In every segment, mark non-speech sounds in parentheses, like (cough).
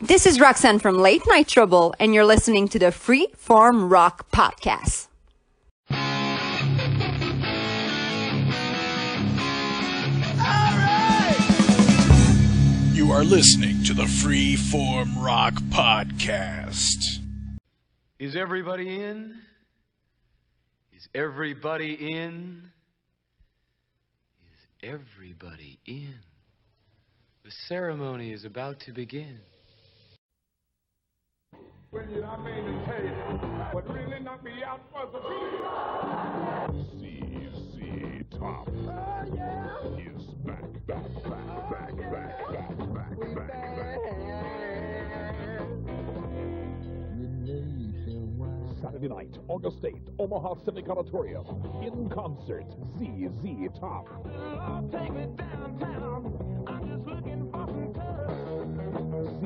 This is Roxanne from Late Night Trouble, and you're listening to the Free Form Rock Podcast. You are listening to the Free Form Rock Podcast. Is everybody in? Is everybody in? Is everybody in? The ceremony is about to begin. I mean to tell you, really me out the Top. Oh, yeah. Back, back, back, oh, back, yeah. back, back, back, back, back, back. Saturday night, August 8th, Omaha Civic Auditorium. In concert, ZZ Top.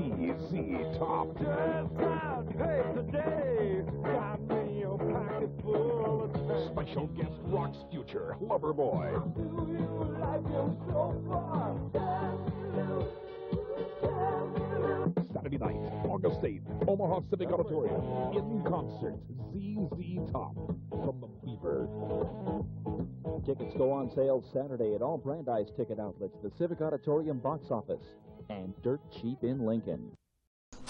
ZZ Top. Just proud hey, today. Got me a pocket full of time. Special guest Rock's Future, Loverboy. Do you like him so far? Saturday night, August 8th, Omaha Civic Auditorium. In concert, ZZ Top from the Beaver. Tickets go on sale Saturday at all Brandeis ticket outlets, the Civic Auditorium box office, and Dirt Cheap in Lincoln.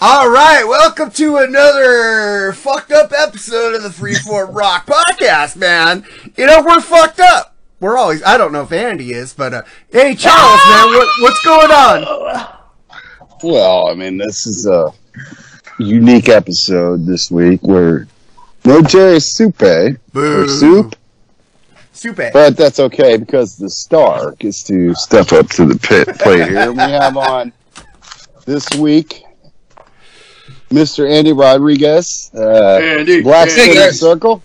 All right, welcome to another fucked up episode of the Freeform (laughs) Rock Podcast, man. You know, we're fucked up. We're always, I don't know if Andy is, but, uh, hey, Charles, man, what, what's going on? Well, I mean, this is a unique episode this week where no Jerry Soupe or Soup, Super. but that's okay because the star gets to step up to the pit plate here. We have on this week Mr. Andy Rodriguez, uh, Andy, Black Hey, City guys. Circle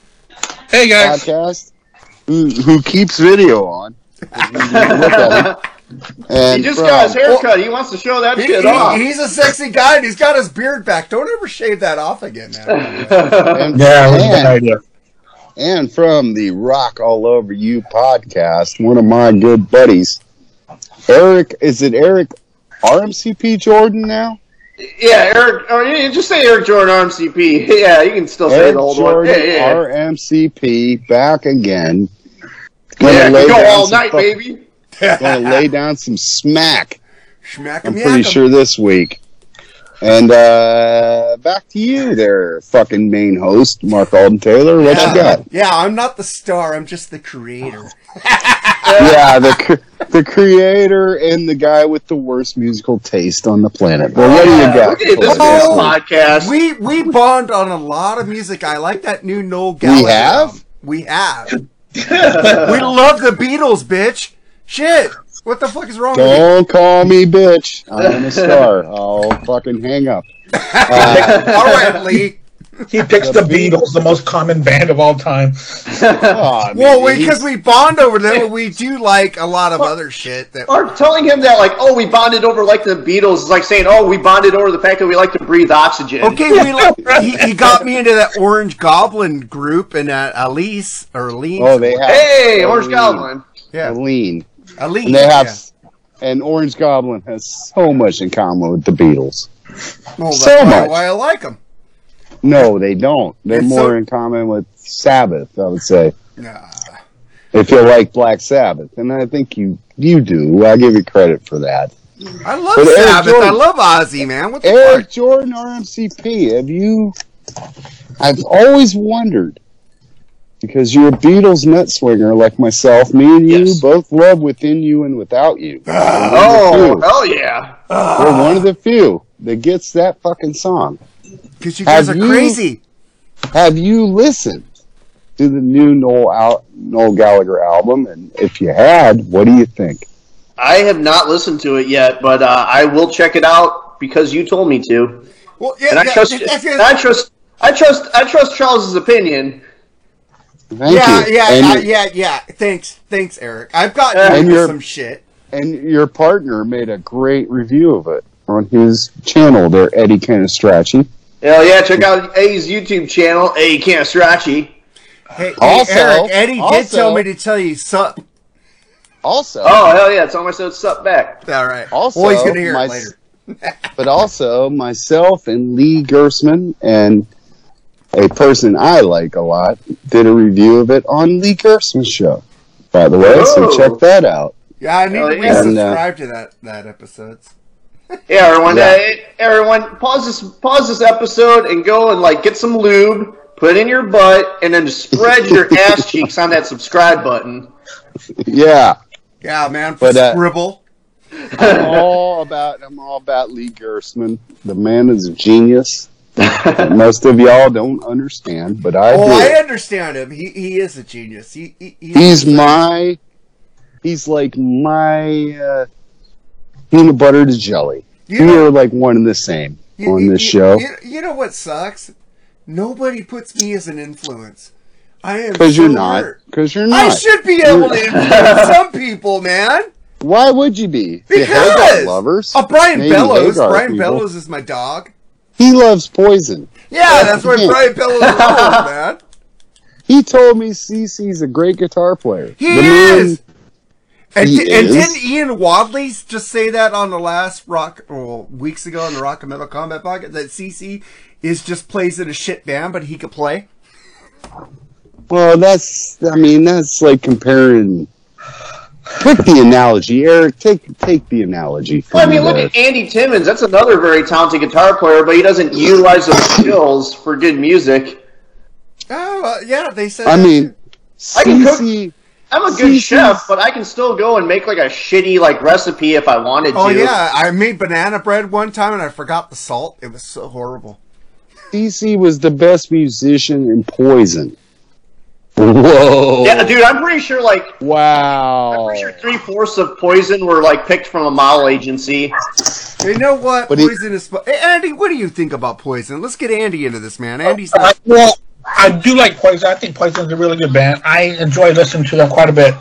Hey guys, podcast, who, who keeps video on. Look at him. And he just from- got his haircut. He wants to show that He- shit he- off. he's a sexy guy and he's got his beard back. Don't ever shave that off again, man. (laughs) and, Yeah, it was a bad idea. And from the Rock All Over You podcast, one of my good buddies, Eric. Is it Eric RMCP Jordon now? yeah, Eric. Oh, or you just say Eric Jordon RMCP. (laughs) Yeah, you can still say Eric the old one. Jordon Yeah, yeah. RMCP back again. yeah lay we go down all some night, fuck- baby. Gonna lay (laughs) down some smack. Schmack I'm pretty sure this week. And uh back to you there, fucking main host, Mark Alden Taylor. What yeah. you got? Yeah, I'm not the star. I'm just the creator. (laughs) yeah, the the creator and the guy with the worst musical taste on the planet. Well, what do you got? Look this for whole podcast. We we bond on a lot of music. I like that new Noel Gallagher. We have? album. We have. (laughs) we love the Beatles, bitch. Shit. What the fuck is wrong with you? Don't call me bitch. I'm in a (laughs) star. I'll fucking hang up. Uh, All right, Lee. He picks the Beatles, the most common band of all time. oh, Well, he's- because we bond over them, but we do like a lot of other shit. That Or telling him that, like, oh, we bonded over like the Beatles is like saying, oh, we bonded over the fact that we like to breathe oxygen. okay, we like, he, he got me into that Orange Goblin group and uh, Elise or Lean. oh, they have Hey, Orange Goblin. yeah, a lean, Elise. and they have. yeah. And Orange Goblin has so much in common with the Beatles. Well, so why, much. why I like them. No, they don't. They're It's more so- in common with Sabbath, I would say. Nah. If you like Black Sabbath, and I think you you do, I give you credit for that. I love But Sabbath. Jordon- I love Ozzy, man. What the Eric fuck? Jordon RMCP, have you? I've always wondered because you're a Beatles nut swinger like myself. Me and you Yes. both love Within You and Without You. Oh, hell yeah. We're one of the few that gets that fucking song. Because you guys Have are you- crazy. Have you listened to the new Noel Al- Noel Gallagher album? And if you had, what do you think? I have not listened to it yet, but uh, I will check it out because you told me to. Well, yeah, And I yeah, trust, that's- and I trust, I trust, I trust Charles's opinion. Thank yeah, you. yeah, and, uh, yeah, yeah. Thanks, thanks, Eric. I've gotten And into you're- some shit. and your partner made a great review of it on his channel there, Eddie Canistracci. Hell yeah, check out A's YouTube channel, A Canastracci. Hey, hey, Also- Eric, Eddie did tell me to tell you something. Also, Oh hell yeah, tell him I said sup back. All right. also, well, he's gonna hear my, it later. but also myself and Lee Gersman and a person I like a lot did a review of it on Lee Gersman's show. By the way, so Oh. check that out. Yeah, I need Oh, to yeah. And, uh, to that that episode. (laughs) Yeah, everyone, Yeah. Uh, everyone, pause this, pause this episode and go and like get some lube, put it in your butt, and then spread your (laughs) ass cheeks on that subscribe button. Yeah, Yeah, man. But, uh, scribble. I'm all about I'm all about Lee Gersman. The man is a genius. Most of y'all don't understand, but I Oh, do. I understand him. He he is a genius. He, he He's my. He's like my uh, peanut butter to jelly. You we know- are like one and the same You- on this you- show You, know what sucks? Nobody puts me as an influence. I am because so you're not. Because you're not. I should be able to influence (laughs) some people, man. Why would you be? Because lovers. Oh, Brian Maybe Bellows. Brian people. Bellows is my dog. He loves poison. Yeah, that's why. Brian Bellows (laughs) rolls, man. He told me CC's a great guitar player. He The man- is. And, He and is? didn't Ian Wadley just say that on the last rock, well, weeks ago on the Rock and Metal Combat Pocket that CC is just plays in a shit band, but he could play? Well, that's. I mean, that's like comparing. Pick the analogy, Eric. Take take the analogy. Well, I mean, look there. at Andy Timmons. That's another very talented guitar player, but he doesn't utilize those skills for good music. Oh, uh, yeah, they said. I that mean, I can cook- I'm a good CC's chef, but I can still go and make like a shitty like recipe if I wanted to. Oh yeah, I made banana bread one time and I forgot the salt. It was so horrible. DC was the best musician in Poison. Whoa! Yeah, dude, I'm pretty sure like Wow! I'm pretty sure three fourths of Poison were like picked from a model agency. You know what? But he- Poison is. fu- Hey, Andy, what do you think about Poison? Let's get Andy into this, man. Andy's uh, I, well, I do like Poison. I think Poison's a really good band. I enjoy listening to them quite a bit.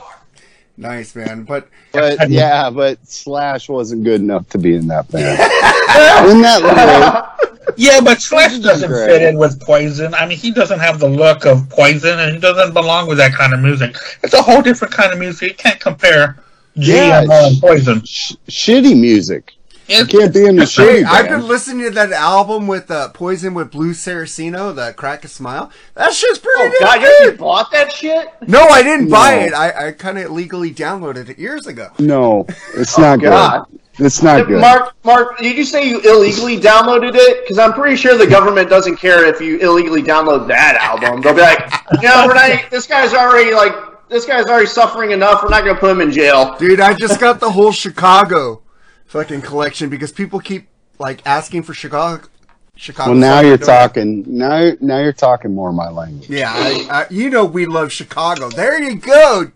nice, man. But But yeah, but Slash wasn't good enough to be in that band. (laughs) Isn't that right? Yeah, but Slash doesn't great. fit in with Poison. I mean, he doesn't have the look of Poison, and he doesn't belong with that kind of music. It's a whole different kind of music. You can't compare Yeah, GMO and Poison. Sh- shitty music. You can't be in the (laughs) Hey, I've been listening to that album with uh, Poison with Blues Saraceno, the Crack a Smile. That shit's pretty Oh damn god, you bought that shit? No, I didn't buy it. I, I kind of illegally downloaded it years ago. No, it's not God. good. It's not good. Mark, Mark, did you say you illegally downloaded it? Because I'm pretty sure the government doesn't care if you illegally download that album. They'll be like, you know, we're not. This guy's already like, this guy's already suffering enough. We're not going to put him in jail. Dude, I just got the whole Chicago fucking collection because people keep like asking for Chicago. Chicago. Well, now you're talking. Now, now you're talking more my language. Yeah, I, I, you know we love Chicago. There you go,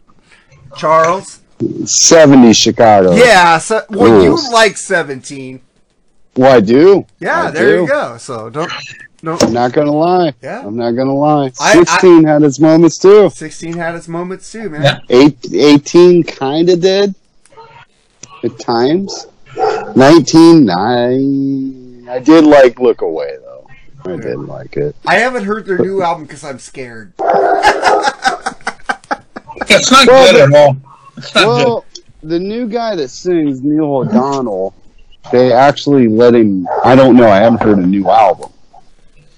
Charles. Seventy Chicago. Yeah, so, well, you like 17. Well, I do. Yeah, I there do. you go. So don't, I'm don't. gonna lie. Yeah. I'm not gonna lie. I- I- Sixteen had its moments too. 16 had its moments too, man. Yeah. Eight, 18 kind of did at times. 19, I, I did like Look Away though. I didn't like it. I haven't heard their new album because I'm scared. (laughs) It's not Well, good at all. It's not good. Well, the new guy that sings, Neil O'Donnell, they actually let him. I don't know. I haven't heard a new album,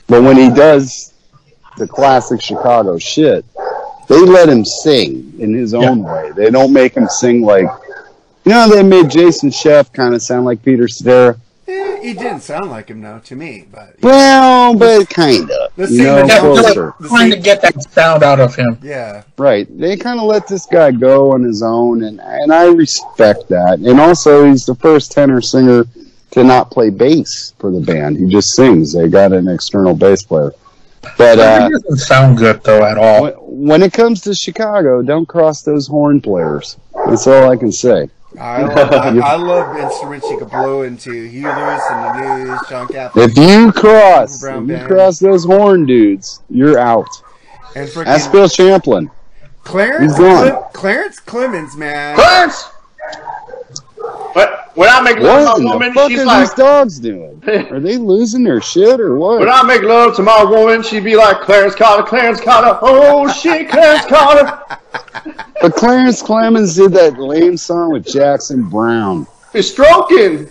but when he does the classic Chicago shit, they let him sing in his own way. They don't make him sing like. You know, they made Jason Scheff kind of sound like Peter Cetera. He didn't sound like him now to me, but Well, but kind of. The You know, same- closer. they're trying to get that sound out of him. yeah. Right. They kind of let this guy go on his own, and and I respect that. And also, he's the first tenor singer to not play bass for the band. He just sings. They got an external bass player. But uh, it doesn't sound good though at all. when, when it comes to Chicago, don't cross those horn players. That's all I can say. (laughs) I love, I, I love instruments you could blow into. Huey Lewis and the News, John Captain, If you cross, if you cross those horn dudes, you're out. and That's Bill Champlin. Clarence, he's. Clem- Clarence Clemons, man. Clarence! But when I make love What to in my the woman, fuck she's are like, these dogs doing? (laughs) Are they losing their shit or what? when I make love to my woman, she'd be like, Clarence Carter, Clarence Carter, oh shit, Clarence Carter. But Clarence Clemons did that lame song with Jackson Browne. He's stroking.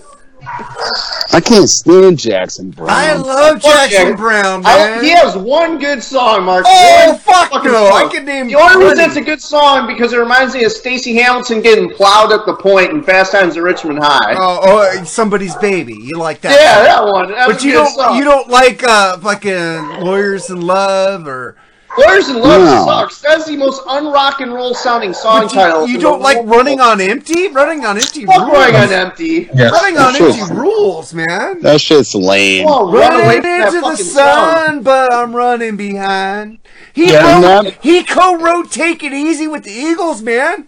I can't stand Jackson Browne. I love Jackson Jack- Brown, I, man. he has one good song, Mark. Oh, One fuck no. song. I could name The only reason 20. it's a good song because it reminds me of Stacey Hamilton getting plowed at the point in Fast Times at Ridgemont High. Oh, oh, somebody's baby. You like that? yeah, that one. That But you don't. song. You don't like uh fucking lawyers in love or. Lawyers in Love No. sucks. That's the most unrock and roll sounding song But title. you, you don't like world. running on empty. Running on empty. Fuck rules. running on empty. Yes. Running on That shit's- empty rules, man. That shit's lame. Come on, run away Running that into the sun, song. but I'm running behind. He Yeah, wrote, that- he co-wrote "Take It Easy" with the Eagles, man.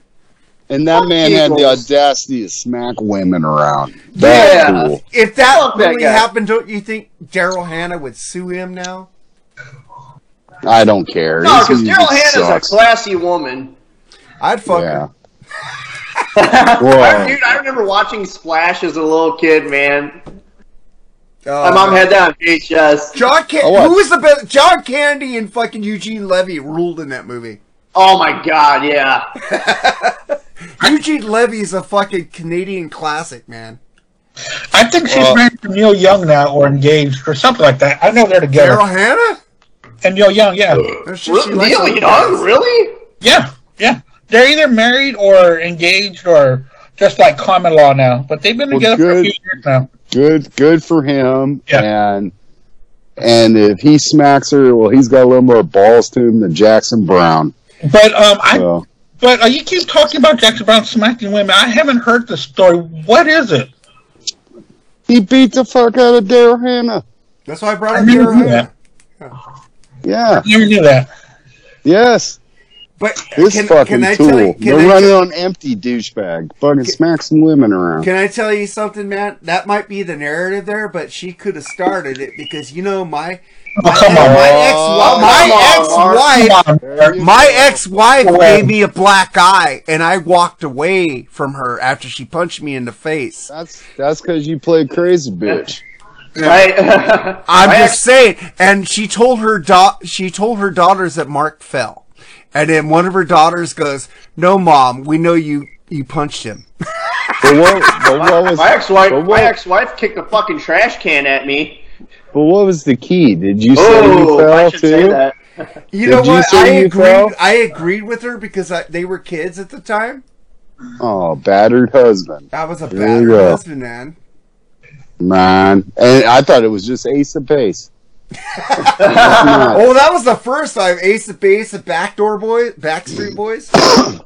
And that Fuck man had the audacity to smack women around. That's Yeah. cool. If that Fuck that really guy. happened, don't you think Daryl Hannah would sue him now? I don't care. No, because music Daryl Hannah's a classy woman. I'd fuck Yeah. (laughs) I, dude, I remember watching Splash as a little kid, man. her. My mom had that on VHS. John Can- Oh. Who was the best? John Candy and fucking Eugene Levy ruled in that movie. Oh my god, yeah. (laughs) Eugene Levy is a fucking Canadian classic, man. I think she's Well- married to Neil Young now, or engaged, or something like that. I know they're together. Daryl Hannah? And Neil Young, yeah, Or should Really? Neil Young, guys? really? yeah, yeah. They're either married or engaged, or just like common law now. But they've been Well, together for a good. few years now. Good, good for him. Yeah. And and if he smacks her, well, he's got a little more balls to him than Jackson Browne. But um, I So, but uh, you keep talking about Jackson Browne smacking women. I haven't heard the story. What is it? he beat the fuck out of Daryl Hannah. That's why I brought I up never Daryl Hannah. that. Yeah. I Never knew that. Yes. But This can, fucking can I tool. tell you? Can They're I, running tell- on empty douchebag. Fucking smack some women around. can I tell you something, man? That might be the narrative there, but she could have started it because you know my Oh, come my ex my come on, ex-wife Come on, There you My ex-wife gave me a black eye, and I walked away from her after she punched me in the face. That's that's because you played crazy bitch. Right? (laughs) I'm My just saying. And she told her da- she told her daughters that Mark fell, and then one of her daughters goes, "No, mom, we know you you punched him." But what, but what was my ex-wife, but my ex-wife kicked a fucking trash can at me. but what was the key? Did you say you Oh, fell I should too? say that. (laughs) You Did know you what? say I agreed. fell? I agreed with her because I, they were kids at the time. Oh, battered husband, That was a There bad you go. husband, man. Man. And I thought it was just Ace of Base. (laughs) Oh, that was the first time Ace of Base, the Backdoor Boys, Backstreet Boys. (coughs)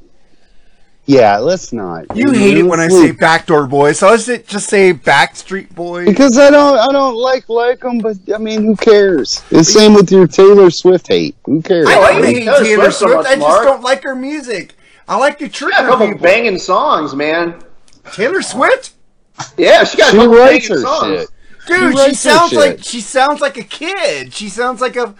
Yeah, let's not. You hate it when I say Backdoor Boys, so let's just say Backstreet Boys. because I don't I don't like like them, but I mean, who cares? It's same with your Taylor Swift hate. Who cares? I I hate hate Taylor Taylor Swift so much, I just Mark. don't like her music. I like to trick She got a couple people. banging songs, man. Taylor Swift, Yeah, she got She a writes her songs. shit. dude, She she, sounds like she sounds like a kid. She sounds like a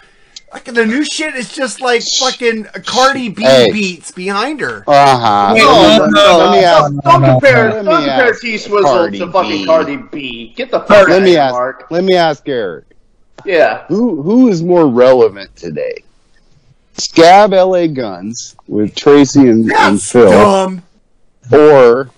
like the new shit is just like fucking Cardi B Hey. beats behind her. Uh huh. Wait, No, no, no, no, let me no, ask- no, Don't no, compare, no. Let don't me compare ask T Swizzle to fucking B. Cardi B. Get the fuck Let of me here, ask. Mark. Let me ask Eric. Yeah. Who who is more relevant today? Scab LA Guns with Tracy and, and Phil, dumb. or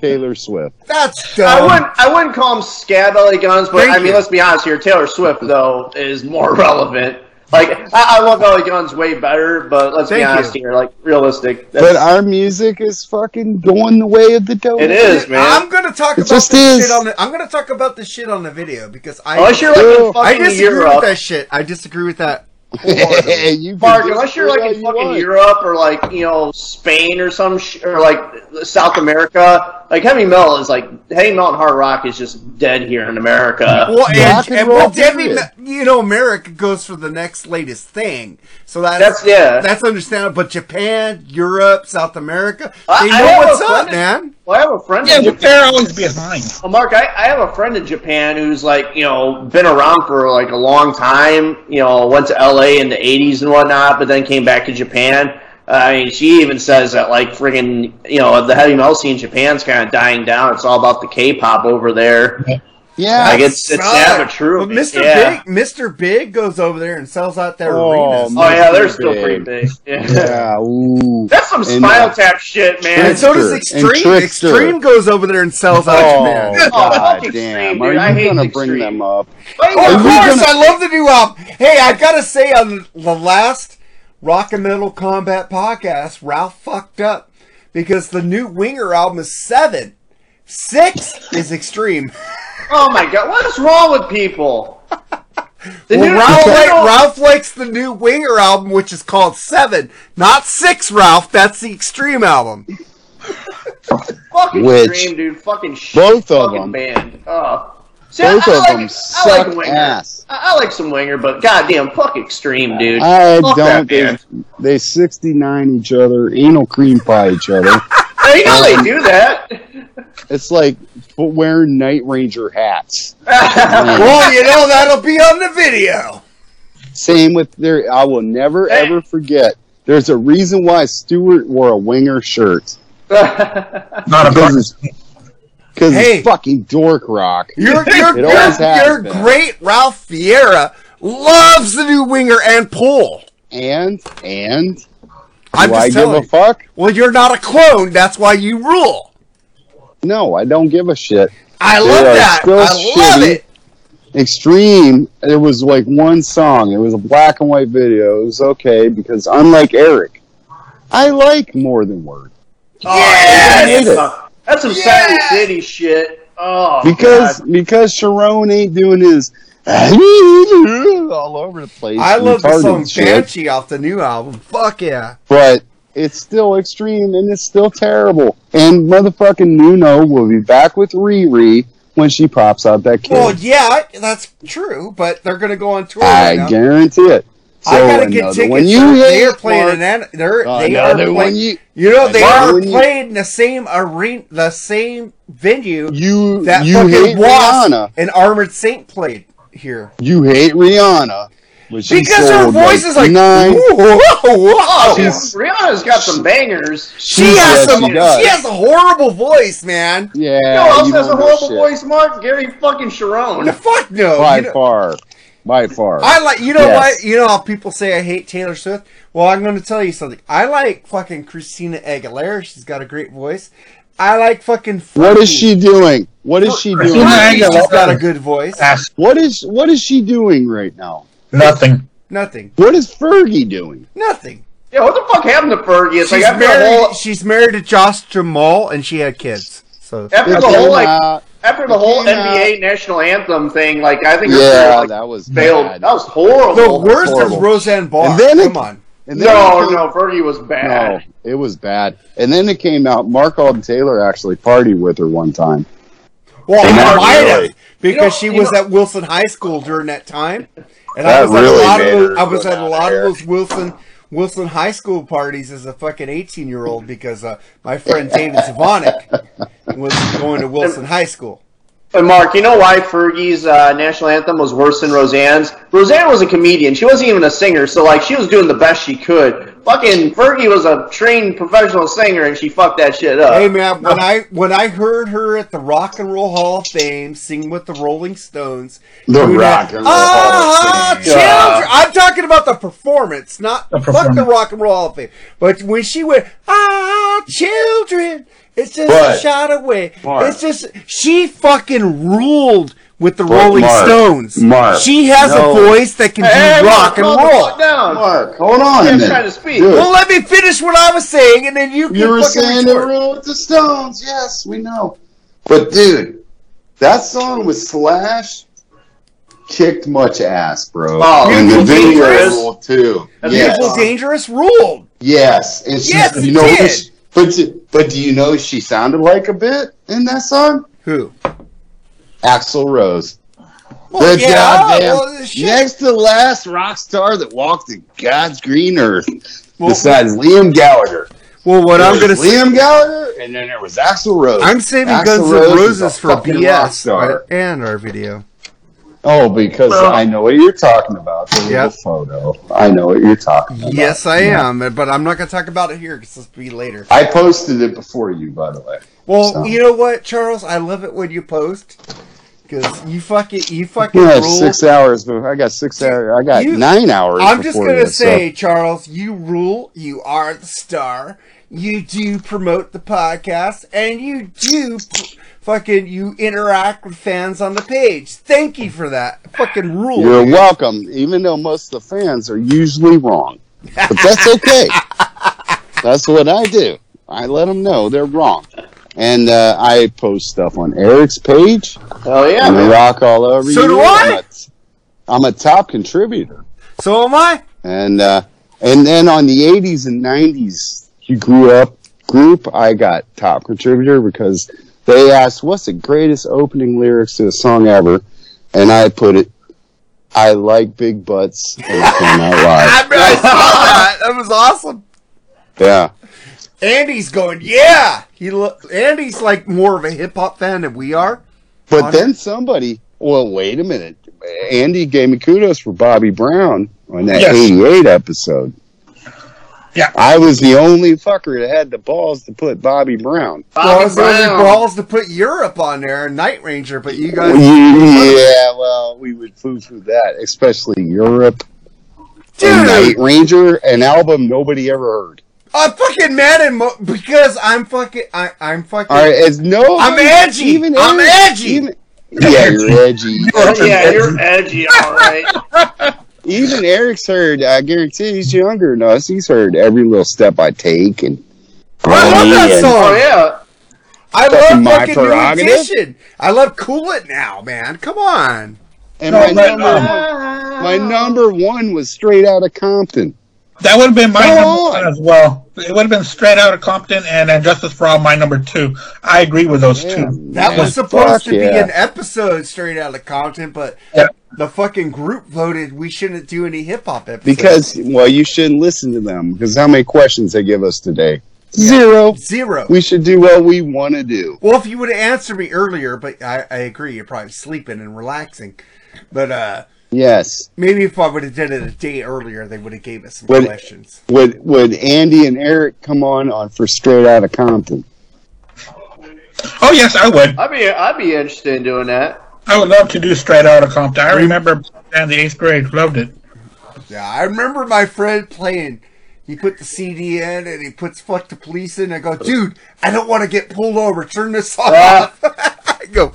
Taylor Swift? That's dumb. I wouldn't. I wouldn't call them scab LA guns, but Thank I mean, you. let's be honest here. Taylor Swift though is more (laughs) relevant. Like I, I love LA guns way better, but let's be honest you. here. Like realistic. But our music is fucking going the way of the dodo. it is, man. I'm gonna talk It about just this is. shit on the. I'm gonna talk about this shit on the video because I. Unless you're like I fucking disagree with that shit. I disagree with that. (laughs) you Mark. Unless you're like in you fucking want. Europe or like you know Spain or some sh- or like South America. Like heavy metal is like heavy metal and hard rock is just dead here in America. Well, Rock and, and and well, Debbie, period. you know, America goes for the next latest thing, so that's That's yeah. that's understandable. But Japan, Europe, South America, they I know have what's up, friend- man. Well, I have a friend. Yeah, in but Japan. they're always behind. Well, Mark, I, I have a friend in Japan who's like, you know, been around for like a long time. You know, went to LA in the '80s and whatnot, but then came back to Japan. Uh, I mean, she even says that like friggin', you know, the heavy metal scene in Japan's kind of dying down. It's all about the K-pop over there. Yeah. Yeah, like it's it's Sucks. never true. But Mr. Yeah. Big, Mr. Big goes over there and sells out their Oh, arenas. Oh yeah, they're Mr. still Big. pretty big. Yeah. Yeah. Ooh. That's some And, spinal uh, tap shit, man. And so does Extreme. Extreme goes over there and sells out Oh, your man. Oh, God (laughs) Extreme, damn. dude. Are I you hate gonna Extreme. bring them up? Wait, Oh, of course, gonna- I love the new album. Hey, I gotta say, on the last Rock and Metal Combat podcast, Ralph fucked up because the new Winger album is seven. Six is Extreme. (laughs) Oh my god, what is wrong with people? The (laughs) Well, new- Ralph, the like, Ralph likes the new Winger album, which is called Seven, not Six. Ralph, that's the Extreme album. (laughs) fucking Which- Extreme, dude. Fucking shit. Both of fucking them. band. Oh. See, Both I, I of like, them I like Winger. ass. I, I like some Winger, but goddamn, fuck Extreme, dude. I Fuck don't. They, band. they 69 each other, anal cream pie each other. (laughs) Hey, you know they do um, that. It's like wearing Night Ranger hats. (laughs) Well, you know, that'll be on the video. Same with their. I will never Hey. ever forget. There's a reason why Stewart wore a winger shirt. (laughs) Not a Because because Hey. it's fucking dork rock. Your, your, It always your, has your been. great Ralph Vieira loves the new Winger and Pool. And and I'm do just I give telling a you. fuck? Well, you're not a clone. That's why you rule. No, I don't give a shit. I They love are that. still I love it. Extreme. There was like one song. It was a black and white video. It was okay because unlike Eric, I like more than word. Oh, Yes! hate it. That's some Yes! Silent City shit. Oh, because God. because Cherone ain't doing his (laughs) all over the place. I love the song Banshee off the new album. Fuck yeah. but it's still extreme and it's still terrible. And motherfucking Nuno will be back with Riri when she pops out that kid. Well, yeah, that's true, but they're going to go on tour. I right now. guarantee it. So I gotta get tickets. one you they are playing an. They're they are playing. you You know they are one you- playing the same arena, the same venue you that you fucking Wasp Rihanna. and Armored Saint played here. You hate Rihanna. But Because her sold, voice is like, nine. "Ooh, whoa, whoa. She's- Rihanna's got some bangers. She Yes, has some. she She, has a horrible voice, man. Yeah, You know who else you has a horrible shit. voice, Mark? Gary fucking Cherone. The fuck no. By You know- far, by far. I like. You know Yes. what? You know how people say I hate Taylor Swift. Well, I'm going to tell you something. I like fucking Christina Aguilera. She's got a great voice. I like fucking. what is she doing? What is she doing? Fergie, Aguilera. She's got a good voice. What is what is she doing right now? nothing. Nothing. What is Fergie doing? Nothing. Yeah, what the fuck happened to Fergie? It's She's like after married. whole She's married to Josh Duhamel, and she had kids. So after the whole like out- after the whole came NBA national anthem thing, like I think yeah, career, like, that was failed. bad. That was horrible. the worst is. Roseanne Barr. And then it- Come on. And then no, came- no, Fergie was no, bad. it was bad. And then it came out. Mark Alden Taylor actually partied with her one time. Well, And I might really- have because You know- she was know- at Wilson High School during that time, and That I was really at a lot of those, I was at a lot of those Wilson Wilson High School parties as a fucking eighteen year old because uh, my friend David Zavonik was going to Wilson High School. But Mark, you know why Fergie's uh, national anthem was worse than Roseanne's? Roseanne was a comedian. She wasn't even a singer, so like she was doing the best she could. Fucking Fergie was a trained professional singer, and she fucked that shit up. Hey man, when I when I heard her at the Rock and Roll Hall of Fame sing with the Rolling Stones, The Rock that, and Roll Hall of "Ah, Fame." children. I'm talking about the performance, not The fuck the. Rock and Roll Hall of Fame. But when she went, ah, children, it's just a shot away. Mark. it's just she fucking ruled with the But, Rolling Mark, Stones. Mark, she has no. a voice that can Hey, do Mark, rock and roll. down. Mark, hold on a I'm trying to speak. Dude, Well, let me finish what I was saying, and then you can you were fucking saying the retort. rule with the Stones. Yes, we know. But dude, that song with Slash kicked much ass, bro. Oh, and the video Dangerous? too. That's Yes. People Dangerous ruled. Yes, and she, Yes, it you know, did. she- but do- but do you know she sounded like a bit in that song? Who? Axl Rose. Well, the yeah, goddamn well, next to last rock star that walked the God's green earth, Well, besides Liam Gallagher. Well, what There I'm gonna say, Liam Gallagher, and then there was Axl Rose. I'm saving Axl Guns Rose N' Roses a for fucking BS and our video. Oh, because Well- I know what you're talking about. The Yep. little photo. I know what you're talking about. Yes, I am, but I'm not gonna talk about it here because this will be later. I posted it before you, by the way. Well, So- you know what, Charles? I love it when you post Because you fucking, you fucking Yeah, six hours. but I got six hours. I got You- nine hours. I'm just gonna so- say, Charles, you rule. You are the star. You do promote the podcast, and you do p- fucking you interact with fans on the page. Thank you for that. Fucking rule. You're dude. welcome. Even though most of the fans are usually wrong, but that's okay. (laughs) that's what I do. I let them know they're wrong, and uh, I post stuff on Eric's page. Hell yeah, and I man. rock all over So you. do I. I'm a, I'm a top contributor, So am I. and uh, and then on the '80s and '90s, you grew up group. I got top contributor because they asked, "What's the greatest opening lyrics to a song ever?" And I put it. I like big butts and it came out I, (laughs) live. I saw that. That was awesome. Yeah. Andy's going, yeah. He lo- Andy's like more of a hip hop fan than we are. But then somebody, well, wait a minute. Andy gave me kudos for Bobby Brown on that Yes. 88 episode. Yeah. I was the only fucker that had the balls to put Bobby Brown. Well, Bobby it's only balls to put Europe on there, Night Ranger, but you guys, Yeah, well, we would foo through that, especially Europe. And Night Ranger, an album nobody ever heard. I'm fucking mad at Mo- because I'm fucking, I, I'm fucking. All right, it's no. I'm edgy. I'm edgy. Even, (laughs) yeah, you're edgy. (laughs) yeah, you're edgy, all right. (laughs) Even Eric's heard. I guarantee he's younger than us. He's heard every little step I take, and I love that and- song. Oh yeah. I love My fucking New Prerogative? Edition. I love Cool It Now, man. Come on. And No, my number, um, my number one was straight out of Compton. That would have been my Come number on. one as well. It would have been straight out of Compton and then Justice for All my number two. I agree with those Yeah, two. That man. was supposed Fuck to be yeah. an episode straight out of Compton, but Yeah. the fucking group voted we shouldn't do any hip hop episodes. Because well, you shouldn't listen to them because how many questions they give us today? Zero. zero. We should do what we want to do. well, if you would have answered me earlier, but I, I agree, you're probably sleeping and relaxing. But uh Yes. maybe if I would have done it a day earlier, they would have gave us some Would- questions. Would Would Andy and Eric come on on for straight out of Compton? Oh yes, I would. I'd be I'd be interested in doing that. I would love to do straight out of Compton. I remember in the eighth grade, loved it. Yeah, I remember my friend playing. He put the CD in and he puts "fuck the police" in. I go, dude, I don't want to get pulled over. Turn this song (laughs) off. Ah. (laughs) I go,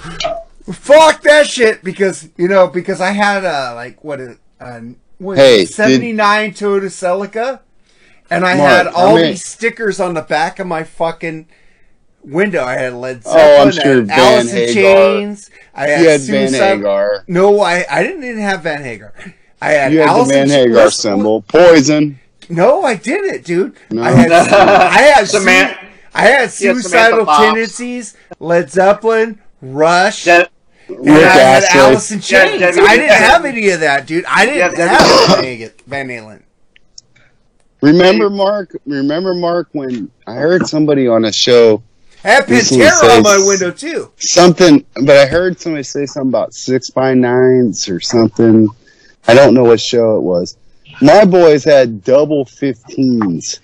fuck that shit because you know because I had a like what is uh, what Hey, did- seventy nine Toyota Celica, and I Mark, had how all many- these stickers on the back of my fucking window. I had Led Oh, I'm Zeppelin, I sure had Van Alice in Hagar. Chains. I had, You had Van Hagar. No, I I didn't even have Van Hagar. I had You had Alice the in Van Hagar Chains. symbol. Poison. No, I didn't, dude. No. I had I had (laughs) Saman- su- I had He had suicidal tendencies, Led Zeppelin, Rush, That, and Rick I had Astley. Alice in Yeah, Chains. I didn't have any of that, dude. I didn't Yeah, have Van Halen- Van Halen. Remember Mark? Remember Mark when I heard somebody on a show I had Recently Pantera on my window too. something, but I heard somebody say something about six by nines or something. I don't know what show it was. My boys had double 15s.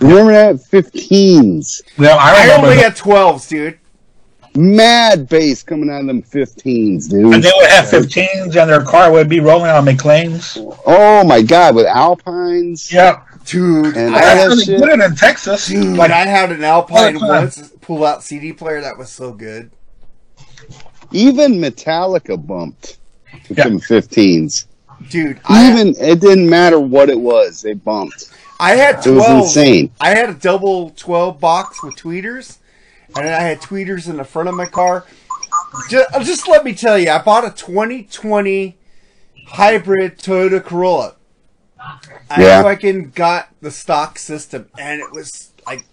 Remember that? 15s. No, I I only had twelves, dude. Mad bass coming out of them 15s, dude. And they would have 15s and their car would be rolling on McLean's. Oh my god, with Alpines. Yep. Dude, And I all had, that That's shit. really good in Texas. dude, Like, I had an Alpine All the time. once pull out CD player that was so good. Even Metallica bumped with Yeah. them 15s. Dude, I, Even, it didn't matter what it was, they bumped. I had 12. It was insane. I had a double 12 box with tweeters, and then I had tweeters in the front of my car. Just, uh, just let me tell you, I bought a 2020 hybrid Toyota Corolla. I Yeah. fucking got the stock system, and it was like,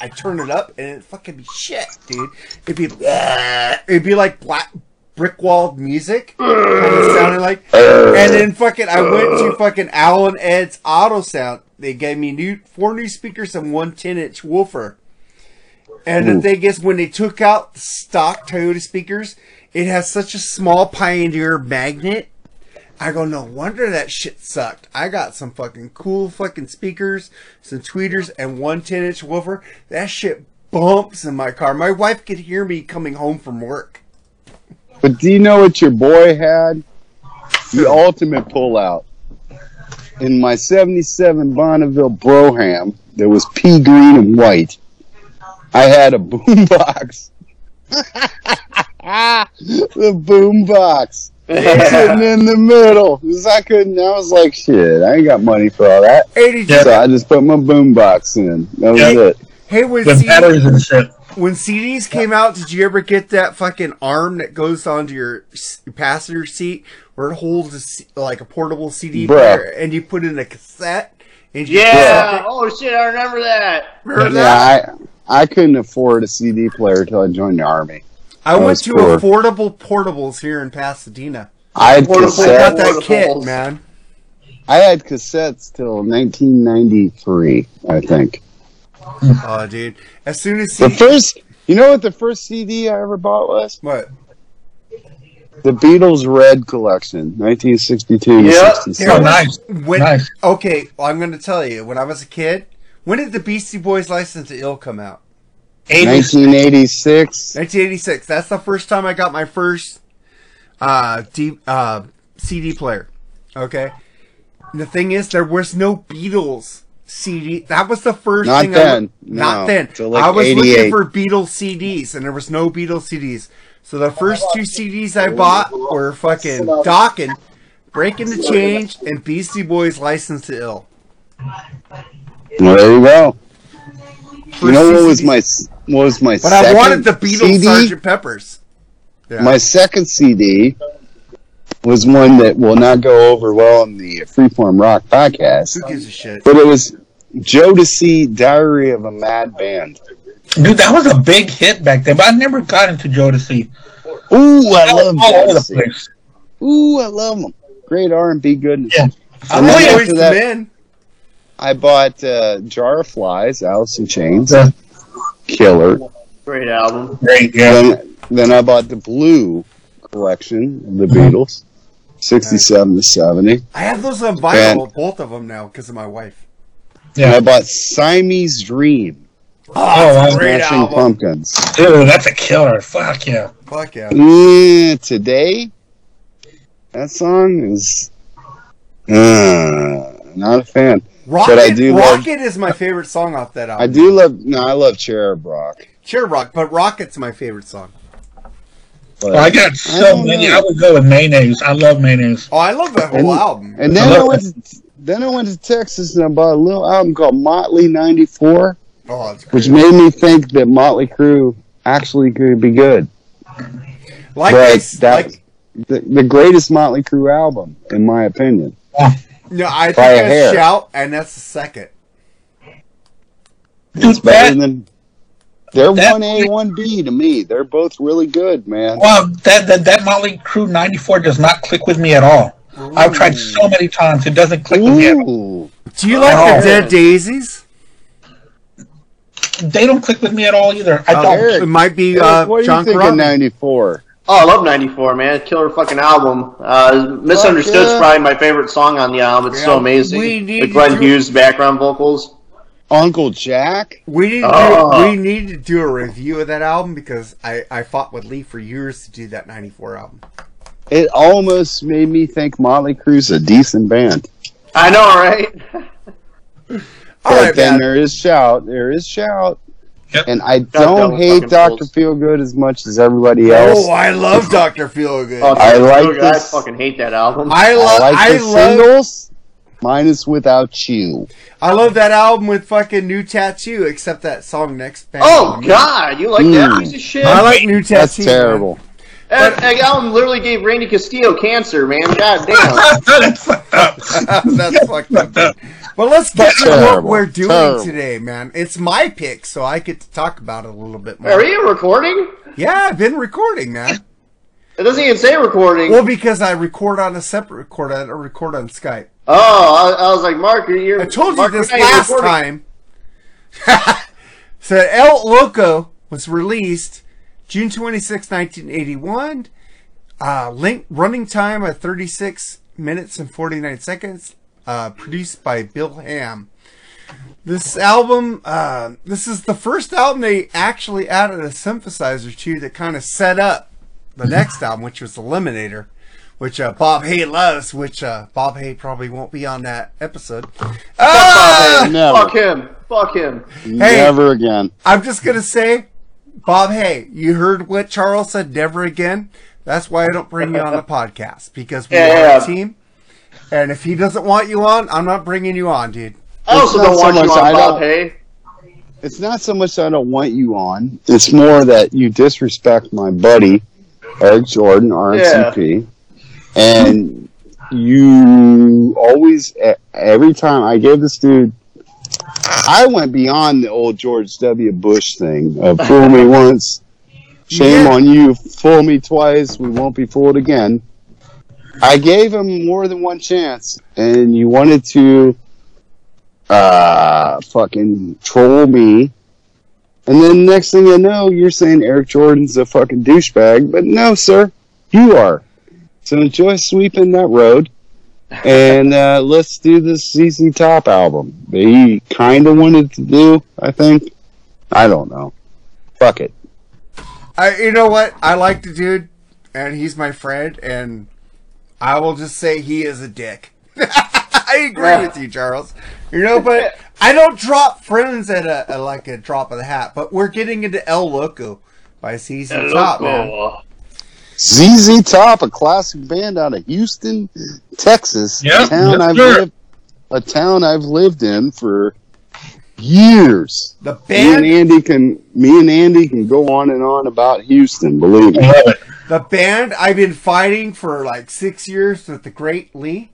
I turned it up, and it fucking be shit, dude. It'd be, uh, it'd be like black brick walled music, kind of sounding like. And then fucking, I went to fucking Alan Ed's Auto Sound. They gave me new four new speakers and one 10 inch woofer. And the thing is, when they took out the stock Toyota speakers, it has such a small Pioneer magnet. I go, no wonder that shit sucked. I got some fucking cool fucking speakers, some tweeters, and one 10 inch woofer. That shit bumps in my car. My wife could hear me coming home from work. But do you know what your boy had? The ultimate pullout. In my 77 Bonneville Brougham, there was pea green and white. I had a boombox. (laughs) (laughs) the boombox. Sitting in the middle. 'Cause I couldn't, I was like, shit, I ain't got money for all that. Hey, did you, So I just put my boombox in. That was Yeah. it. hey, when, With CD, batteries and shit. when CDs came out, did you ever get that fucking arm that goes onto your passenger seat where it holds a C- like a portable CD Bruh. player and you put in a cassette? And you Yeah. Oh shit, I remember that. Remember that? Yeah, I, I couldn't afford a CD player until I joined the army. I I went to poor. affordable portables here in Pasadena. I had Portable I got cassettes. that kit, man. I had cassettes till 1993, I think. Oh, dude. As soon as The first, you know what the first CD I ever bought was? what? The Beatles Red Collection, 1962 to Yep. There 67. was- nice. When, Nice. Okay, well, I'm going to tell you. When I was a kid, when did the Beastie Boys License to Ill come out? 80s. 1986. 1986. That's the first time I got my first uh, D, uh, CD player. Okay. And the thing is, there was no Beatles CD. That was the first Not thing. then. I, not No, then. like I was looking for Beatles CDs, and there was no Beatles CDs. So the first two CDs I bought were fucking Dokken, Breaking the Chains, and Beastie Boys License to Ill. Very well, there you go. First You know two what was my what was my But second I wanted the Beatles CD? Sgt. Peppers. Yeah. My second CD was one that will not go over well on the Freeform Rock podcast, Who gives a shit? but it was Jodeci Diary of a Mad Band. Dude, that was a big hit back then, but I never got into Jodeci. Ooh, I That was love all over the Jodeci. place. Ooh, I love them. Great R and B goodness. Yeah. And I then like after Boys that, Men. I bought uh, Jar of Flies, Alice in Chains, Yeah. Killer. Great album. Great, yeah. Then, then I bought the Blue collection of the Beatles, sixty-seven to seventy. I have those on vinyl, both of them now, because of my wife. And I bought Siamese Dream, Oh, wow. Great Smashing album. Pumpkins. Dude, that's a killer. Fuck yeah. Fuck yeah. Yeah, today, that song is uh, not a fan. Rocket, I do love- is my favorite song off that album. I do love. No, I love Cherub Rock. Sure, Rock, but Rocket's my favorite song. But, Well, I got so don't many. know. I would go with mayonnaise. I love mayonnaise. Oh, I love that whole And- album. And then I I, went to, then I went to Texas and I bought a little album called Motley '94, oh, which made me think that Motley Crue actually could be good. Like but this, that like the, the greatest Motley Crue album, in my opinion. No, I think by hair. shout, and that's the second. Dude, It's better that, than. They're one A, one B to me. They're both really good, man. wow, that, that, that Motley Crue 94 does not click with me at all. I've tried so many times. It doesn't click with me at all. Do you like Oh. the Dead Daisies? They don't click with me at all either. I Oh, don't. Eric, it might be Eric, uh, what do John think of '94? Oh, I love '94, man. Killer fucking album. Uh, Misunderstood's yeah. probably my favorite song on the album. It's so amazing. we need The to Glenn do- Hughes background vocals. Uncle Jack. We need to Oh. do, we need to do a review of that album because I, I fought with Lee for years to do that '94 album. It almost made me think Motley Crue's a decent band. I know, right? (laughs) All but right, then man. there is shout. There is shout. Yep. And I done don't hate Doctor fools. Feelgood as much as everybody else. Oh, I love Doctor Feelgood. Oh, I like I this- fucking hate that album. I I love like I, the love singles. Minus without you. I love that album with fucking New Tattoo, except that song next band. oh God, you like that Mm. piece of shit? I like New Tattoo. That's terrible. That, that album literally gave Randy Castillo cancer, man. God damn. (laughs) That's fucked up. That's fucked up. But let's get to what Terrible. we're doing Terrible. today, man. It's my pick, so I get to talk about it a little bit more. Are you recording? Yeah, I've been recording, man. It doesn't even say recording. Well, because I record on a separate recorder, I don't record on Skype. Oh, I, I was like, Mark, you're. I told Mark, you this you're not last recording. time. (laughs) so El Loco was released June 26, 1981. Uh, link, running time of 36 minutes and 49 seconds. Uh, produced by Bill Ham. This album, uh, this is the first album they actually added a synthesizer to that kind of set up the next (laughs) album, which was Eliminator, which uh, Bob Hay loves, which uh, Bob Hay probably won't be on that episode. Ah! Never. Fuck him. Fuck him. Never again. I'm just gonna say, Bob hey, you heard what Charles said. Never again. That's why I don't bring you on the (laughs) podcast because we Yeah. are a team. And if he doesn't want you on, I'm not bringing you on, dude. I also It's not don't so want you much on I Bob don't- It's not so much that I don't want you on. It's more that you disrespect my buddy Eric Jordon, RMCP, and you always every time I gave this dude. I went beyond the old George W. Bush thing of fool me once, shame Yeah. on you, fool me twice, we won't be fooled again. I gave him more than one chance, and you wanted to uh, fucking troll me. And then next thing you know, you're saying Eric Jordon's a fucking douchebag. But no, sir, you are. So enjoy sweeping that road. And uh, let's do this ZZ Top album. that He kind of wanted to do, I think. I don't know. Fuck it. I, you know what? I like the dude, and he's my friend, and I will just say he is a dick. (laughs) I agree Yeah. with you, Charles. You know, but I don't drop friends at a, a like a drop of the hat. But we're getting into El Loco by ZZ Top, man. Loco. ZZ Top, a classic band out of Houston, Texas. Yeah, a town yes, I've sir. lived, a town I've lived in for years. The Me and band, Andy can me and Andy can go on and on about Houston. Believe me. The band I've been fighting for like six years with the Great Lee.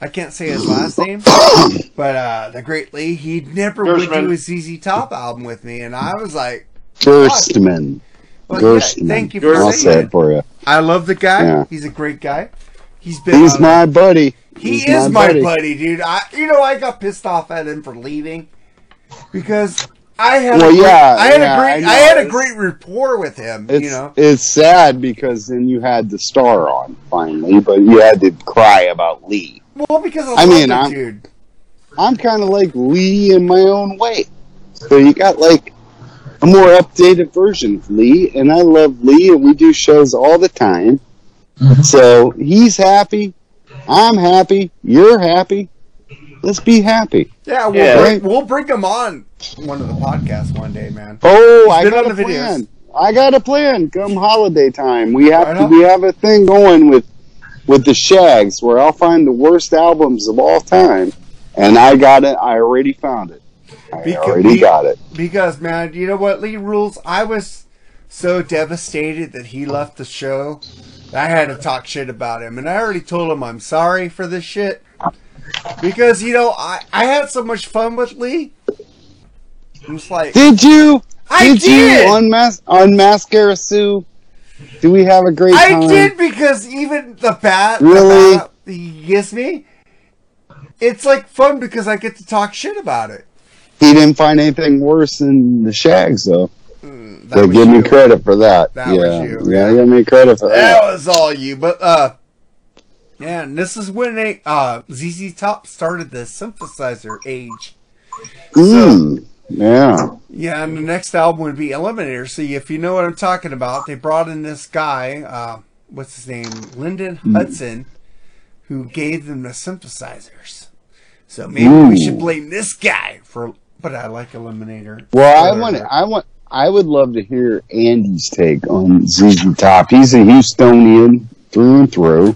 I can't say his last name, (coughs) but uh, the Great Lee, he never would do a ZZ Top album with me, and I was like, Well, yeah, thank you for I'll saying say it. for you. I love the guy. Yeah. He's a great guy. He's been. He's my buddy. He He's is my buddy. dude. I, you know, I got pissed off at him for leaving because I had. Well, a great, yeah, I had yeah, a great. I I, had a great rapport with him. It's you know. it's sad because then you had the star on finally, but you had to cry about Lee. Well, because I, I mean, I'm- dude. I'm kind of like Lee in my own way. So you got like a more updated version of Lee, and I love Lee, and we do shows all the time. Mm-hmm. So he's happy, I'm happy, you're happy. Let's be happy. Yeah, we'll, Yeah. Bring, we'll bring him on one of the podcasts one day, man. Oh, I got on a the videos. plan. I got a plan. Come holiday time, we have Right to, we have a thing going with with the Shags, where I'll find the worst albums of all time, and I got it. I already found it. I Because- already got it. Because man, you know what, Lee rules. I was so devastated that he left the show. I had to talk shit about him, and I already told him I'm sorry for this shit. Because you know, I I had so much fun with Lee. I'm just like, Did you? I did, did! you unmask unmask Sue? Do we have a great I time? did because even the bat Really? the bat he gives me, it's like fun because I get to talk shit about it. He didn't find anything worse than the Shags, though. That So give me credit for that. That was yeah, you. yeah, give me credit for That that. was all you. But uh yeah, and this is when they uh ZZ Top started the synthesizer age. Mm, yeah. Yeah, and the next album would be Eliminator. See if you know what I'm talking about, they brought in this guy, uh what's his name? Linden Hmm. Hudson, who gave them the synthesizers. So maybe we should blame this guy for but I like Eliminator. Well, I want, I want, I would love to hear Andy's take on ZZ Top. He's a Houstonian through and through.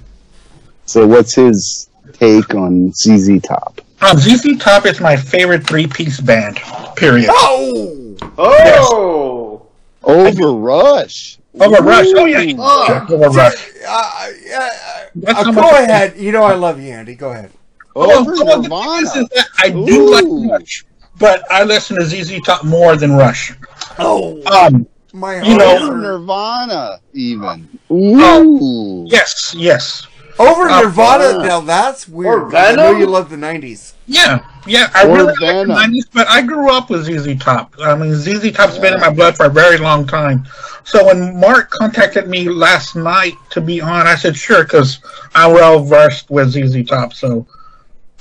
So, what's his take on ZZ Top? Um, ZZ Top is my favorite three-piece band. Period. Oh Oh! Over Rush. Over Rush. Oh yeah. Oh. Over Rush. uh, yeah, That's uh, go ahead. You know I love you, Andy. Go ahead. Oh, Over well, Nirvana. thing is that I do like Ooh. Rush, but I listen to ZZ Top more than Rush. Oh, Um, my you know- Over Nirvana, even. Ooh. yes, yes, Over Uh, Nirvana. uh, now that's weird. Or 'cause I know you love the '90s. yeah, yeah. I Or really like the '90s, but I grew up with ZZ Top. I mean, ZZ Top's been in my blood for a very long time. So when Mark contacted me last night to be on, I said sure because I'm well versed with ZZ Top. So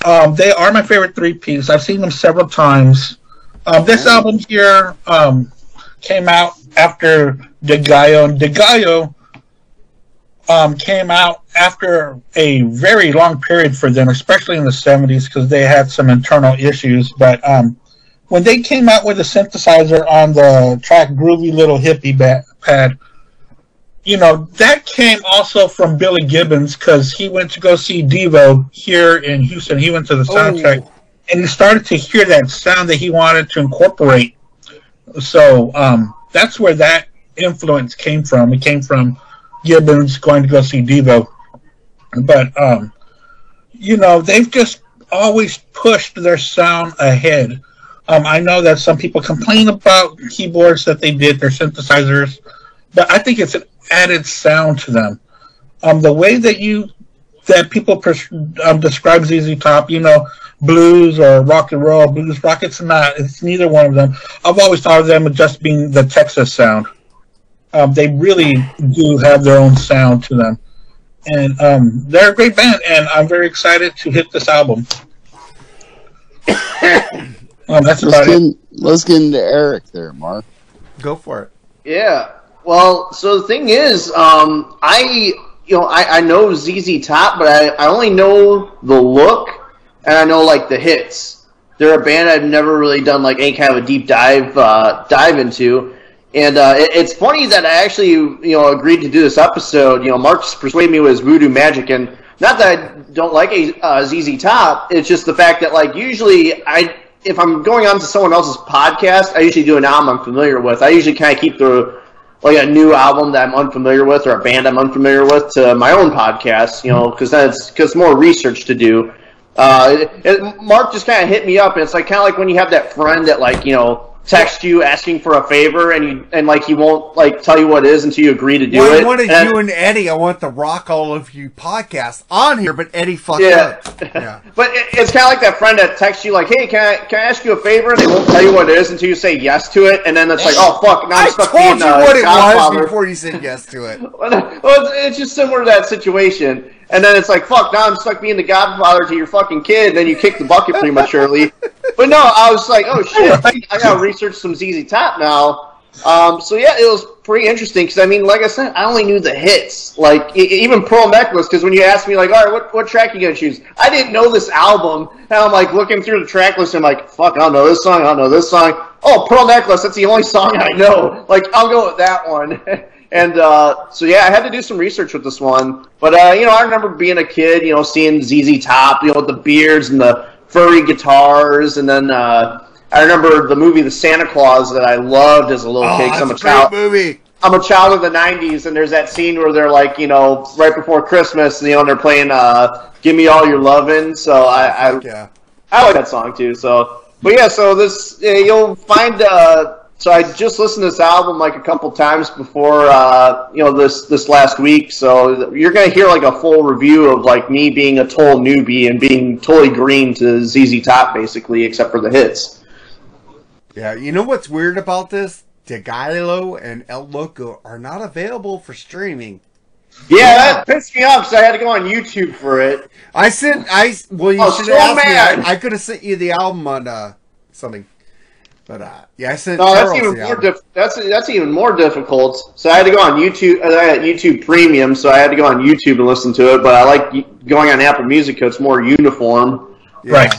um, they are my favorite three piece. I've seen them several times. Um, this album here um, came out after Degüello, and Degüello um, came out after a very long period for them, especially in the 70s, because they had some internal issues. But um, when they came out with a synthesizer on the track Groovy Little Hippie ba- Pad, you know, that came also from Billy Gibbons because he went to go see Devo here in Houston. He went to the soundtrack and he started to hear that sound that he wanted to incorporate. So um, that's where that influence came from. It came from Gibbons going to go see Devo. But, um, you know, they've just always pushed their sound ahead. Um, I know that some people complain about keyboards that they did, their synthesizers, but I think it's an added sound to them. Um, the way that you that people pres- um, describe ZZ Top, you know, blues or rock and roll, blues rock, it's not. It's neither one of them. I've always thought of them as just being the Texas sound. Um, they really do have their own sound to them, and um, they're a great band. And I'm very excited to hit this album. (coughs) um, that's Let's about get, it. let's get into Eric there, Mark. Go for it. Yeah. Well, so the thing is, um, I you know I, I know ZZ Top, but I, I only know the look and I know like the hits. They're a band I've never really done like any kind of a deep dive uh, dive into. And uh, it, it's funny that I actually you know agreed to do this episode. You know, Mark's persuaded me with voodoo magic, and not that I don't like a uh, ZZ Top. It's just the fact that like usually I if I'm going on to someone else's podcast, I usually do an album I'm familiar with. I usually kind of keep the like a new album that I'm unfamiliar with or a band I'm unfamiliar with to my own podcast, you know, because then it's cause more research to do. Uh, it, Mark just kind of hit me up, and it's like kind of like when you have that friend that like you know text you asking for a favor, and you and like he won't like tell you what it is until you agree to do Well, it. I wanted And- you and Eddie. I want the Rock All of You podcast on here, but Eddie fucked Yeah. up. (laughs) Yeah. But it, it's kind of like that friend that texts you like, "Hey, can I can I ask you a favor?" And they won't tell you what it is until you say yes to it, and then it's like, "Oh fuck!" Now I'm I stuck told being you uh, what it was before you said yes to it. (laughs) well, it's, it's just similar to that situation. And then it's like, fuck, now I'm stuck being the godfather to your fucking kid, and then you kick the bucket prematurely. but no, I was like, oh shit, I gotta research some ZZ Top now. Um, so yeah, it was pretty interesting because I mean, like I said, I only knew the hits, like e- even Pearl Necklace. Because when you asked me, like, all right, what what track you gonna choose? I didn't know this album, and I'm like looking through the track list, and I'm like, fuck, I don't know this song, I don't know this song. Oh, Pearl Necklace, that's the only song I know. Like, I'll go with that one. (laughs) And uh, so yeah, I had to do some research with this one. But uh, you know, I remember being a kid, you know, seeing ZZ Top, you know, with the beards and the furry guitars, and then uh, I remember the movie The Santa Clause that I loved as a little Oh, kid. 'cause I'm a that's a child. movie. I'm a child of the '90s, and there's that scene where they're like, you know, right before Christmas, you know, and they're playing uh, "Give Me All Your Lovin'." So I, I Yeah. I like that song too. So, but yeah, so this uh, you'll find. Uh, so I just listened to this album like a couple times before, uh, you know, this this last week. So you're gonna hear like a full review of like me being a total newbie and being totally green to ZZ Top, basically, except for the hits. Yeah, you know what's weird about this? Degüello and El Loco are not available for streaming. Yeah, that pissed me off. because I had to go on YouTube for it. I sent I well you Oh, should so asked mad. me. I, I could have sent you the album on uh something. But uh yeah, I sent No, that's even more diff- that's that's even more difficult. So I had to go on YouTube. uh, I had YouTube Premium, so I had to go on YouTube and listen to it. But I like going on Apple Music because it's more uniform. Yeah. Right.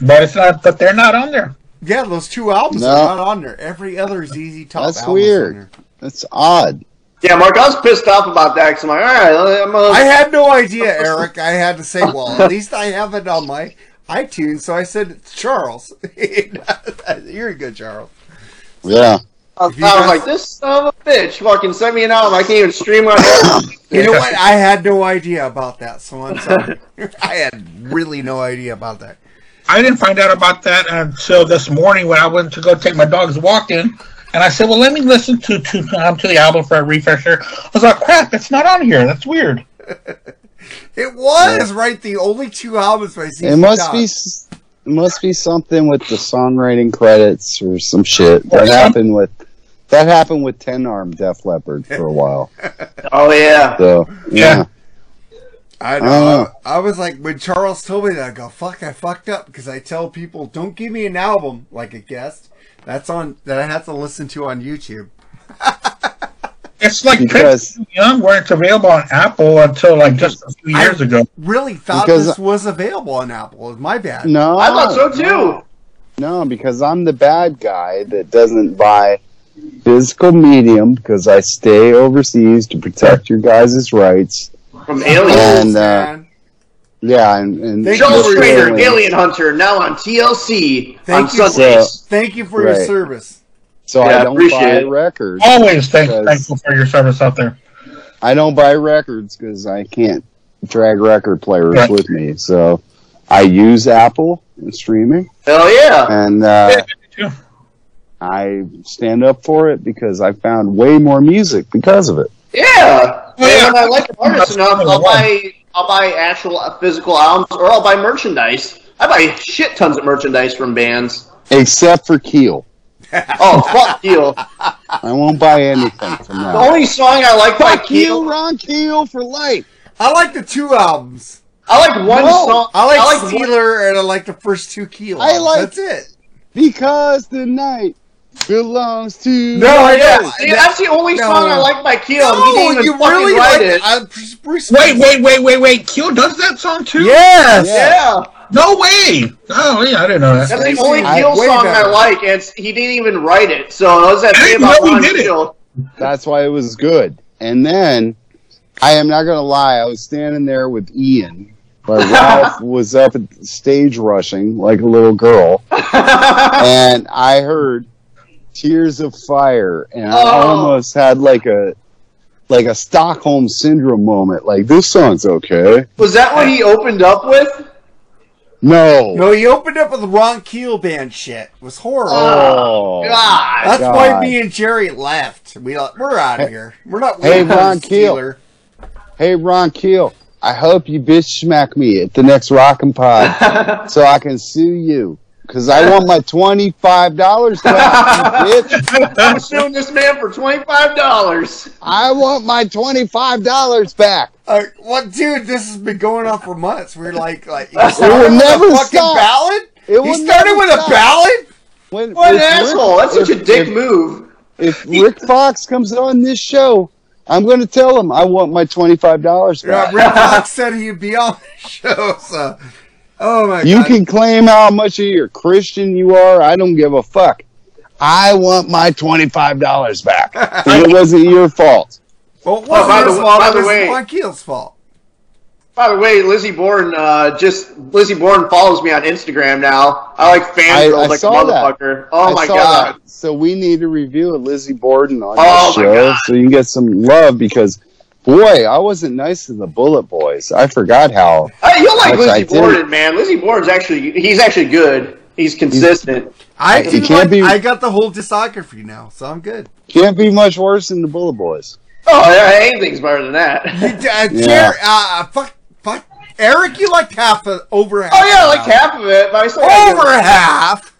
But it's not. But they're not on there. Yeah, those two albums No. are not on there. Every other ZZ Top That's album is on weird. there. That's odd. Yeah, Mark, I was pissed off about that because I'm like, all right, I'm I a, had no idea, Eric. I had to say, well, at least I have it on my iTunes, so I said it's Charles. (laughs) You're a good, Charles. Yeah. I was guys- like, this son of a bitch fucking sent me an album. I can't even stream on it. (coughs) You know what? I had no idea about that, so I'm sorry. (laughs) (laughs) I had really no idea about that. I didn't find out about that until this morning when I went to go take my dog's walk in. And I said, well, let me listen to to, um, to the album for a refresher. I was like, crap, it's not on here. That's weird. It was right. The only two albums by ZZ It must Top. be. It must be something with the songwriting credits or some shit (laughs) that happened with. That happened with Ten Arm Def Leppard for a while. (laughs) oh yeah, So yeah, I I know. don't. I, I was like, when Charles told me that, I go, fuck, I fucked up because I tell people, don't give me an album like a guest. That's on that I have to listen to on YouTube. (laughs) It's like Because- Prince Young weren't available on Apple until like just a few years ago. Really thought Because- this was available on Apple. It was my bad. No, I thought so too. No, no, because I'm the bad guy that doesn't buy physical medium because I stay overseas to protect your guys' rights. From aliens. And uh, yeah, and, and Thank Joel you Strader, Alien Hunter, now on TLC Thank on you. Sundays. Thank you for your service. So Yeah, I don't appreciate buy it. records. Always thank, Because- thankful for your service out there. I don't buy records because I can't drag record players Right. with me. So I use Apple and streaming, Hell yeah. and uh, too. I stand up for it because I found way more music because of it. Yeah. Oh, yeah. And when I like an artist That's enough, I'll buy I'll buy actual uh, physical albums or I'll buy merchandise. I buy shit tons of merchandise from bands. Except for Keel, (laughs) Oh fuck Keel. I won't buy anything from that. The only song I like by Fuck Keel, Keel, Ron Keel for life. I like the two albums. I like one No, song. I like, I like one- Steeler and I like the first two Keel. I like- That's it. Because the night belongs to No, I Yeah, know. see, that's the only No. song I like by Keel. and he didn't even you fucking really write like it. I, Bruce Wait, wait, wait, wait, wait. Q does that song too? Yes. Yeah. Yeah, No way. Oh yeah, I didn't know that. that's the only I- Keel way song I like, and he didn't even write it. So what does that I say didn't about know he Ron did it. That's why it was good. And then, I am not going to lie, I was standing there with Ian, but (laughs) Ralph was up at the stage rushing like a little girl, (laughs) and I heard Tears of Fire, and I Oh. almost had like a like a Stockholm syndrome moment. Like this song's okay. Was that what he opened up with? No. No, he opened up with the Ron Keel band shit. It was horrible. Oh. oh God. That's God. why me and Jerry left. We we're out of here. We're not. Hey, waiting Ron Keel. Hey Ron Keel, I hope you bitch smack me at the next Rockin' Pod (laughs) so I can sue you. Cause I want my twenty five dollars back, bitch. I'm suing this man for twenty five dollars. I want my twenty five dollars back. Uh, what, dude? This has been going on for months. We're like, like he will never a fucking stop. ballad. It He will started never with a stop. ballad. When, What an if Rick- asshole! That's such a dick if, move. If Rick Fox comes on this show, I'm going to tell him I want my twenty five dollars Yeah, back. Rick Fox (laughs) said he'd be on the show. So, oh my You god. can claim how much of your Christian you are. I don't give a fuck. I want my twenty five dollars back. 'Cause (laughs) it wasn't your fault. Well, it Oh, by wasn't the his way- fault. by It the was way- Ron Keel's fault. By the way, Lizzie Borden uh, just Lizzie Borden follows me on Instagram now. I like I- fangirls I like a saw that. motherfucker. Oh I my saw god. that. So we need to review a Lizzie Borden on Oh this my show God. so you can get some love because boy, I wasn't nice to the Bullet Boys. I forgot how Hey, you'll like Which I Lizzie did. Borden, man. Lizzie Borden's actually he's actually good. He's consistent. I he can't like, be, I got the whole discography now, so I'm good. can't be much worse than the Bullet Boys. Oh, yeah, anything's better than that. You, uh, Yeah. Jer- uh, fuck, fuck, Eric, you liked half of over half. Oh yeah, like half of it, but I still over half.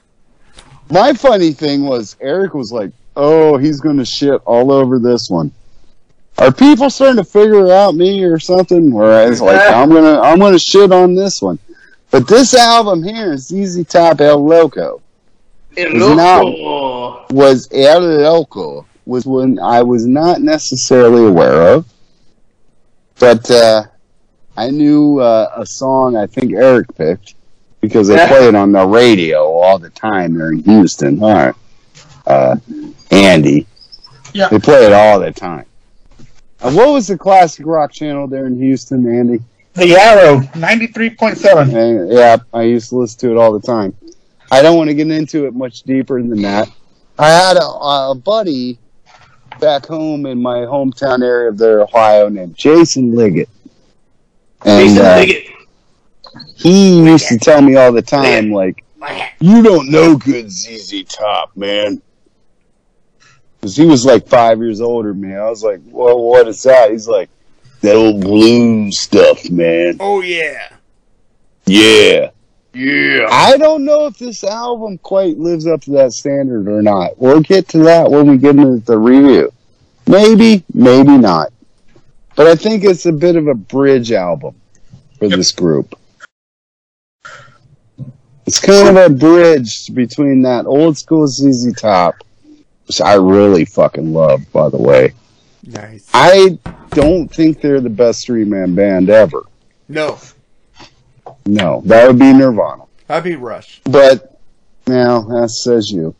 My funny thing was Eric was like, "Oh, he's going to shit all over this one." Are people starting to figure out me or something? Where I was like, "I'm gonna, I'm gonna shit on this one," but this album here is ZZ Top El Loco, It Is it not? was El Loco was one I was not necessarily aware of, but uh, I knew uh, a song I think Eric picked because they play it on the radio all the time there in Houston. All right, uh, Andy, Yeah. they play it all the time. Uh, what was the classic rock channel there in Houston, Andy? The Arrow, ninety three point seven. Uh, yeah, I used to listen to it all the time. I don't want to get into it much deeper than that. I had a, a buddy back home in my hometown area of there, Ohio, named Jason Liggett. And Jason uh, Liggett. he used to tell me all the time, like, you don't know good ZZ Top, man. Because he was like five years older me. I was like, well, what is that? He's like, that old blues stuff, man. Oh yeah. Yeah. Yeah. I don't know if this album quite lives up to that standard or not. We'll get to that when we get into the review. Maybe, maybe not. But I think it's a bit of a bridge album for this group. It's kind of a bridge between that old school ZZ Top, I really fucking love, by the way, Nice. I don't think they're the best three man band ever. No, No, that would be Nirvana. I'd be Rush. But now that says you.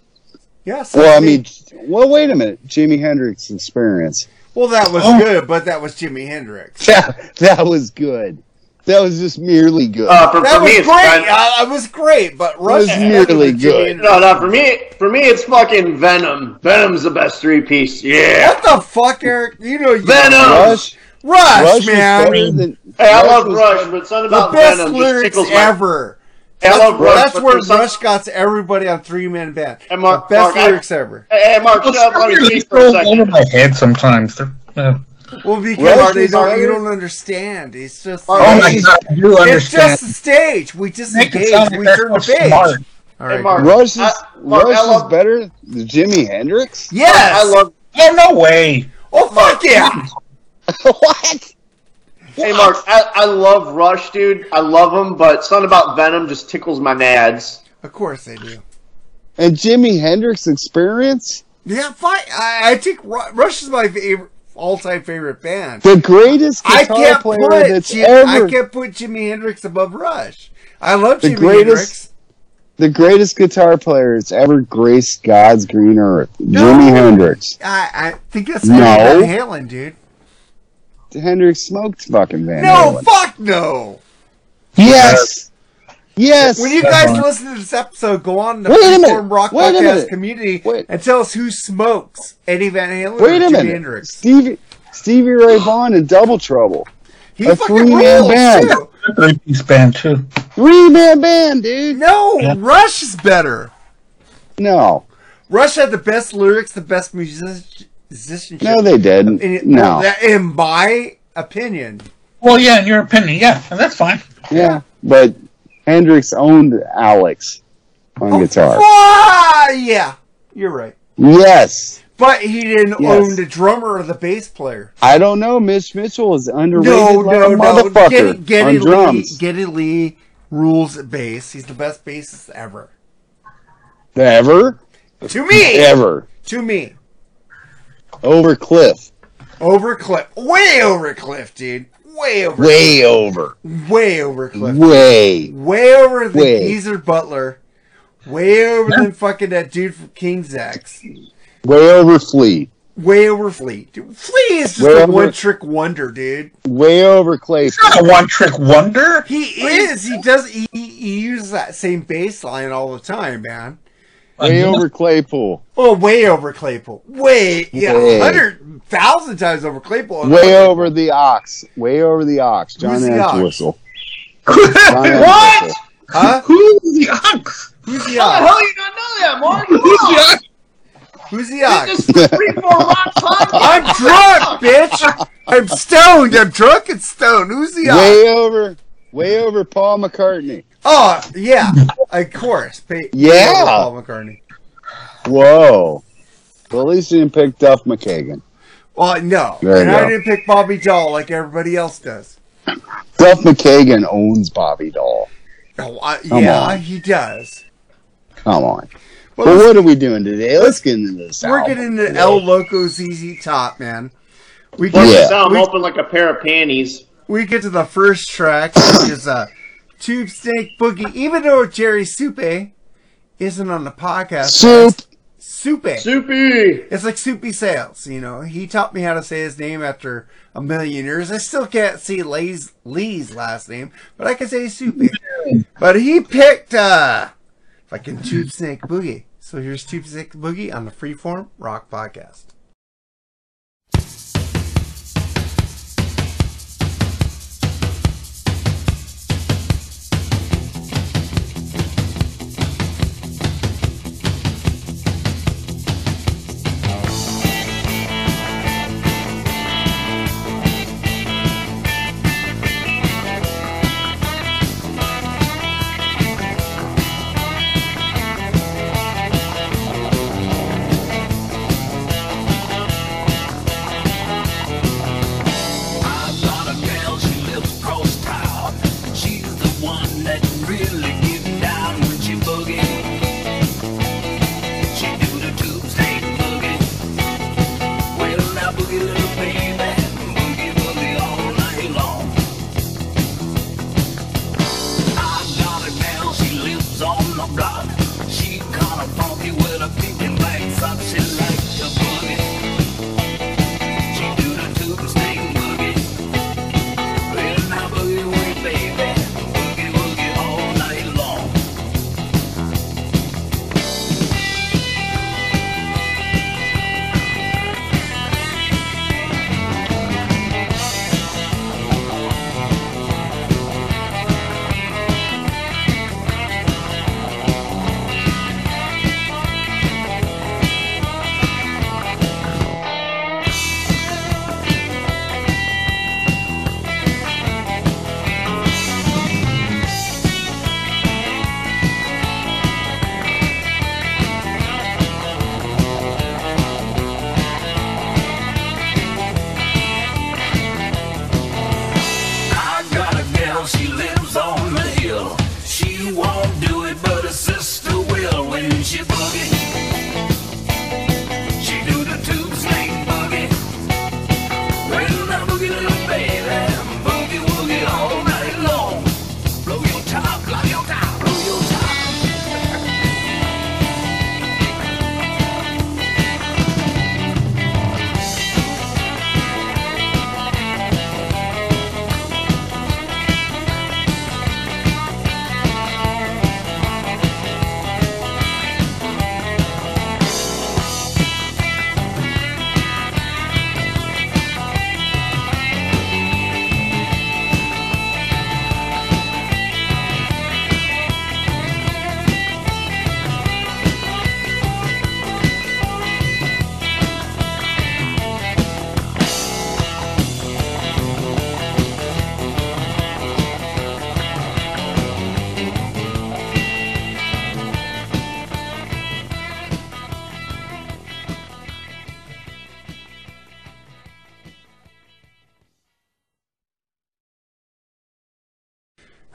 Yes. Well, I mean, well, wait a minute. Jimi Hendrix Experience. well, that was Oh. good, but that was Jimi Hendrix. (laughs) That that was good. That was just merely good. Uh, for, That for was me, great. it's kind Uh, it was great, but Rush was is merely better than Jimi good. No, no. For me, for me, it's fucking Venom. Venom's the best three piece. Yeah. What the fuck, Eric? You know you Venom! Rush, Rush, Rush was man. better than. Hey, I Rush love Rush, but something the about best Venom just lyrics tickles ever. Hey, I That's, love Rush, that's where there's some- Rush got everybody on three man band. Hey, Mark- the best Mark, I- lyrics ever. Hey, hey, Mark, shut up. Let me speak lyrics for a go over second. my head sometimes. They're- yeah. Well, because Rush they don't, you don't understand. It's just Mark, Oh Rush my is- god, I do it's understand. just the stage. We just Make it engage. sound We turn the page. smart. All Hey. Mark. Rush is I- Mark, Rush I is better than Jimi Hendrix. Yes. I love. Oh no way! Oh fuck yeah! (laughs) what? Hey, Mark, I, I love Rush, dude. I love him, but something about Venom just tickles my nads. Of course they do. And Jimi Hendrix Experience, Yeah, fine. I, I think Rush is my favorite, all-time favorite band. the greatest I guitar can't player put that's Jim, ever, I can't put Jimi Hendrix above Rush. I love The Jimi greatest- Hendrix. the greatest guitar player that's ever graced God's green earth. No. Jimi Hendrix. I, I think that's No. Van Halen, dude. Hendrix smoked fucking Van No, Halen. fuck no. Yes. Yes. When you That's guys fine. listen to this episode, go on the Wait a minute. Freeform Rock Wait a Podcast minute. community Wait. and tell us who smokes Eddie Van Halen Wait or a minute. Hendrix. Stevie Stevie Ray (gasps) Vaughan and Double Trouble. He a three-man band. too. Three piece band too. Three man band, dude. No, Yeah. Rush is better. No. Rush had the best lyrics, the best music- musicianship. No, they didn't. in, No. that- in my opinion. Well, yeah, in your opinion, yeah, and that's fine. Yeah. But Hendrix owned Alex on guitar. Ah, yeah, you're right. Yes. But he didn't Yes. own the drummer or the bass player. I don't know. Mitch Mitchell is underrated No, like no, no. Geddy, Geddy, on Lee, drums. Geddy Lee rules at bass. He's the best bassist ever. Ever? To me. Ever. To me. Over Cliff. Over Cliff. Way over Cliff, dude. Way over. Way over. Way over Cliff. Way. Way over the Way. Geezer Butler. Way over than fucking that dude from King's X. Way over Flea. Way over Flea. Dude, Flea is just Way a over- one trick wonder, dude. Way over Claypool. Not a one trick wonder. He is. He does. He, he he uses that same bass line all the time, man. Way over Claypool. Oh, way over Claypool. Way, yeah, Way. hundred thousand times over Claypool. Way over the ox. Way over the ox. John Who's the ox? Entwistle. (laughs) What? Huh? Who's the ox? Who's the How the ox? hell you not know that, Mark? Who's the ox? Who's the ox? This is the free for rock podcast. I'm drunk, bitch. I'm stoned. I'm drunk and stoned. Who's the ox? Way over. Way over Paul McCartney. Oh, yeah, of course. Pa- Yeah. over Paul McCartney. Whoa. Well, at least you didn't pick Duff McKagan. Well, no, There you and I go. didn't pick Bobby Dall like everybody else does. Duff McKagan owns Bobby Dall. Oh, I, Come yeah, on. he does. Come on. Well, But let's- what are we doing today? Let's get into this. We're album. getting into El Loco ZZ Top, man. We Plus, get, you Yeah. sound we, open like a pair of panties. we get to the first track, which is uh, Tube Snake Boogie. Even though Jerry Supe isn't on the podcast, Soup. Supe. Soupy. It's like Soupy Sales, you know. He taught me how to say his name after a million years. I still can't see Lee's, Lee's last name, but I can say Soupy. but he picked uh fucking Tube Snake Boogie. So here's Tube Snake Boogie on the Freeform Rock Podcast.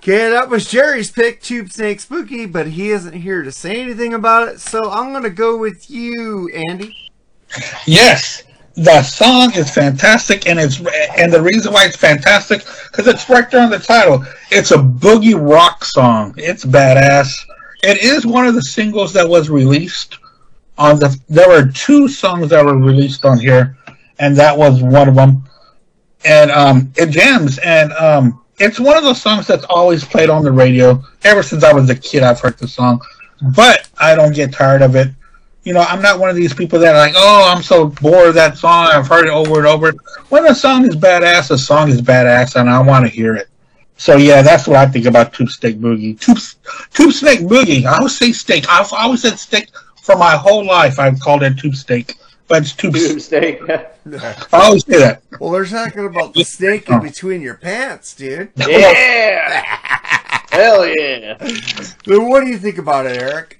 Okay, that was Jerry's pick, Tube Snake Spooky, but he isn't here to say anything about it, so I'm gonna go with you, Andy. Yes, the song is fantastic, and it's and the reason why it's fantastic because it's right there on the title. It's a boogie rock song. It's badass. It is one of the singles that was released on the. There were two songs that were released on here, and that was one of them. And um, it jams, and um, it's one of those songs that's always played on the radio. Ever since I was a kid, I've heard the song, but I don't get tired of it you know, I'm not one of these people that are like, oh, I'm so bored of that song. I've heard it over and over. When a song is badass, a song is badass, and I want to hear it. So yeah, that's what I think about Tube Snake Boogie. Tube, Tube Snake Boogie. I always say steak. I've always said steak for my whole life. I've called it Tube Steak, but it's Tube, Tube steak. (laughs) I always say that. Well, they're talking about the snake in between your pants, dude. (laughs) Yeah. Hell yeah. Then what do you think about it, Eric?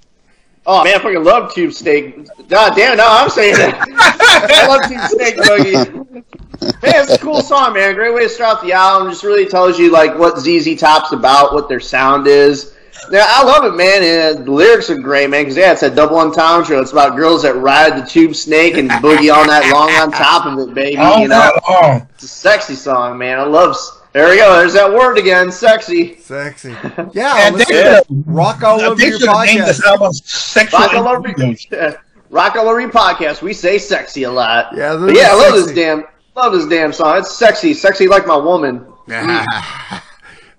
Oh man, I fucking love Tube Steak. God damn, no, I'm saying it. I love Tube Steak Boogie. Man, it's a cool song, man. Great way to start off the album. Just really tells you like what ZZ Top's about, what their sound is. Yeah, I love it, man. And uh, the lyrics are great, man. Because yeah, it's a double entendre. It's about girls that ride the tube snake and boogie all night long on top of it, baby. All you know, night long. it's a sexy song, man. I love. There we go. There's that word again, sexy. Sexy. (laughs) Yeah, And let's they do it. should- rock all over they your should have named this podcast. album "Sexual Rock all over, Innuendos." (laughs) Rock all over your podcast. We say sexy a lot. Yeah, But those yeah, I love this damn, love this damn song. It's sexy, sexy like my woman. (laughs)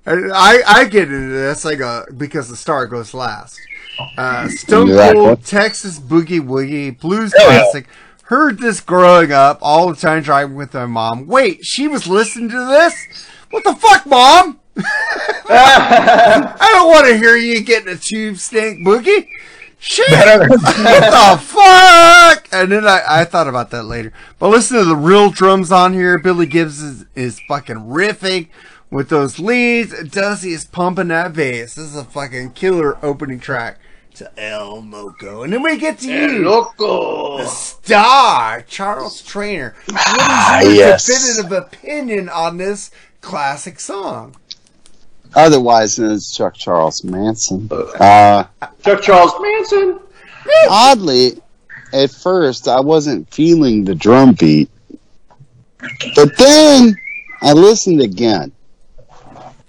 I I get into this like a because the star goes last. Uh, (laughs) Stone. Cold Texas Boogie Woogie Blues Hell yeah. Classic. Heard this growing up all the time driving with my mom. Wait, she was listening to this? What the fuck, mom? (laughs) (laughs) I don't want to hear you getting a tube snake boogie. Shit. What the fuck? And then I, I thought about that later. But listen to the real drums on here. Billy Gibbs is, is fucking riffing with those leads. Dusty is pumping that bass. This is a fucking killer opening track to El Moco. And then we get to you. Loco. The star, Charles Trainer. What is Ah, your yes. definitive opinion on this classic song? Otherwise known as Chuck Charles Manson. Uh, Chuck Charles Manson. oddly, at first I wasn't feeling the drum beat, but then I listened again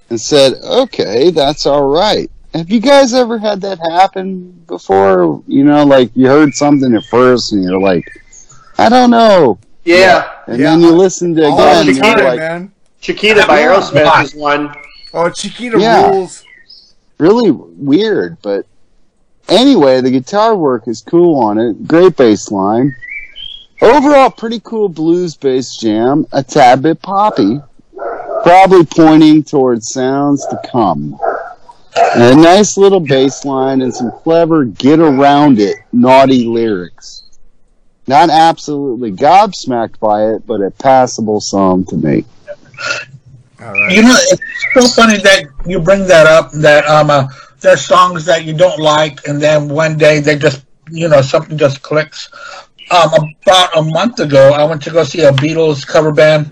and said, "Okay, that's all right." Have you guys ever had that happen before? You know, like you heard something at first and you're like, "I don't know," Yeah. and Yeah. then you listened to it again the and like, man. Chiquita by Aerosmith is one. Oh, Chiquita Yeah. rules. really weird, but anyway, the guitar work is cool on it. Great bass line. Overall, pretty cool blues bass jam. A tad bit poppy, probably pointing towards sounds to come. And a nice little bass line and some clever get around it naughty lyrics. Not absolutely gobsmacked by it, but a passable song to me. You know, it's so funny that you bring that up. That um, uh, there's songs that you don't like, and then one day they just, you know, something just clicks. Um, about a month ago, I went to go see a Beatles cover band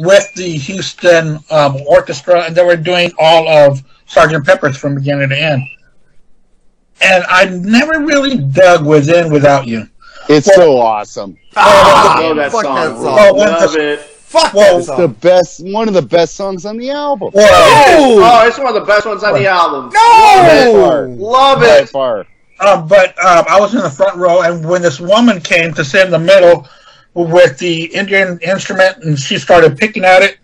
with the Houston um, Orchestra, and they were doing all of Sergeant Pepper's from beginning to end. And I never really dug Within Without You. It's so awesome. I love that fuck song. that song. Love it. Fuck Well, that It's the best, one of the best songs on the album. Well, Oh, it's one of the best ones on the album. No! Love By it. far. Um, but um, I was in the front row, and when this woman came to sit in the middle with the Indian instrument, and she started picking at it,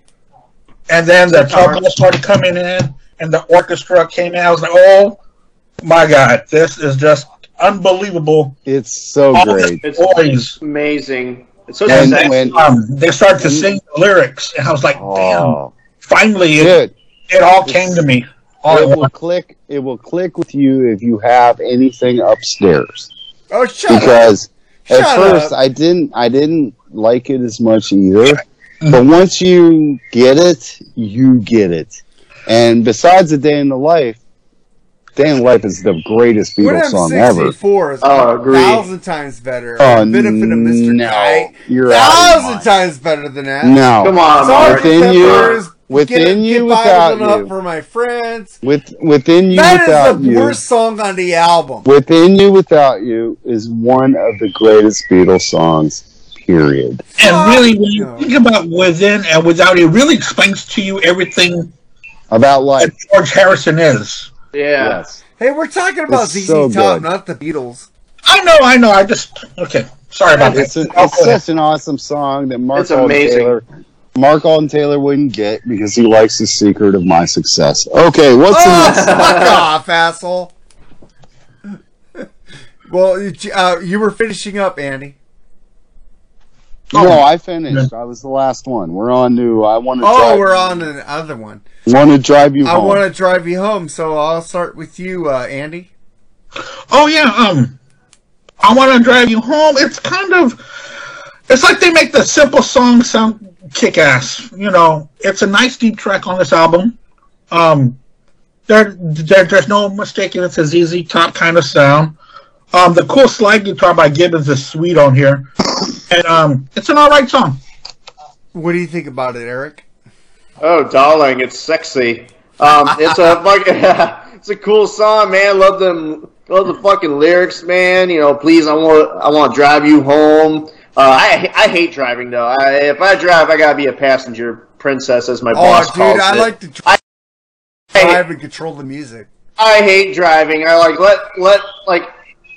and then the tabla started coming in, and the orchestra came in. I was like, "Oh my God, this is just unbelievable!" It's so All great. It's boys, amazing. It's so And sexy. when- um, they started to sing the lyrics, and I was like, "Damn!" Oh, Finally, it, it all came to me. All it will once. click. It will click with you if you have anything upstairs. Oh, shut up. Because at Shut first up. I didn't. I didn't like it as much either. Mm-hmm. But once you get it, you get it. And besides a day in the life, day in the life is the greatest When Beatles song ever. M64 is Oh, a agree. thousand times better. Oh, Benefit of Mr. no. Kite. You're out of thousand times better than that. No, Come on, Sergeant Mark. You- Pepper's Within get, You get Without Bible Up You. for my friends. With within you That without is the you. worst song on the album. Within You Without You is one of the greatest Beatles songs. Period. And really, when you think about within and without, it really explains to you everything About life. George Harrison is. Yeah. Yes. Hey, we're talking about It's ZZ so Top, good. not the Beatles. I know, I know. I just okay. Sorry about It's, that. Oh, it's such an awesome song that Mark It's amazing. Taylor Mark Alden Taylor wouldn't get because he likes the secret of my success. Okay, what's the Oh, next fuck off, asshole. well, you- uh, you were finishing up, Andy. No, I finished. I was the last one. We're on to I want to Oh, drive we're on another one. want to drive you I home. want to drive you home, so I'll start with you, uh, Andy. Oh yeah, um, I want to drive you home. It's kind of, it's like they make the simple song sound kick ass. You know, it's a nice deep track on this album. Um, there, there there's no mistaking it's a ZZ Top kind of sound. Um, the cool slide guitar by Gibbons is sweet on here, and um, it's an alright song. What do you think about it, Eric? Oh, darling, it's sexy. Um, it's a fucking, (laughs) it's a cool song, man. Love them, love the fucking lyrics, man. You know, please, I want, I want to drive you home. Uh, I, I hate driving though. I, if I drive, I gotta be a passenger princess, as my Oh, boss dude, calls I it. like to drive I, drive and control the music. I hate driving. I like let let like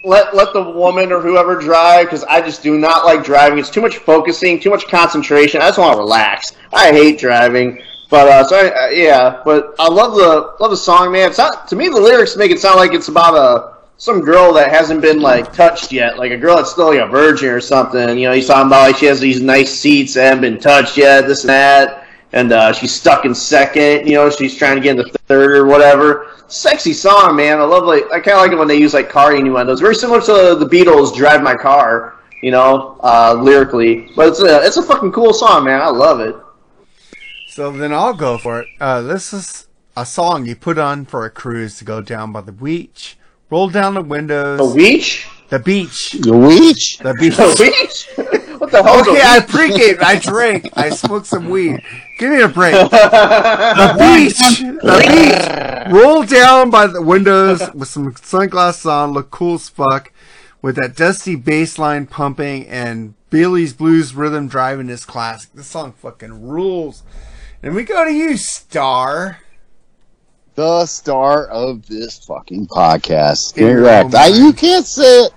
let let the woman or whoever drive because I just do not like driving. It's too much focusing, too much concentration. I just want to relax. I hate driving. But uh, so I, uh, yeah, but I love the love the song, man. It's not to me the lyrics make it sound like it's about a some girl that hasn't been like touched yet, like a girl that's still like a virgin or something. You know, he's talking about like she has these nice seats that haven't been touched yet, this and that, and uh, she's stuck in second. You know, she's trying to get into third or whatever. Sexy song, man. I love like I kind of like it when they use like car innuendos. Very similar to the Beatles' "Drive My Car." You know, uh, lyrically, but it's a it's a fucking cool song, man. I love it. So then I'll go for it. Uh, this is a song you put on for a cruise to go down by the beach, roll down the windows. The beach? The beach. The beach? (laughs) The beach. The beach? (laughs) what the hell? Okay, I pregame. I drank. I smoked some weed. Give me a break. (laughs) The beach. The beach. Roll down by the windows with some sunglasses on. Look cool as fuck. With that dusty bass line pumping and Bailey's Blues rhythm driving this classic. This song fucking rules. And we go to you, Star. The star of this fucking podcast. Correct. own I, you can't say it.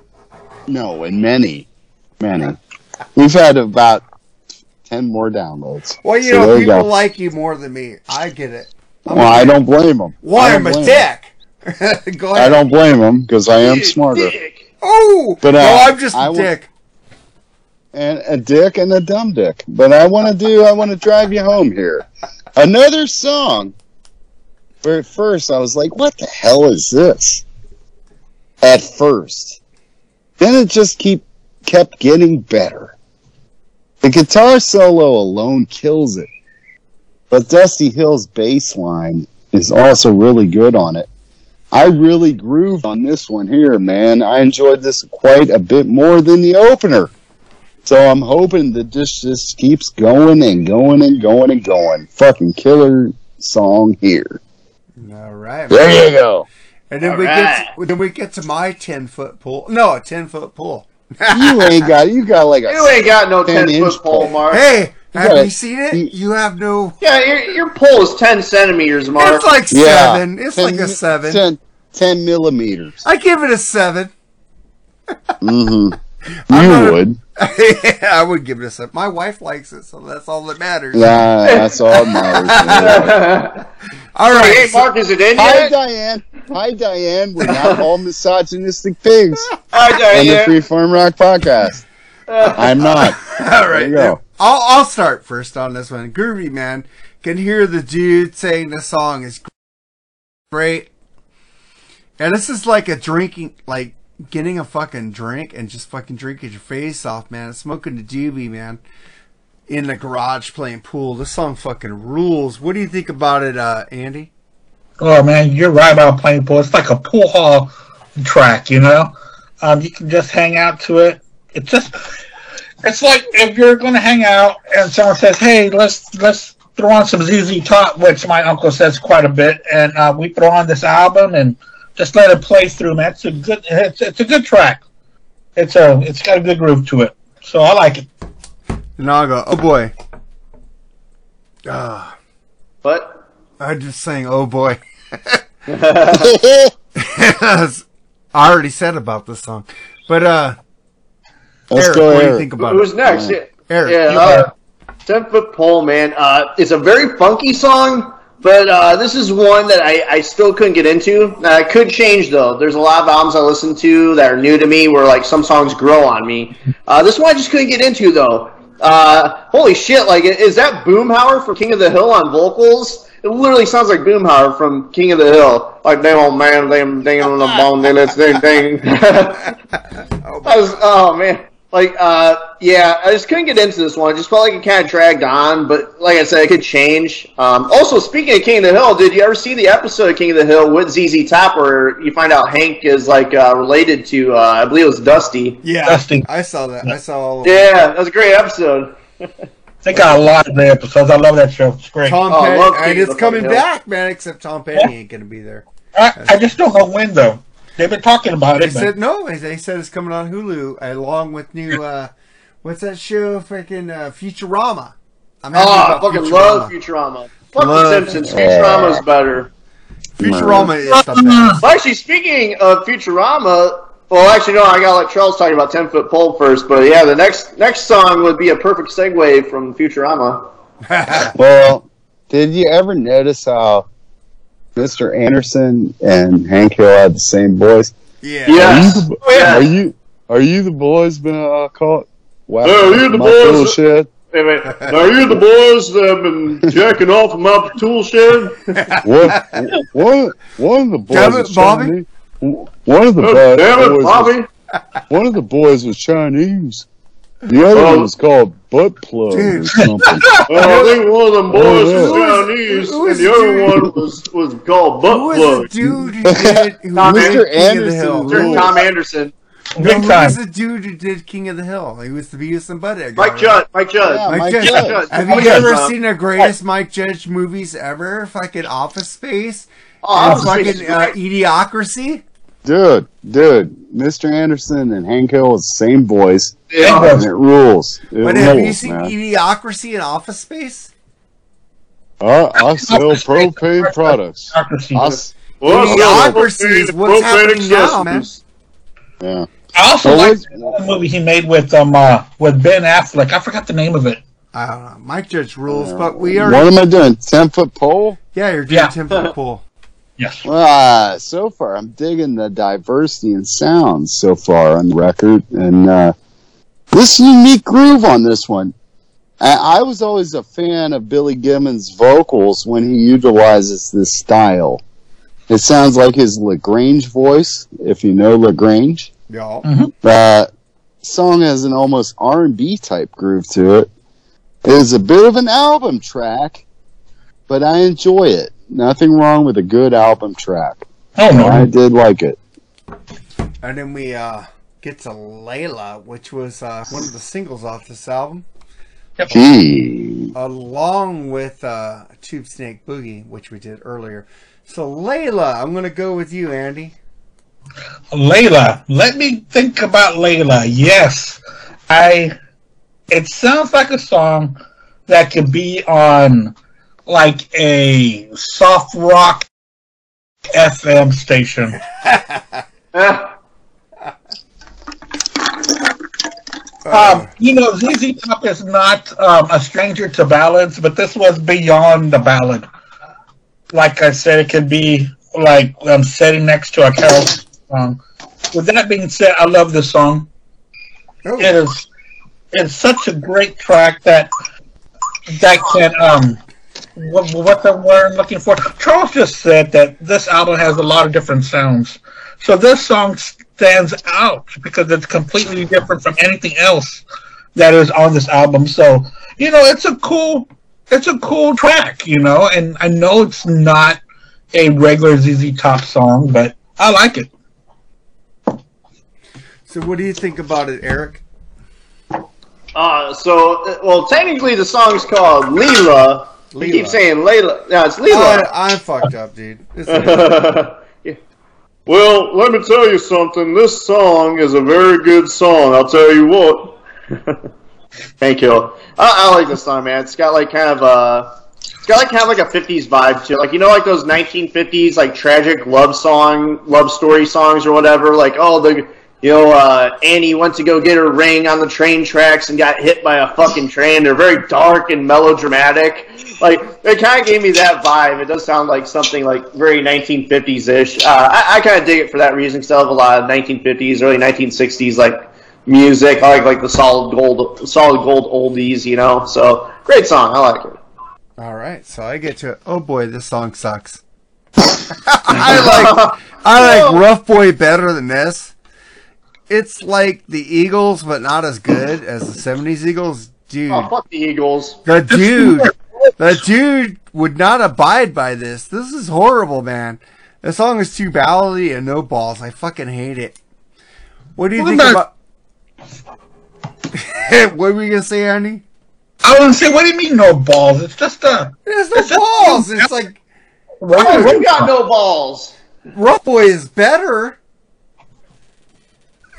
No, and many, many. We've had about ten more downloads. Well, you So know, there you people like you more than me. I get it. I'm Well, I dick. don't blame them. Why I'm a dick. go ahead. I don't blame them because (laughs) I am smarter. Oh, But, uh, no, I'm just a I dick. and a dick and a dumb dick. But I want to do, I want to drive you home here. Another song. Where at first I was like, what the hell is this? At first. Then it just keep kept getting better. The guitar solo alone kills it. But Dusty Hill's bass line is also really good on it. I really grooved on this one here, man. I enjoyed this quite a bit more than the opener. So I'm hoping that this just keeps going and going and going and going. Fucking killer song here. All right. There man. you go. And then All we right. get to, then we get to my ten foot pool. No, a ten foot pool. You ain't got you got like a You ain't got no ten, 10 foot pole, Mark. Hey, You have gotta- you seen it? you- You have no. Yeah, your your pole is ten centimeters, Mark. It's like yeah. seven. It's 10 like a seven. 10, 10 millimeters. I give it a seven. Mm-hmm. (laughs) I'm You not a- would. (laughs) I would give this up. My wife likes it, so that's all that matters. Nah, that's all that matters. (laughs) All right. hey, so- Mark, is it in Hi, yet? Diane. Hi, Diane. We're not (laughs) all misogynistic pigs Hi, Diane. on the Diane. Freeform Rock podcast. I'm not. all right. There you go. I'll I'll start first on this one. Groovy man can hear the dude saying the song is great, and this is like a drinking, like getting a fucking drink and just fucking drinking your face off, man. Smoking the doobie, man, in the garage playing pool. This song fucking rules. What do you think about it, uh, Andy? Oh man, you're right about playing pool. It's like a pool hall track, you know. Um, you can just hang out to it. It's just, it's like if you're going to hang out and someone says, "Hey, let's let's throw on some ZZ Top, which my uncle says quite a bit, and uh, we throw on this album and just let it play through, man. It's a good, it's, it's a good track. It's a, it's got a good groove to it, so I like it. And I'll go, oh boy. Ah, But I'm just saying, oh boy. (laughs) I already said about this song. But, uh, Let's Eric, go, what do you Eric. think about who's it? next? Yeah, Eric, yeah you uh, ten foot pole, man. Uh, it's a very funky song, but uh, this is one that I, I still couldn't get into. It could change though. There's a lot of albums I listen to that are new to me, where like some songs grow on me. Uh, this one I just couldn't get into though. Uh, holy shit! Like, is that Boomhauer from King of the Hill on vocals? It literally sounds like Boomhauer from King of the Hill. Like, damn old man, damn, ding on the bone, ding, let's ding, ding. I was, oh man. Like, uh, yeah, I just couldn't get into this one. I just felt like it kind of dragged on, but like I said, it could change. Um, also, speaking of King of the Hill, did you ever see the episode of King of the Hill with ZZ Top where you find out Hank is like uh, related to, uh, I believe it was Dusty? Yeah, Dusty. I saw that. I saw all of Yeah, that was a great episode. They got a lot of great episodes. I love that show. It's great. Tom Oh, I Petty, love and King of it's coming back, man. Except Tom Petty ain't gonna be there. I, I just don't know when though. They've been talking about They it. but- said no. They said it's coming on Hulu along with new. (laughs) uh What's that show? Freaking uh, Futurama. I'm Oh, happy I fucking Futurama. love Futurama. Fuck Love- the Simpsons. Futurama's better. Futurama is the best. Well, actually, speaking of Futurama, well, actually, no, I gotta let Charles talk about Ten Foot Pole first. But yeah, the next next song would be a perfect segue from Futurama. (laughs) Well, did you ever notice how Mr. Anderson and Hank Hill had the same voice? Yeah. Yes. Are you the, Oh, yeah. are you are you the boys been uh, caught? Wow, Oh, you the boys- tool shed? Wait, wait. Are you the boys that have been jacking off of my tool shed? What? One, one of the boys Damn it, Bobby. Chinese. One of the Oh, bo- damn it, boys Bobby. Was, one of the boys was Chinese. The other Oh. one was called butt plug or something. (laughs) Oh, I think one of them boys Oh, was yeah. Chinese, Who was and the other dude? one was was called butt Who was plug. the dude who (laughs) did who Tom did Anderson. King of the Hill? Tom Anderson, No, Big who time. was the dude who did King of the Hill? He was the Beavis and Butthead guy. Mike right? Judd, Mike Judd. Yeah, Mike, Mike Judge. Judge. Have you Judge, ever uh, seen the greatest Mike Judge movies ever? Fucking Office Space. Oh, and Office Space fucking is uh. Idiocracy. Dude, dude, Mr. Anderson and Hank Hill is the same voice, Yeah. and it rules. It But have you seen man. Idiocracy and Office Space? Uh, I sell propane products. Democracy. I s- Well, Idiocracy is propane- what's happening now, man. yeah. I also Well, like the movie he made with um uh, with Ben Affleck. I forgot the name of it. I don't know. Mike Judge rules, but we are. What am I doing? Ten foot pole? Yeah, you're doing Yeah. Ten Foot Pole. Yes. Uh, so far, I'm digging the diversity in sounds so far on the record, and uh, this unique groove on this one. I, I was always a fan of Billy Gibbons' vocals when he utilizes this style. It sounds like his La Grange voice, if you know La Grange. Y'all. The song has an almost R&B type groove to it. It is a bit of an album track, but I enjoy it. Nothing wrong with a good album track. Oh no. I did like it. And then we uh, get to Layla, which was uh, one of the singles off this album, Gee. along with uh, Tube Snake Boogie, which we did earlier. So Layla, I'm gonna go with you, Andy. Layla. Let me think about Layla. Yes, I. It sounds like a song that could be on like a soft rock FM station. (laughs) (laughs) Um, you know, ZZ Top is not um, a stranger to ballads, but this was beyond the ballad. Like I said, it could be like I'm sitting next to a carol song. With that being said, I love this song. Oh. It is it's such a great track that that can um what, what the word I'm looking for. Charles just said that this album has a lot of different sounds. So this song stands out because it's completely different from anything else that is on this album. So, you know, it's a cool it's a cool track, you know, and I know it's not a regular ZZ Top song, but I like it. So what do you think about it, Eric? Uh, so, uh, well, technically the song's called Leela, You keep saying Layla. No, it's Leela. I, I'm fucked up, dude. It's (laughs) Yeah. Well, let me tell you something. This song is a very good song. I'll tell you what. (laughs) Thank you. I, I like this song, man. It's got like kind of a, it's got like kind of like a '50s vibe to it. Like you know, like those 1950s like tragic love song, love story songs or whatever. Like oh the. You know, uh, Annie went to go get her ring on the train tracks and got hit by a fucking train. They're very dark and melodramatic. Like, it kind of gave me that vibe. It does sound like something like very 1950s ish. Uh, I, I kind of dig it for that reason because I love a lot of 1950s, early 1960s like music. I like like the solid gold, solid gold oldies. You know, so great song. I like it. All right, so I get to oh boy, this song sucks. (laughs) I like I like (laughs) Rough Boy better than this. It's like the Eagles, but not as good as the '70s Eagles, dude. Oh fuck the Eagles. The dude, the dude would not abide by this. This is horrible, man. The song is too ballady and no balls. I fucking hate it. What do you What think about- about? (laughs) what were you gonna say, Andy? I was gonna say, what do you mean no balls? It's just a. There's no It's just- balls. It's like Oh, who got no balls? Rough Boy is better.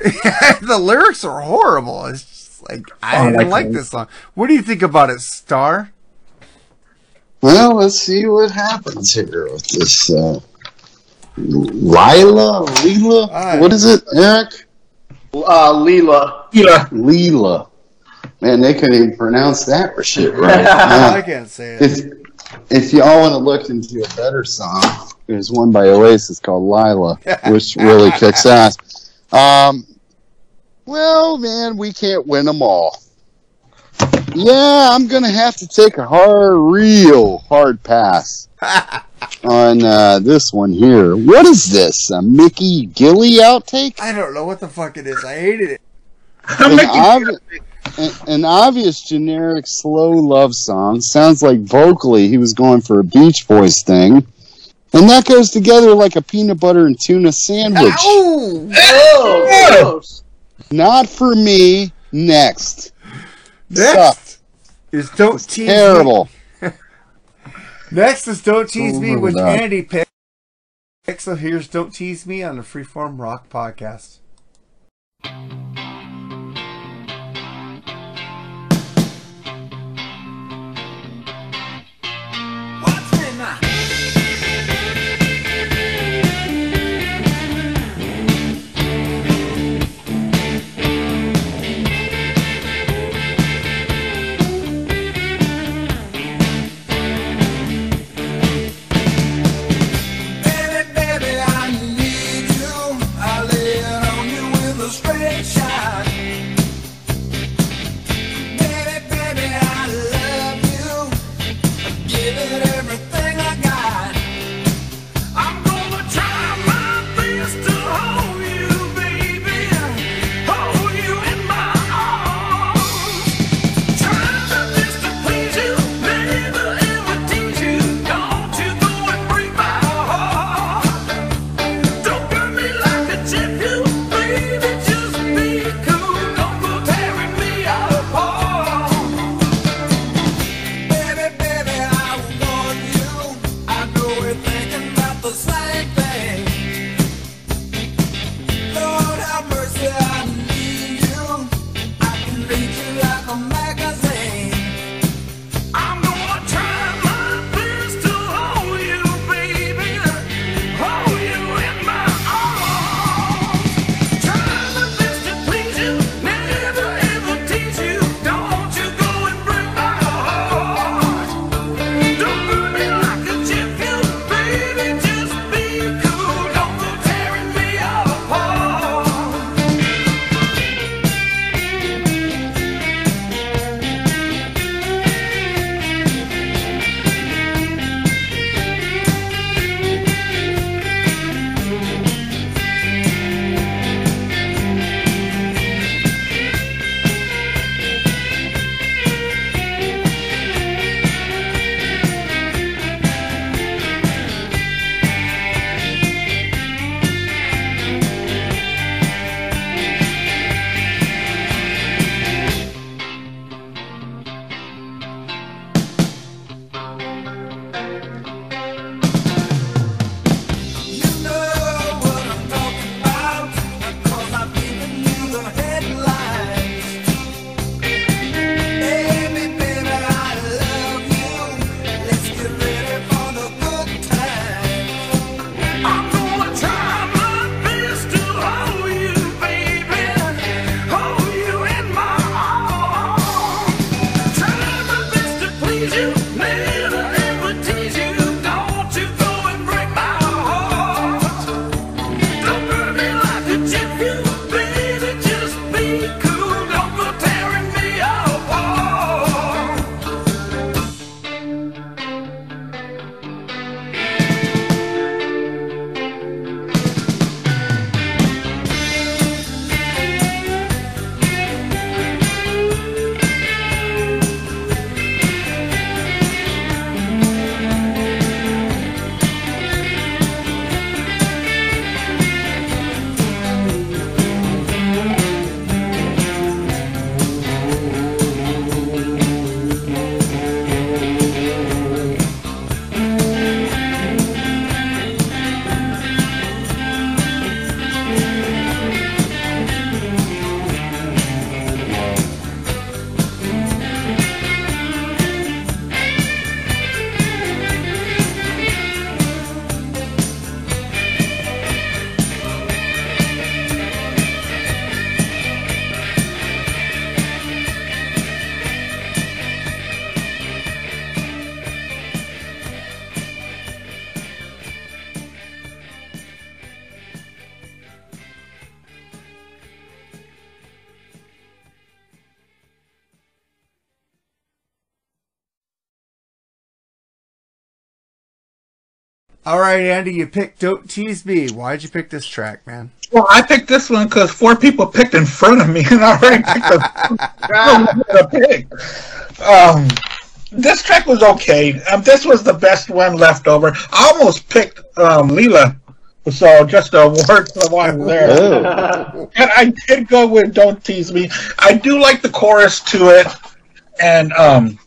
(laughs) the lyrics are horrible. It's just like I Oh, didn't like like those. this song. What do you think about it, Star? Well, let's see what happens here with this. Uh, Lila, Leela, Aye. what is it, Eric? Uh, Lila. Yeah. Leela. Man, they couldn't even pronounce that for shit right. (laughs) I can't say it. If if y'all want to look into a better song, there's one by Oasis called Lyla, (laughs) which really kicks ass. Um, well, man, we can't win them all. Yeah, I'm gonna have to take a hard, real hard pass (laughs) on uh, this one here. What is this? A Mickey Gilley outtake? I don't know what the fuck it is. I hated it. (laughs) an, obvi- an, an obvious generic slow love song. Sounds like vocally he was going for a Beach Boys thing. And that goes together like a peanut butter and tuna sandwich. Ow! Oh, gross. Not for me. Next. Next is don't tease Terrible. me. (laughs) Next is don't tease me, Over which that. Andy picked. So here's don't tease me on the Freeform Rock podcast. All right, Andy, you picked "Don't Tease Me." Why'd you pick this track, man? Well, I picked this one because four people picked in front of me, and I already picked a, (laughs) a (laughs) pick. Um, this track was okay. Um, this was the best one left over. I almost picked um, Leela, so just a word for one there. Oh. (laughs) and I did go with "Don't Tease Me." I do like the chorus to it, and um,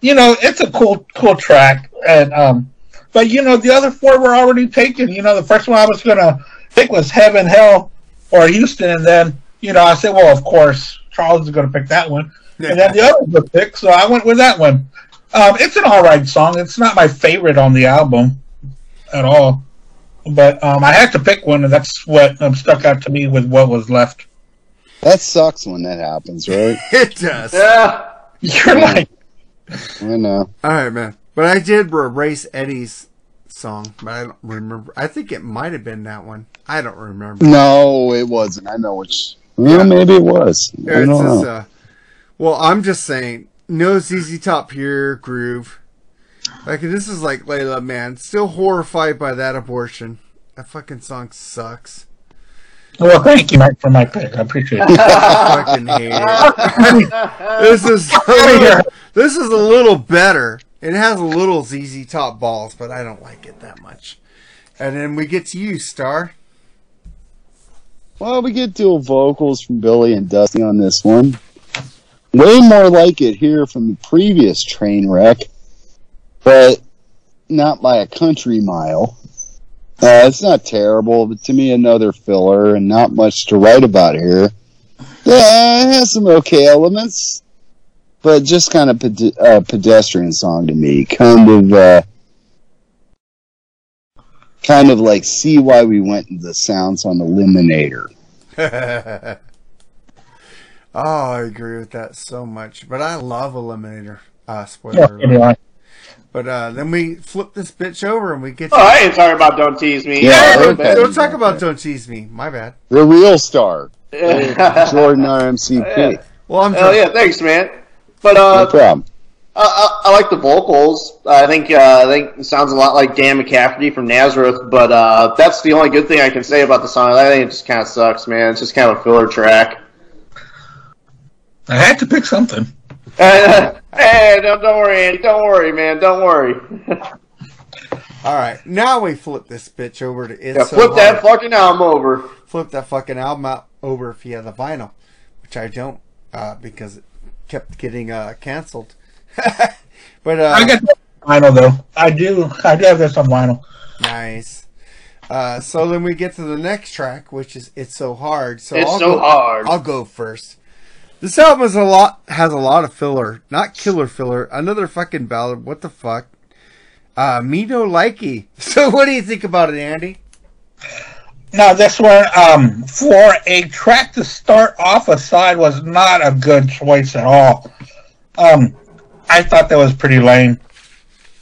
you know, it's a cool, cool track. And um, but you know, the other four were already taken. You know, the first one I was gonna pick was Heaven, Hell, or Houston, and then you know, I said, well, of course, Charles is gonna pick that one, and then the others were picked, so I went with that one. Um, it's an all right song. It's not my favorite on the album at all, but um, I had to pick one, and that's what um, stuck out to me with what was left. That sucks when that happens, right? (laughs) It does. Yeah. (laughs) You're like, I know. All right, man. But I did erase Eddie's song, but I don't remember. I think it might have been that one. I don't remember. No, it wasn't. I know which. Well, maybe it was. I don't just, uh, well, I'm just saying, no ZZ Top here groove. Like this is like Layla, man. Still horrified by that abortion. That fucking song sucks. well, thank you, Mike, for my pick. I appreciate it. I (laughs) fucking hate it. (laughs) this is (laughs) a this is a little better. It has a little ZZ Top balls, but I don't like it that much. And then we get to you, Star. Well, we get dual vocals from Billy and Dusty on this one. Way more like it here from the previous train wreck, but not by a country mile. Uh, it's not terrible, but to me, another filler and not much to write about here. Yeah, it has some okay elements, but just kind of ped- uh, pedestrian song to me. Kind of, uh, kind of like see why we went the sounds on Eliminator. (laughs) oh, I agree with that so much. But I love Eliminator. Uh, spoiler Yeah, alert. anyway. But uh, then we flip this bitch over and we get. Oh, I ain't talking about Don't Tease Me. Yeah, don't, don't talk about Don't Tease Me. My bad. The real star, Yeah. Jordon RMCP. (laughs) Well, I'm Hell drunk. yeah, thanks, man. But No uh, problem. I, I, I like the vocals. I think uh, I think it sounds a lot like Dan McCafferty from Nazareth. But uh, that's the only good thing I can say about the song. I think it just kind of sucks, man. It's just kind of a filler track. I had to pick something. (laughs) (laughs) hey, don't, don't worry, Andy. Don't worry, man. Don't worry. (laughs) All right, now we flip this bitch over to It's yeah, So flip that Hard. fucking album over. flip that fucking album out over if you have the vinyl, which I don't uh, because it kept getting uh, canceled. (laughs) but uh, I got that on vinyl though. I do. I do have this on vinyl. nice. Uh, so then we get to the next track, which is "It's So Hard." So It's I'll So go, Hard. I'll go first. This album is a lot has a lot of filler, not killer filler. Another fucking ballad. What the fuck? Uh, me no likey. (laughs) So what do you think about it, Andy? No, this one, um, for a track to start off a side was not a good choice at all. Um, I thought that was pretty lame.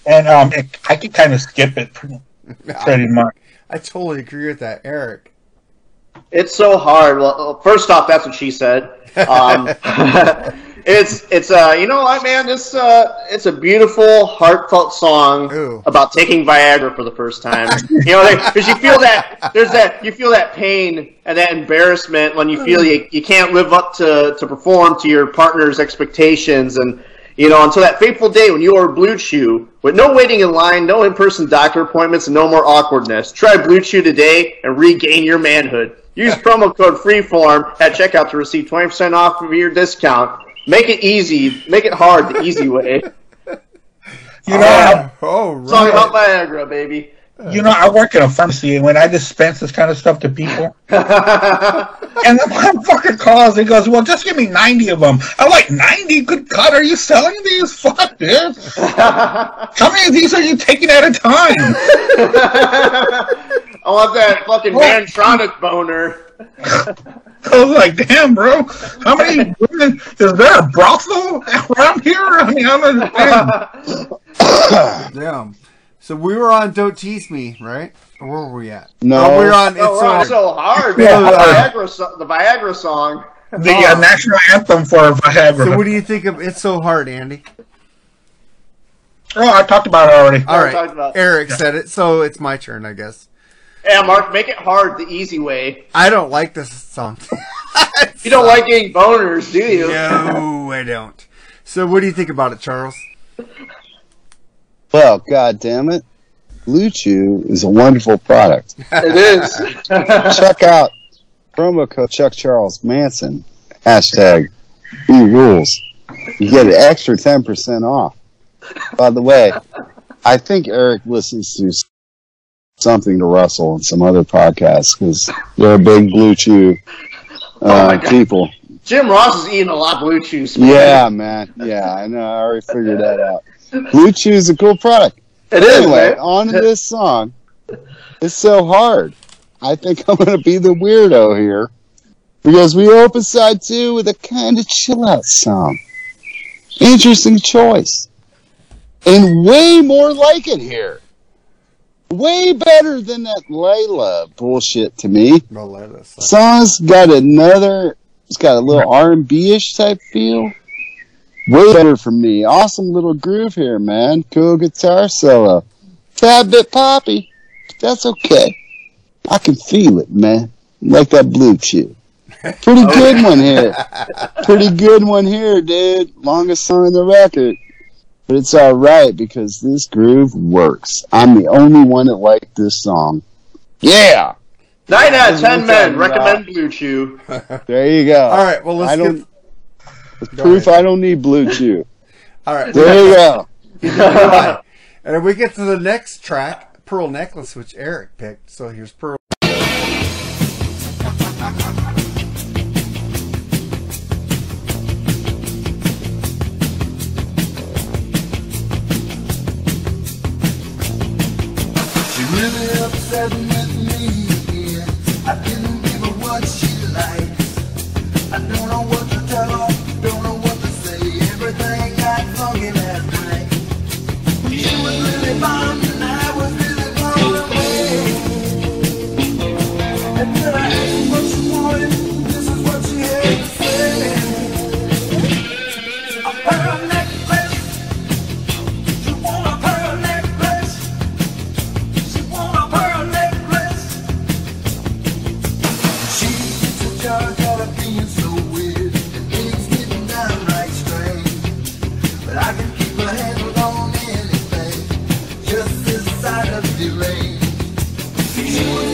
And, um, it, I could kind of skip it pretty, (laughs) pretty much. I totally agree with that, Eric. It's so hard. Well, first off, that's what she said. (laughs) Um, (laughs) it's it's uh you know what man this uh it's a beautiful heartfelt song about taking Viagra for the first time. you know because you feel that there's that you feel that pain and that embarrassment when you feel you, you can't live up to to perform to your partner's expectations and you know until that fateful day when you order Blue Chew with no waiting in line, no in-person doctor appointments, and no more awkwardness. Try Blue Chew today and regain your manhood. Use promo code FREEFORM at checkout to receive 20% off of your discount. Make it easy. Make it hard the easy way. (laughs) You know, oh, Song about Viagra, baby. You know, I work in a pharmacy, and when I dispense this kind of stuff to people, (laughs) and the motherfucker calls and goes, "Well, just give me ninety of them." I'm like, 90? Good God, are you selling these? Fuck, dude. (laughs) How many of these are you taking at a time? I want that (laughs) fucking Mantronic boner. (laughs) I was like, "Damn, bro, how many women? Is there a brothel around here?" I mean, I don't understand. Damn. So we were on Don't Tease Me, right? Or where were we at? No. Oh, we were on Oh, It's we're on So so hard, Yeah. The Viagra, so- the Viagra song. The uh, national anthem for Viagra. So what do you think of It's So Hard, Andy? Oh, I talked about it already. All right, we right. talked about- Eric said it, so it's my turn, I guess. Yeah, Mark, make it hard the easy way. I don't like this song. (laughs) You don't like getting boners, do you? no, I don't. So what do you think about it, Charles? Well, god damn it. Blue Chew is a wonderful product. It is. (laughs) Check out promo code Chuck Charles Manson. Hashtag E rules. You get an extra 10% off. By the way, I think Eric listens to Something to Wrestle and some other podcasts because they're a big Blue Chew Oh uh, God. people. Jim Ross is eating a lot of blue chews. man. Yeah, man. Yeah, I know. I already figured that out. Blue Chew is a cool product. It is, Anyway, man. on to this song. It's so hard. I think I'm going to be the weirdo here because we open side two with a kind of chill out song. Interesting choice. And way more like it here. Way better than that Layla bullshit to me. Let us. Song's got another, it's got a little R&B-ish type feel. Way better for me. Awesome little groove here, man. Cool guitar solo. Tad bit poppy. That's okay. I can feel it, man. Like that blue chew. Pretty (laughs) good one here. Pretty good one here, dude. Longest song on the record. But it's alright because this groove works. I'm the only one that liked this song. Yeah! Nine out of ten men I'm recommend Blue Chew. (laughs) There you go. All right, well, let's I don't, get- it's proof I don't need blue chew. (laughs) All right. There you go. (laughs) Right. And then we get to the next track, Pearl Necklace, which Eric picked. So here's Pearl. With me. I didn't what she likes. I don't know what to tell her, don't know what to say. Everything got funky night. you.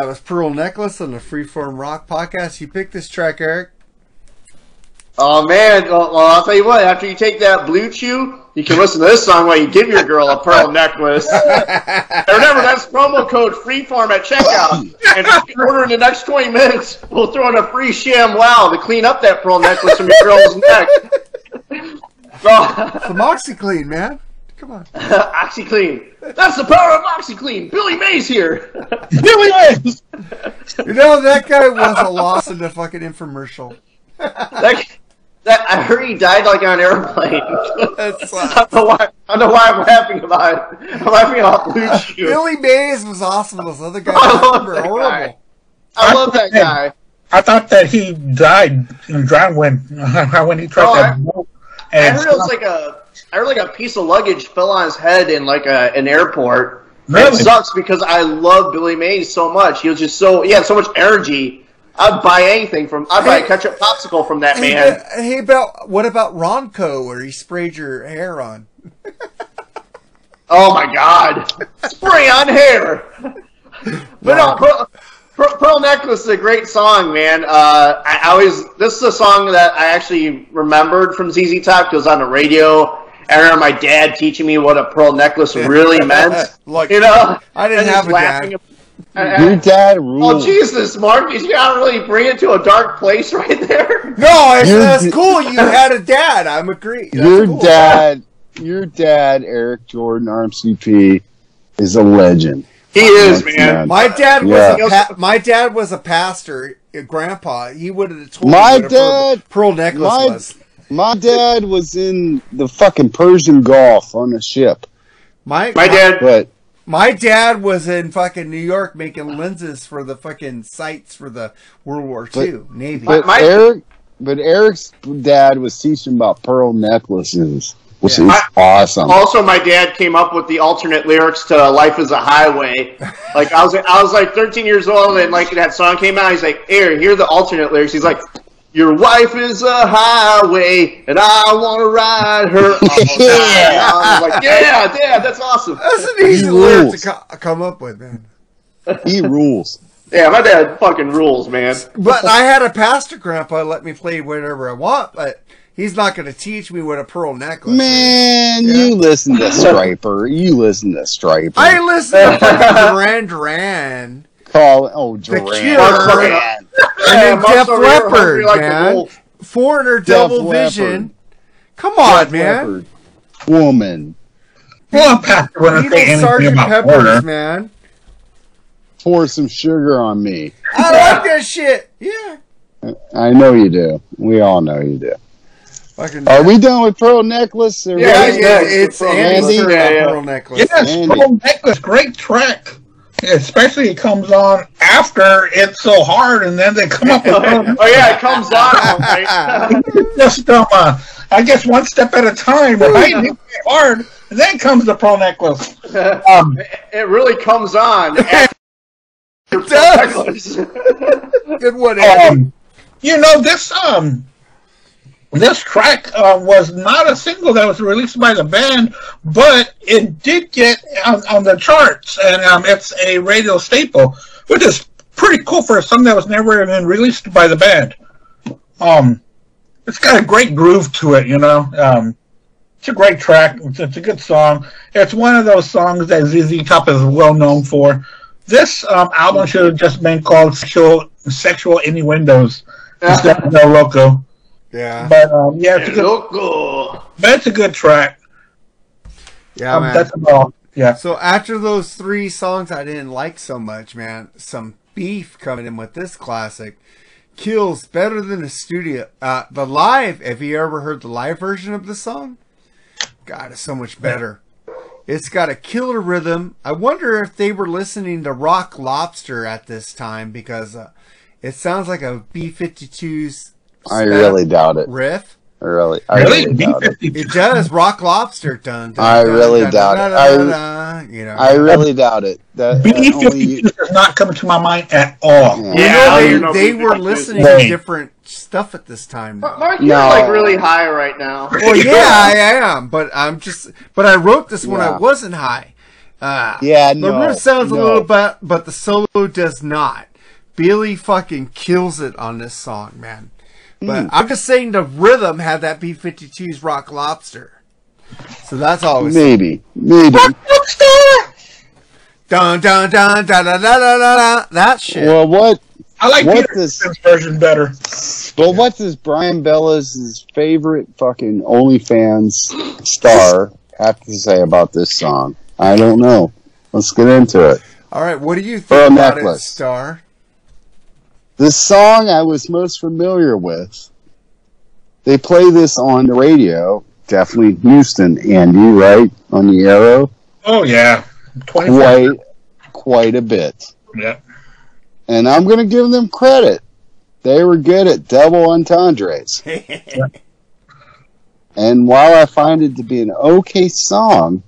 That was Pearl Necklace on the Freeform Rock podcast. You picked this track, Eric. Oh man, well, well, I'll tell you what. After you take that blue chew, you can listen to this song while you give your girl a pearl (laughs) necklace. and remember, that's promo code Freeform at checkout. And if you order in the next 20 minutes, we'll throw in a free ShamWow to clean up that pearl necklace from your girl's neck. (laughs) Oh, Some (laughs) OxiClean, man. Come on. (laughs) OxiClean. That's the power of OxiClean. Billy Mays here. (laughs) Billy Mays. You know, that guy was a loss in the fucking infomercial. (laughs) That, that, I heard he died like on an airplane. That's I don't know why. I don't know why I'm laughing about it. I'm laughing about Blue Chew. Billy Mays was awesome. Those other guys I love were that horrible. guy. I love that guy. I thought that he died and drowned when when he tried Oh, that I- boat. I heard it was like a. I heard like a piece of luggage fell on his head in like a, an airport. And Really? It sucks because I love Billy Mays so much. He was just so he had so much energy. I'd buy anything from. I'd buy a ketchup popsicle from that Hey, man. but- hey, about what about Ronco, where he sprayed your hair on? Oh my God! Spray on hair. (laughs) But no, Pearl, Pearl, Pearl Necklace is a great song, man. Uh, I, I always this is a song that I actually remembered from ZZ Top because on the radio. I remember my dad teaching me what a pearl necklace (laughs) really meant. (laughs) Like, you know, I didn't and have a laughing dad. at- Your dad Oh. Jesus, Mark! You gotta really bring it to a dark place (laughs) right there. No, I said Your that's d- cool. You had a dad. I'm agree. That's Your cool. dad, your dad, Eric Jordon, RMCP, is a legend. He is, Yes, man. My dad was Yeah. a pa- my dad was a pastor. uh, Grandpa, he would have told My me what a pearl, dad- pearl necklace my- was. My dad was in the fucking Persian Gulf on a ship, My My dad. but My dad was in fucking New York making lenses for the fucking sights for the World War II Navy. but My- Eric, but Eric's dad was teaching about pearl necklaces, which Yeah. is awesome. Also, my dad came up with the alternate lyrics to "Life Is a Highway." Like I was, I was like 13 years old, and like that song came out. He's like, "Here, here are the alternate lyrics." He's like, "Your wife is a highway, and I want to ride her." (laughs) Yeah. I was like, "Yeah, Dad, that's awesome." That's an easy He lyric to co- come up with, man. he rules. Yeah, my dad fucking rules, man. But I had a pastor grandpa let me play whatever I want, but he's not going to teach me what a pearl necklace is. Man, Yeah. you listen to Stryper. You listen to Stryper. I listen to fucking (laughs) Duran Duran call oh Duran. Cure. Duran. and then Mark's Def over Leppard, like a man. Foreigner Def Double Leppard. Vision. Come on, Def man. Leppard. Woman. Well, Pastor wouldn't say anything Sergeant about Peppers, Porter. man. Pour some sugar on me. I like that shit. Yeah. I know you do. We all know you do. Fucking Are we done with Pearl Necklace? Or Yeah, Yeah, yeah, it's Pearl Andy's Necklace. turn Yeah, yeah. Pearl Necklace. Yes, Andy. Pearl Necklace, great track. Especially it comes on after it's so hard, and then they come up with (laughs) oh yeah, it comes on. Right? (laughs) just um, uh, I guess one step at a time, right? It's hard, and then comes the Pearl Necklace. (laughs) Um, it really comes on. after It does. Good one, Andy. um, you know this um this track uh, was not a single that was released by the band, but it did get on, on the charts, and um, it's a radio staple, which is pretty cool for a song that was never even released by the band. Um, it's got a great groove to it, you know. Um, it's a great track. It's, it's a good song. It's one of those songs that ZZ Top is well known for. This um, album should have just been called Sexual, Sexual Innuendos instead of (laughs) No Loco. Yeah. But um, yeah, it's a good, Loco. but it's a good track. Yeah, Um, man. that's all. Yeah. So after those three songs I didn't like so much, man, some beef coming in with this classic. Kills better than the studio. Uh, the live, have you ever heard the live version of the song? God, it's so much better. It's got a killer rhythm. I wonder if they were listening to Rock Lobster at this time because uh, it sounds like a B 52's I really doubt it. riff. I really, I Really? really doubt it. It does. Rock Lobster done. I really doubt it. I- you know. I really doubt it. That, B that only, does not come to my mind at all. Yeah. You know, I they, they were listening Right. to different stuff at this time. Mark, you're No. like really high right now. Well, yeah, (laughs) I am, but I'm just. But I wrote this when I wasn't high. Ah. Yeah, The riff sounds no. a little bit, but the solo does not. Billy fucking kills it on this song, man. But mm. I'm just saying the rhythm had that B-52's Rock Lobster. So that's always maybe maybe Rock Lobster. Dun dun dun da da da da da. That shit. Well, what? I like what's Peter's this, version better. Well, what's this? Brian Bella's his favorite fucking OnlyFans star have to say about this song? I don't know. Let's get into it. All right, what do you think about necklace. it, Star? The song I was most familiar with. They play this on the radio. Definitely Houston, Andy, right? On the Arrow. Oh yeah, twenty Quite, quite a bit. Yeah. And I'm going to give them credit. They were good at double entendres. (laughs) And while I find it to be an okay song,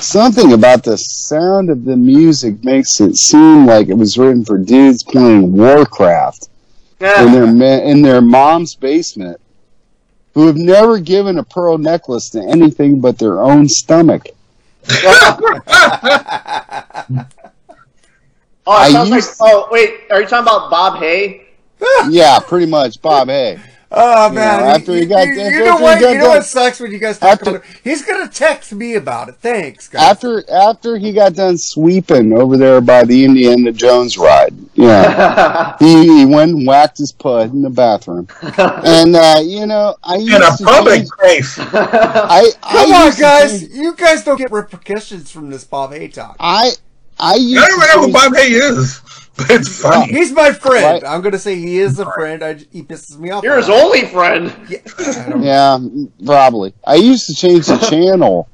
something about the sound of the music makes it seem like it was written for dudes playing Warcraft in their ma- in their mom's basement, who have never given a pearl necklace to anything but their own stomach. (laughs) Oh, it sounds like. Oh, wait. Are you talking about Bob Hay? yeah, pretty much, Bob. Hey, Oh You man! know, after he got you, done- you know what? got You know what sucks when you guys talk After- about it. He's gonna text me about it. Thanks, guys. after after he got done sweeping over there by the Indiana Jones ride, yeah, (laughs) he, he went and whacked his pud in the bathroom, and uh, you know, I used In a to public place. I, (laughs) I Come on, guys! change- You guys don't get repercussions from this Bob Hay talk. I I I don't to even know who Bob Hay is, but it's funny. He's my friend. Right. I'm gonna say he is a friend. I, he pisses me off. You're his only friend. I don't- Yeah, probably. I used to change the channel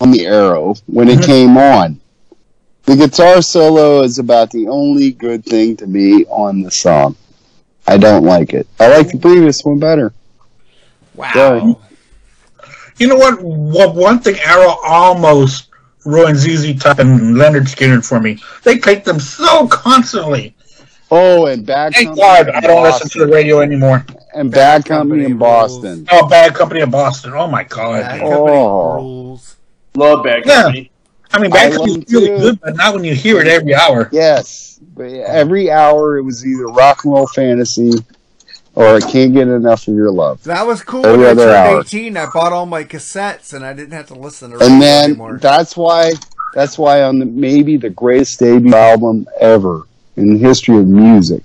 on the Arrow when it mm-hmm. came on. The guitar solo is about the only good thing to me on the song. I don't like it. I like the previous one better. Wow. You know what? What one thing Arrow almost ruined ZZ Top and Lynyrd Skynyrd for me. They played them so constantly. Oh, and Bad Thank Company God I don't listen to the radio anymore. And Bad Company in rules. Boston. Oh, Bad Company of Boston. Oh my God. Bad Oh. rules. Love Bad Yeah. Company. I mean, I Bad love Company really too. good, but not when you hear it every hour. Yes. But every hour it was either rock and roll fantasy or I can't get enough of your love. That was cool. Every When I other turned hour. 18, I bought all my cassettes, and I didn't have to listen to radio And then anymore. that's why that's why on the maybe the greatest debut album ever in the history of music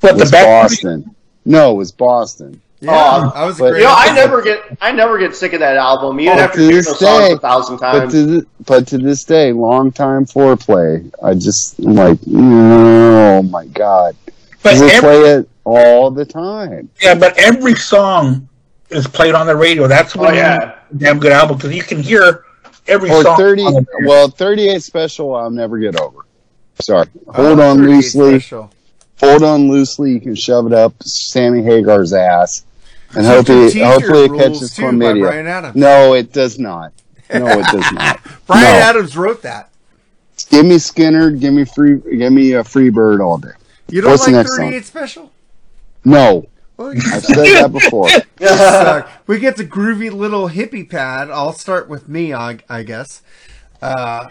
But the was Bad Company, Boston. No, it was Boston. yeah, Oh, I was a but- great. You know, I never get I never get sick of that album, even Oh, after to hearing this those songs day. a thousand But times. to th- but to this day, long time foreplay. I just I'm like, mm, oh my god, but they every, play it all the time. yeah, but every song is played on the radio. That's why Oh, yeah. damn good album because you can hear every Or song. thirty, on the radio. well, thirty-eight special. I'll never get over. Sorry, Oh, hold on loosely. special. hold on loosely. You can shove it up Sammy Hagar's ass, and Super hopefully, hopefully it catches too, by chlamydia. No, it does not. No, it does (laughs) not. Bryan No. Adams wrote that. Give me Skynyrd. Give me free. Give me uh, a free bird all day. You don't What's the like next song? 38 special? No, Well, you I've said that (laughs) before. suck. (laughs) we get the groovy little hippie pad. I'll start with me, I, I guess. Uh,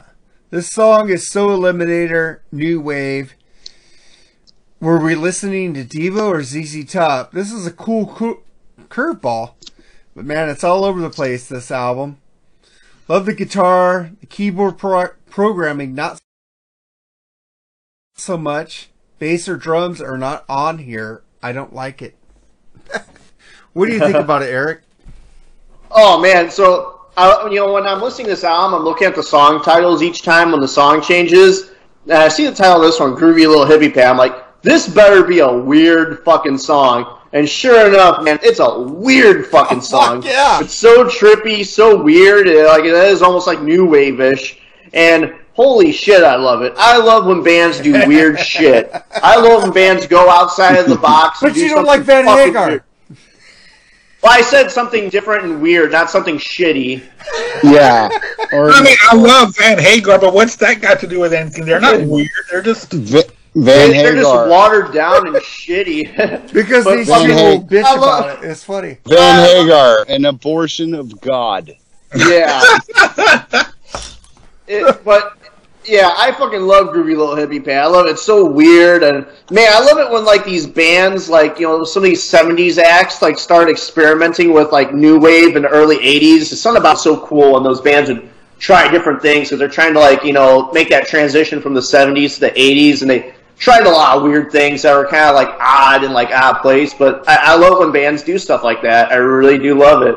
this song is so Eliminator, New Wave. Were we listening to Devo or ZZ Top? This is a cool, cool curveball. But man, it's all over the place, this album. Love the guitar, the keyboard pro- programming, not so much. Bass or drums are not on here. I don't like it. (laughs) what do you think (laughs) about it, Eric? Oh man, so I, you know when I'm listening to this album, I'm looking at the song titles each time when the song changes. And I see the title of this one, "Groovy Little Hippie Pad." I'm like, this better be a weird fucking song. And sure enough, man, it's a weird fucking (laughs) song. yeah. It's so trippy, so weird. uh, Like it is almost like new wave-ish. And holy shit, I love it. I love when bands do weird (laughs) shit. I love when bands go outside of the box. and But do you don't like Van Hagar. Well, I said something different and weird, not something shitty. Yeah. (laughs) Or I mean, I love Van Hagar, but what's that got to do with anything? They're not weird. They're just V- Van They're just watered down and shitty. (laughs) Because But they Van shit bitch I love- about it. It's funny. Van uh, Hagar, an abortion of God. yeah. it, but yeah, I fucking love Groovy Little Hippie Pan. I love it. It's so weird, and man, I love it when like these bands, like you know, some of these '70s acts, like start experimenting with like new wave and early '80s. It's something about so cool, and those bands would try different things because they're trying to like you know make that transition from the '70s to the '80s, and they tried a lot of weird things that were kind of like odd and like odd place. But I, I love when bands do stuff like that. I really do love it.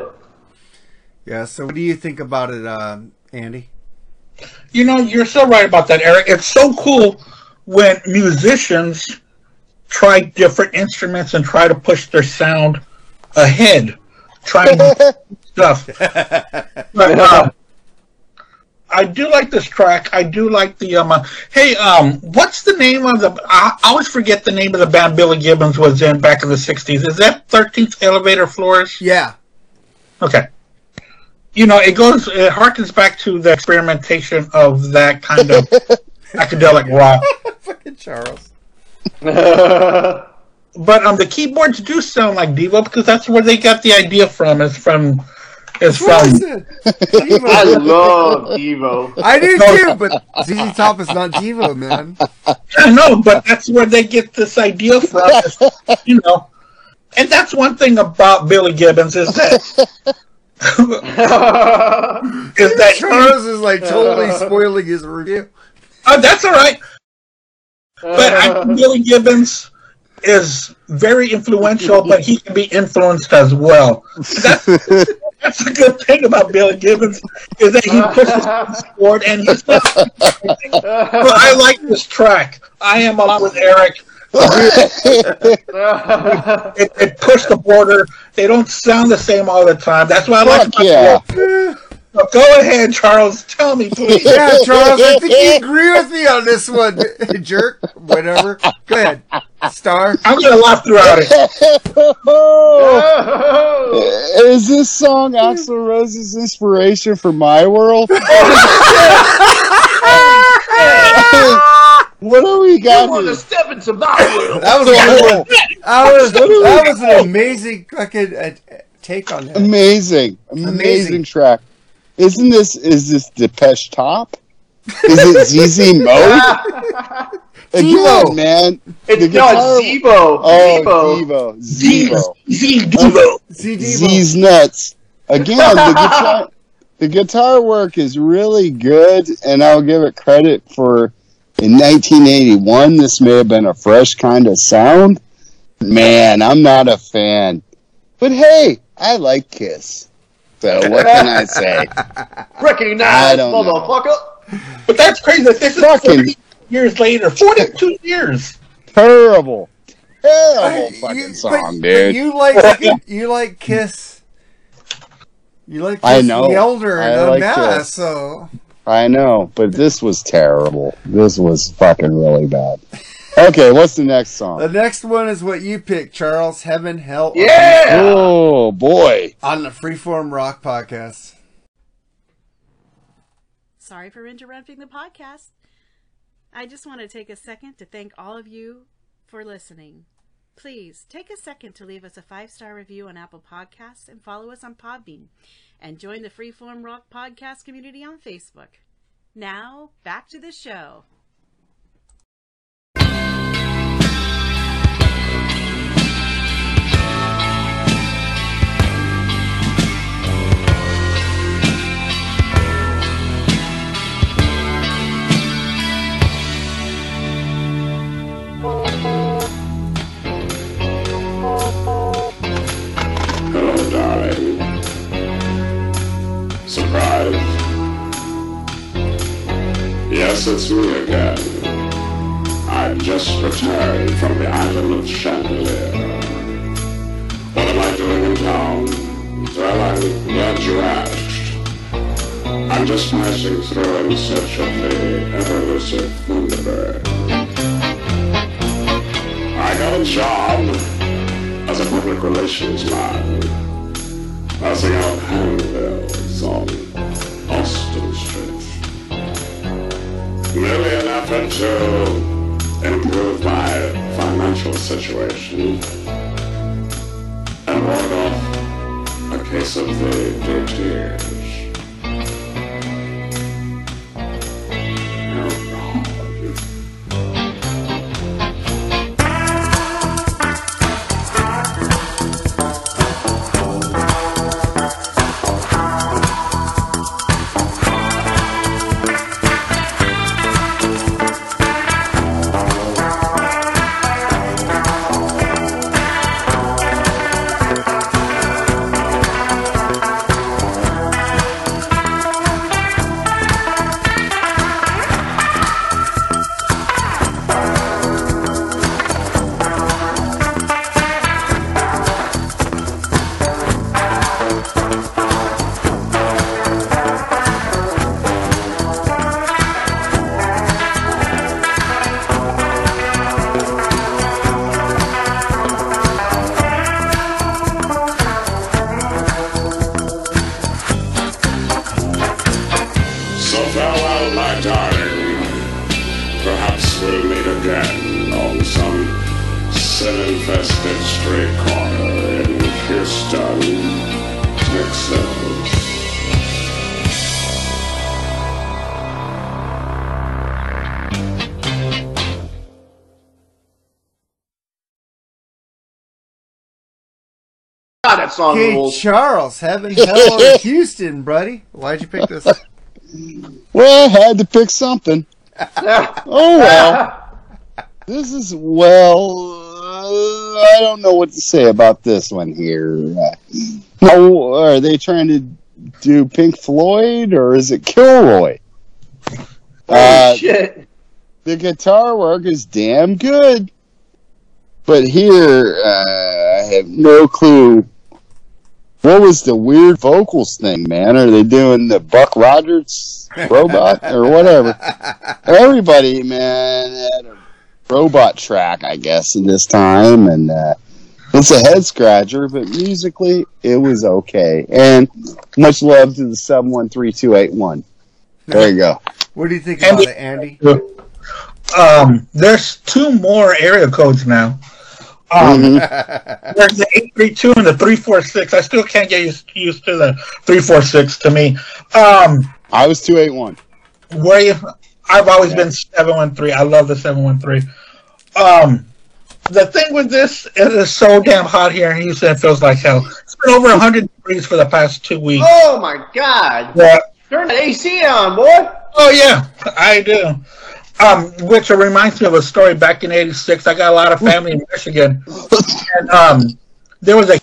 Yeah. So, what do you think about it, um, Andy? You know, you're so right about that, Eric. It's so cool when musicians try different instruments and try to push their sound ahead, trying (laughs) stuff. But, um, I do like this track. I do like the um. Uh, hey, um, what's the name of the? I, I always forget the name of the band Billy Gibbons was in back in the '60s. Is that Thirteenth Elevator Floors? Yeah. Okay. You know, it goes. It harkens back to the experimentation of that kind of (laughs) academic rock. (laughs) Fucking Charles. (laughs) But um, the keyboards do sound like Devo because that's where they got the idea from. Is from is from. I love Devo. I do too, but ZZ Top is not Devo, man. I know, but that's where they get this idea from. is, you know, and that's one thing about Billy Gibbons is that (laughs) is that Charles is like totally (laughs) spoiling his review. Oh, that's all right. But I think (laughs) Billy Gibbons is very influential, but he can be influenced as well. That's, that's a good thing about Billy Gibbons is that he pushes forward and he's. Well, I like this track. I am along with Eric. It, it pushed the border. They don't sound the same all the time. That's why I like. Fuck yeah. So go ahead, Charles. Tell me, please. (laughs) Yeah, Charles, I think you (laughs) agree with me on this one, (laughs) jerk. Whatever. Go ahead, Star. I'm gonna laugh throughout it. Is this song Axl Rose's inspiration for My World? What do we got You want here? to step into my world? That was a good one. That was, that was an amazing fucking uh, take on that. Amazing, amazing, Amazing. track. Isn't this? Is this Depeche Top? Is it ZZ Mode? Devo. Again, man. It's, the no, guitar- it's Devo. Oh, Devo. Devo. Zevo. Z Devo. See, Devo. Z's nuts. Again, the guitar, (laughs) the guitar work is really good, and I'll give it credit for. In 1981, this may have been a fresh kind of sound. Man, I'm not a fan. But hey, I like Kiss. So what can I say? (laughs) I Recognize, don't know. motherfucker. But that's crazy. that This is Fucking- 40 years later. 42 years. Terrible. Terrible You- fucking but- song, but dude. You like you like Kiss. You like Kiss I know. the Elder I and like Mass, so I know, but this was terrible. This was fucking really bad. Okay, what's the next song? the next one is what you picked, Charles. Heaven, Hell, Yeah. Oh boy. on the Freeform Rock podcast. Sorry for interrupting the podcast. I just want to take a second to thank all of you for listening. Please take a second to leave us a five star review on Apple Podcasts and follow us on Podbean and join the Freeform Rock Podcast community on Facebook. Now, back to the show. Yes, it's me again. I've just returned from the island of Chandelier. What am I doing in town? Well, I'm glad you asked. I'm just passing through in search of the ever-elusive Thunderbird. I got a job as a public relations man, passing out handbills on Austin Street. Merely an effort to improve my financial situation and ward off a case of the dirtiers. God, that song Hey, rules. Charles, heaven, hell, or (laughs) Houston, buddy? Why'd you pick this? (laughs) Well, I had to pick something. (laughs) Oh well. This is well. Uh, I don't know what to say about this one here. Uh, no, are they trying to do Pink Floyd or is it Kilroy? Uh, shit. The guitar work is damn good, but here uh, I have no clue. What was the weird vocals thing, man? Are they doing the Buck Rogers robot (laughs) or whatever? Everybody, man, had a robot track, I guess, in this time, and uh, it's a head scratcher. But musically, it was okay. And much love to the seven one three two eight one. There you go. (laughs) What do you think about it, Andy? Um, there's two more area codes now. Um, Mhm. (laughs) There's the 832 and the 346. I still can't get used, used to the 346 to me. Um, I was 281. Where you, I've always been 713. I love the 713. Um, the thing with this, it is so damn hot here in Houston, it feels like hell. It's been over 100 degrees for the past two weeks. Oh my god. Yeah. Turn the AC on, boy. Oh yeah, I do. Um, which reminds me of a story back in '86. I got a lot of family in Michigan, (laughs) and um, there was a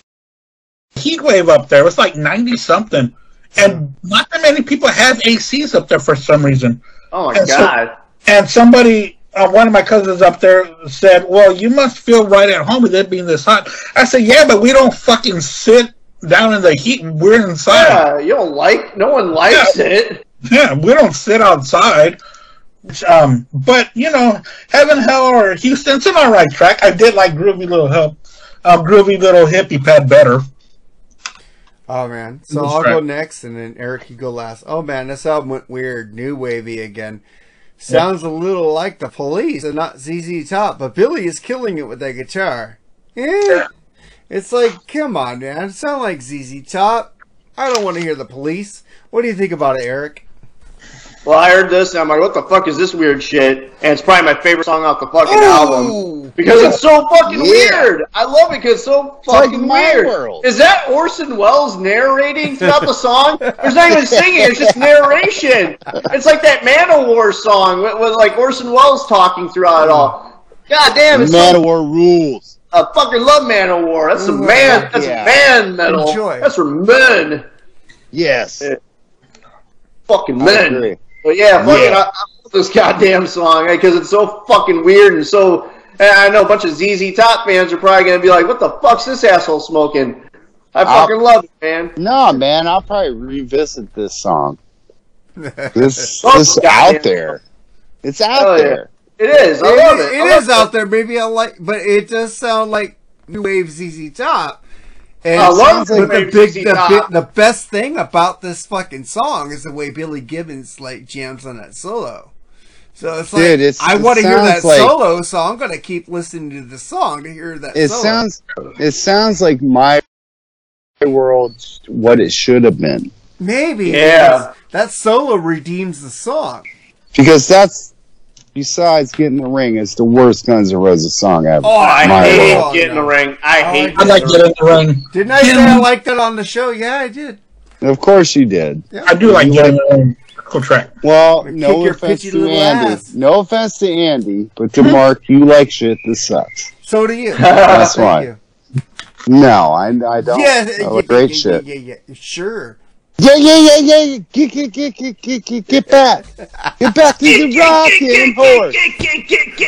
heat wave up there. It was like 90 something, and not that many people have ACs up there for some reason. Oh my And so- god. And somebody, uh, one of my cousins up there said, "Well, you must feel right at home with it being this hot." I said, "Yeah, but we don't fucking sit down in the heat. We're inside." Yeah, you don't like. No one likes it. Yeah, we don't sit outside. Um, but you know, Heaven, Hell, or Houston's an all right track. I did like Groovy Little Help, um, Groovy Little Hippie Pad better. Oh man. So I'll go next and then Eric you go last. Oh man, this album went weird, new wavy again. Sounds a little like the police and not ZZ Top, but Billy is killing it with that guitar. Yeah. It's like, come on, man. It sound like ZZ Top. I don't want to hear the police. What do you think about it, Eric? Well, I heard this and I'm like, what the fuck is this weird shit? And it's probably my favorite song off the fucking album. Because it's so fucking Yeah. weird. I love it because it's so like fucking my weird. world. Is that Orson Welles narrating throughout the song? There's not even singing, it's just narration. It's like that Manowar song with, with like Orson Welles talking throughout it all. God damn, it's so Manowar rules. I fucking love Manowar. That's some Ooh, man. That's yeah. man metal. Enjoy. That's for men. Yes. Fucking I men. Agree. But yeah, fucking, Yeah. I, I love this goddamn song eh, because it's so fucking weird and so. And I know a bunch of ZZ Top fans are probably gonna be like, "What the fuck's this asshole smoking?" I I'll- fucking love it, man. No, man, I'll probably revisit this song. (laughs) This (laughs) Oh, this goddamn. out there. It's out Hell yeah. there. It is. I It- love it. It I love is out there. Maybe I like, but it does sound like new wave ZZ Top. And I love but the big, the, big, the best thing about this fucking song is the way Billy Gibbons like jams on that solo. So it's like Dude, it's- I want to hear that like- solo, so I'm gonna keep listening to the song to hear that. It solo. sounds it sounds like my world what it should have been. maybe Yeah. that solo redeems the song. Because that's besides getting the ring, it's the worst Guns N' Roses song ever. Oh, I My hate world. getting the ring. I Oh, hate. I like getting Getting the Ring. Didn't I say I liked it on the show? Yeah, I did. Of course you did. I do like Getting the Ring. Cool track. Well, no offense to Andy. ass. No offense to Andy, but to Mark, you like shit that sucks. So do you. (laughs) That's Thank why. you. No, I, I don't. Yeah, I yeah, like yeah, great yeah, shit. Yeah, yeah, yeah, sure. Yeah, yeah, yeah, yeah, yeah. Get, get, get, get, get, get, get back. Get back to the rocking horse.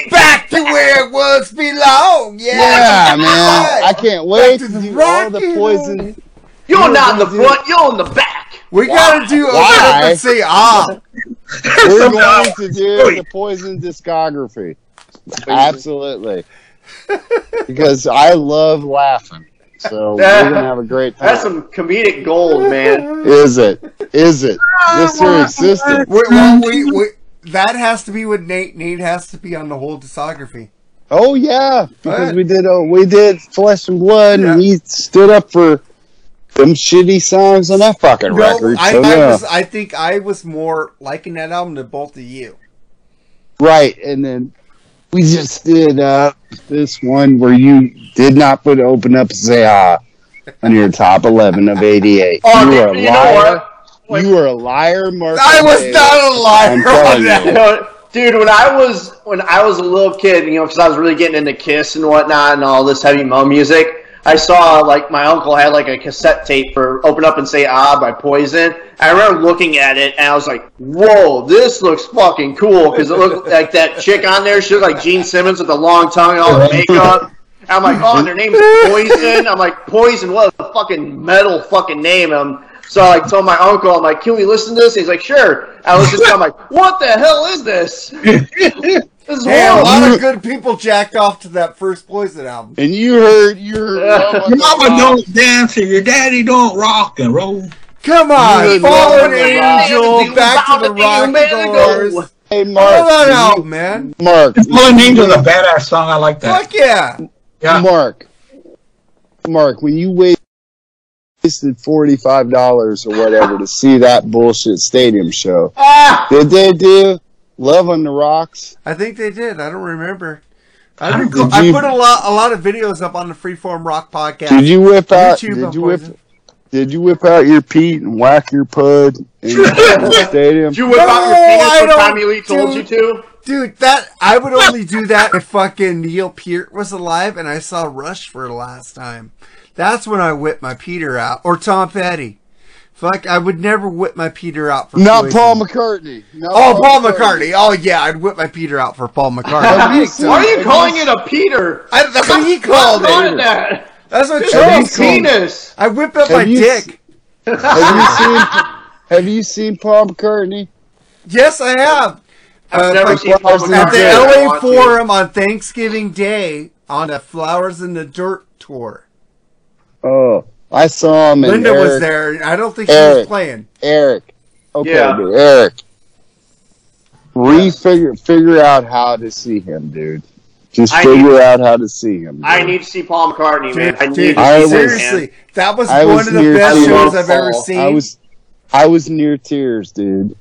Back to where it once belonged. Yeah, Yeah, man. I can't wait to to the do all the poison. You're not in the front. You're in the back. We gotta do a Why? and say ah. We're going to do the poison discography. Absolutely. Because I love laughing. So (laughs) we're gonna have a great time. That's some comedic gold, man. Is it? Is it? Yes, sir, sister. We, well, we, we, that has to be with Nate. Nate has to be on the whole discography. Oh yeah, because What? we did. Uh, we did flesh and blood, and he stood up for them shitty songs on that fucking No, record. I, so I yeah. was. I think I was more liking that album than both of you. Right, and then we just did uh, this one where you did not put "Open Up Ah" on your top eleven of '88. Oh, you are a you liar. what? You are a liar, Mark. I was not a liar I'm on telling that. you. (laughs) You know, dude, when I was when I was a little kid, you know, because I was really getting into Kiss and whatnot and all this heavy metal music. I saw like my uncle had like a cassette tape for "Open Up and Say Ah" by Poison. I remember looking at it and I was like, "Whoa, this looks fucking cool!" Because it looked like that chick on there. She looked like Gene Simmons with the long tongue and all the makeup. I'm like, "Oh, their name's Poison." I'm like, "Poison? What a fucking metal fucking name!" Um, so I like, told my uncle, "I'm like, can we listen to this?" He's like, "Sure." I was just, I'm like, "What the hell is this?" (laughs) This Hey, a horrible. lot of good people jacked off to that first Poison album. And you heard, you heard. Love on Your the mama Rock. don't dance and your daddy don't rock and roll. Come on, You Fallen Angel, Back to the rock. Rock Go. Hey, I Mark. love that you- album, man. Mark. Fallen Angel is a badass song. I like that. Fuck yeah. Yeah. Mark. Mark, when you wasted forty five dollars or whatever to see that bullshit stadium show, Ah! did they do Love on the Rocks? I think they did. I don't remember. I, I think- did I put a lot, a lot of videos up on the Freeform Rock podcast. Did you whip out? YouTube did on you whip? Poison. Did you whip out your Pete and whack your pud in the (laughs) stadium? Did you whip out No, your penis I when don't Tommy Lee told do- you to? Dude, that I would only do that if fucking Neil Peart was alive and I saw Rush for the last time. That's when I whip my Peter out. Or Tom Petty. Fuck, I would never whip my Peter out for Not Poison. Paul McCartney. Not Oh, Paul McCartney. Oh yeah, I'd whip my Peter out for Paul (laughs) McCartney. Big. Why are you calling it a Peter? I, that's what he called it. that. That's what It's Charles a called it. penis. I whip up Have my you dick. Have you seen? Have you seen Paul McCartney? Yes, I have. I've uh, never seen Paul at the LA want to. Forum on Thanksgiving Day on a Flowers in the Dirt tour. Oh, I saw him. And Linda Eric, was there. I don't think she was playing. Eric. Okay, Yeah. dude, Eric. Refigure, figure out how to see him, dude. Just I figure out how to see him. Dude. I need to see Paul McCartney, man. I need Dude, to I see was- seriously, man. that was I one was of the best tears. shows I've ever seen. I was, I was near tears, dude.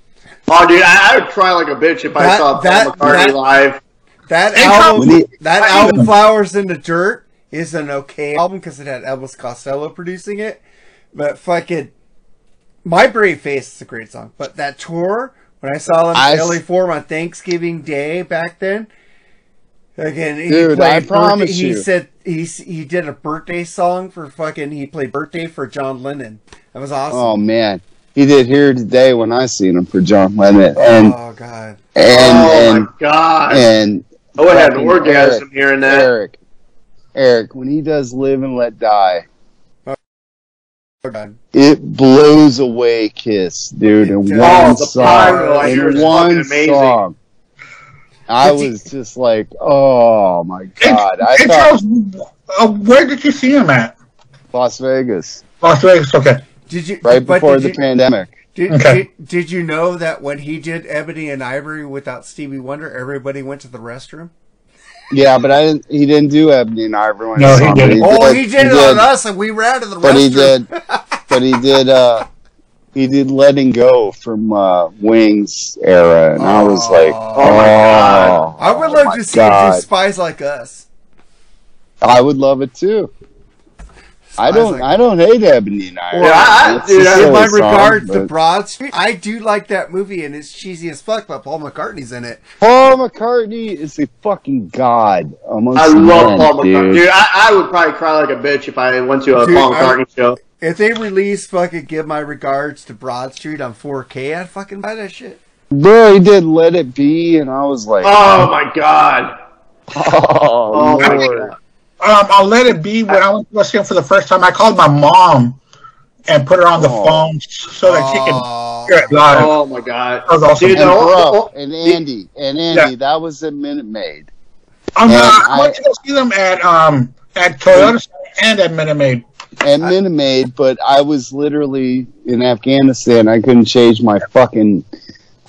Oh, dude, I, I would cry like a bitch if I That- saw Paul that- McCartney that- live. that album, he- that I- album, Flowers in the Dirt, is an okay album because it had Elvis Costello producing it. But fucking, My Brave Face is a great song. But that tour, when I saw them I at s- LA Forum on Thanksgiving Day back then, again, he Dude, played I birthday- promise he said he he did a birthday song for fucking. He played birthday for John Lennon. That was awesome. Oh man, he did here today when I seen him for John Lennon, and oh god. and oh and my god! and I would have an orgasm Eric, hearing that. Eric, Eric, when he does "Live and Let Die," Oh, it blows away Kiss, dude, in It one does. The song. pyro, I hear, In one song. I was just like, oh my god! I thought Charles, uh, where did you see him at? Las Vegas Las Vegas. Okay. Did you right before did the you- pandemic. Did, Okay. did, did you know that when he did Ebony and Ivory without Stevie Wonder, everybody went to the restroom? Yeah, but I didn't. He didn't do Ebony and Ivory. When No, I he didn't. but oh, he did it on us, and we ran to the But restroom. he did. But he did. uh He did "Letting Go" from uh Wings era, and I was like, Oh, oh, my God. I would oh love my to see him do God. Spies Like Us. I would love it too. I Spies don't. Like- I don't hate Ebony and Ivory. Yeah, I- It's dude, In my song, regards to but Broad Street, I do like that movie, and it's cheesy as fuck, but Paul McCartney's in it. Paul McCartney is a fucking god amongst I love men, Paul McCartney. dude. Dude, I, I would probably cry like a bitch if I went to a Dude, Paul I- McCartney show. If they release fucking Give My Regards to Broad Street on 4K, I'd fucking buy that shit. Bro, he did "Let It Be," and I was like, Oh my god! (laughs) oh, Oh my Lord. God! Um, I'll let it be. When I went to see him for the first time, I called my mom and put her on the Oh. phone so that she can Oh. hear it live. Oh my god! That was awesome. Dude, and bro, and Andy, and Andy, that was a Minute Maid. I'm And not, I I- went to go see them at um at Toyota Center and at Minute Maid. at Minute Maid, but I was literally in Afghanistan. I couldn't change my fucking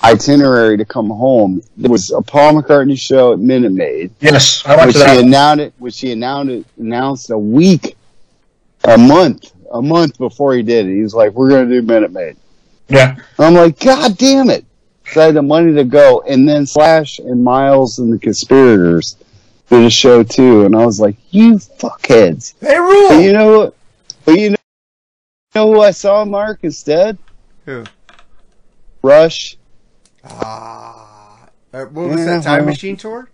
itinerary to come home. There was a Paul McCartney show at Minute Maid. Yes, I went which that. He announced which he announced announced a week, a month, a month before he did it. He was like, "We're going to do Minute Maid." Yeah. I'm like, God damn it! So I had the money to go, and then Slash and Myles and the Conspirators did a show too, and I was like, "You fuckheads!" They rule. But you know what? But you know, you know who I saw, Mark, instead? Who? Rush, Ah. Uh, what was Yeah, that Time. Machine tour?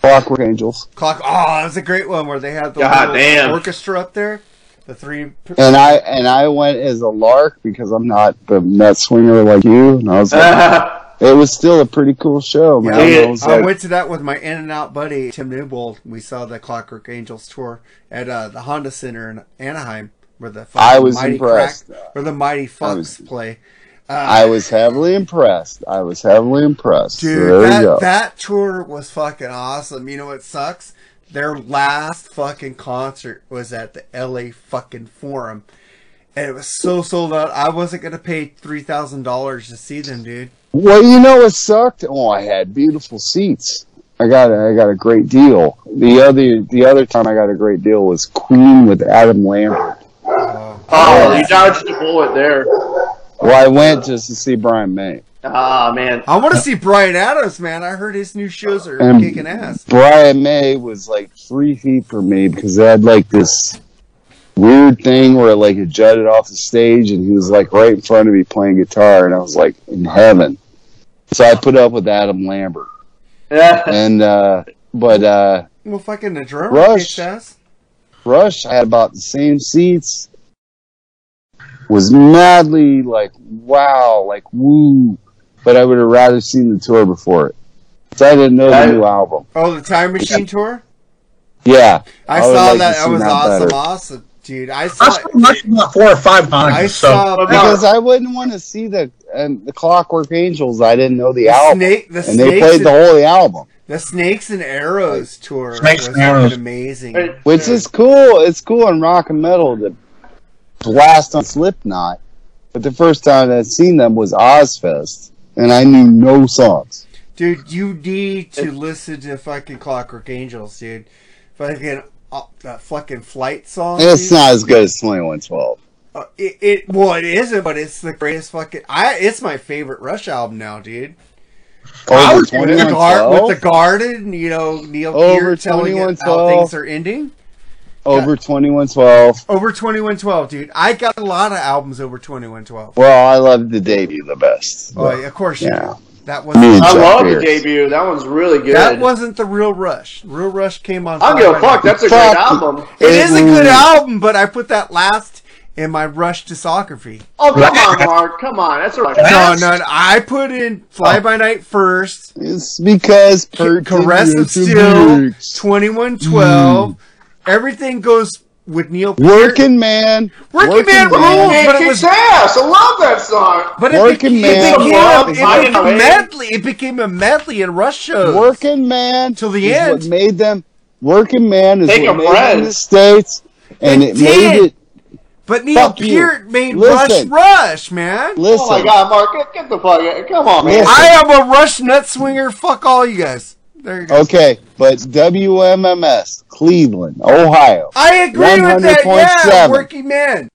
Clockwork Angels, Clock. Oh, that was a great one where they had the God damn. orchestra up there. The three. and I and I went as a lark because I'm not the net swinger like you, and I was like, (laughs) it was still a pretty cool show, man. Yeah, I was I went to that with my in and out buddy Tim Newbold. We saw the Clockwork Angels tour at uh, the Honda Center in Anaheim, where the I was Mighty impressed. Crack, where the Mighty Fucks play. Uh, I was heavily impressed. I was heavily impressed. Dude, there that, go. that tour was fucking awesome. You know what sucks? Their last fucking concert was at the LA fucking Forum. And it was so sold out. I wasn't going to pay $3,000 to see them, dude. Well, you know what sucked? Oh, I had beautiful seats. I got a, I got a great deal. The other the other time I got a great deal was Queen with Adam Lambert. Oh, you dodged a bullet there. Well, I went just to see Brian May. Ah, man. I want to see Bryan Adams, man. I heard his new shows are And kicking ass. Brian May was like three feet from me because they had like this weird thing where like it jutted off the stage and he was like right in front of me playing guitar and I was like in heaven. So I put up with Adam Lambert. Yeah. and uh but uh Well, fucking the drummer Rush. kicks ass. Rush had about the same seats. Was madly like wow, like woo, but I would have rather seen the tour before it. So I didn't know the new album. Oh, the Time Machine tour? Yeah, I, would saw like that. That was that awesome. better. Awesome, dude. I I saw saw Rush about four or five times. I so. saw because I wouldn't want to see the and the Clockwork Angels. I didn't know the, The album, snake- the and they played and- the whole album, the Snakes and Arrows tour. Snakes was and Arrows. amazing. which is cool. It's cool in rock and metal to blast on Slipknot. But the first time I'd seen them was Ozzfest, and I knew no songs. Dude, you need to listen to fucking Clockwork Angels, dude. Fucking uh, that fucking flight song. It's dude. not as good as Twenty One Twelve. Uh, it, it well, it isn't, but it's the greatest fucking. I it's my favorite Rush album now, dude. Over with, the gar- with the garden, you know, Neil Over Peart telling it how things are ending. Over Twenty One Twelve. Over twenty one twelve, dude. I got a lot of albums over twenty one twelve. Well, I love the debut the best. Oh, yeah, of course, you Yeah. do. That Me and wasn't. I Chuck love Pierce. the debut. That one's really good. That wasn't the real Rush. Real Rush came on. I don't give a Friday. fuck. That's a Fuck. great album. It is a good Mm. album, but I put that last in my Rush discography. Oh, come on, Mark. Come on. That's a No, no, no, I put in Fly By Night first. It's because Ca- Perkins Caress of is a Steel, bitch. 2112. Everything goes with Neil Peart. Working man. Working Man rules, Man but it was ass. I love that song. but it, Working became, Man. it became, Love, it became a Night. medley. It became a medley in Russia. Working man Till the is end. What made them working man is Take what a made breath. them the states, and It it, made it. But Neil Fuck you. Peart made Listen. Rush Rush, man. Listen, Oh my god, Mark, get, get the fuck out. Come on, man. Listen. I am a Rush nut swinger. Fuck all you guys. There you go. okay, but WMMS, Cleveland, Ohio, I agree with that. Yeah, 100.7. working man.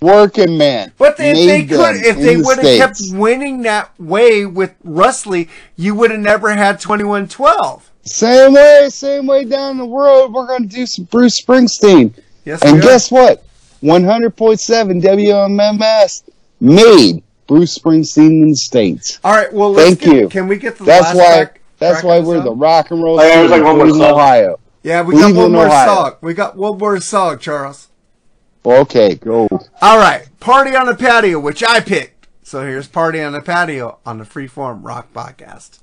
working man. But if they could, if they would have kept States. winning that way with Rusley, you would have never had twenty one twelve. Same way, same way down the road, we're going to do some Bruce Springsteen. Yes, And guess what? 100.7 WMMS made Bruce Springsteen in the States. All right. Well, let's Thank get, you. Can we get the That's last why. track? That's why we're the rock and roll Oh, yeah, city there's like of one more song. Ohio. Yeah, we got one Cleveland, more Ohio. song. We got one more song, Charles. Okay, go. All right, Party on the Patio, which I picked. So here's Party on the Patio on the Freeform Rock Podcast.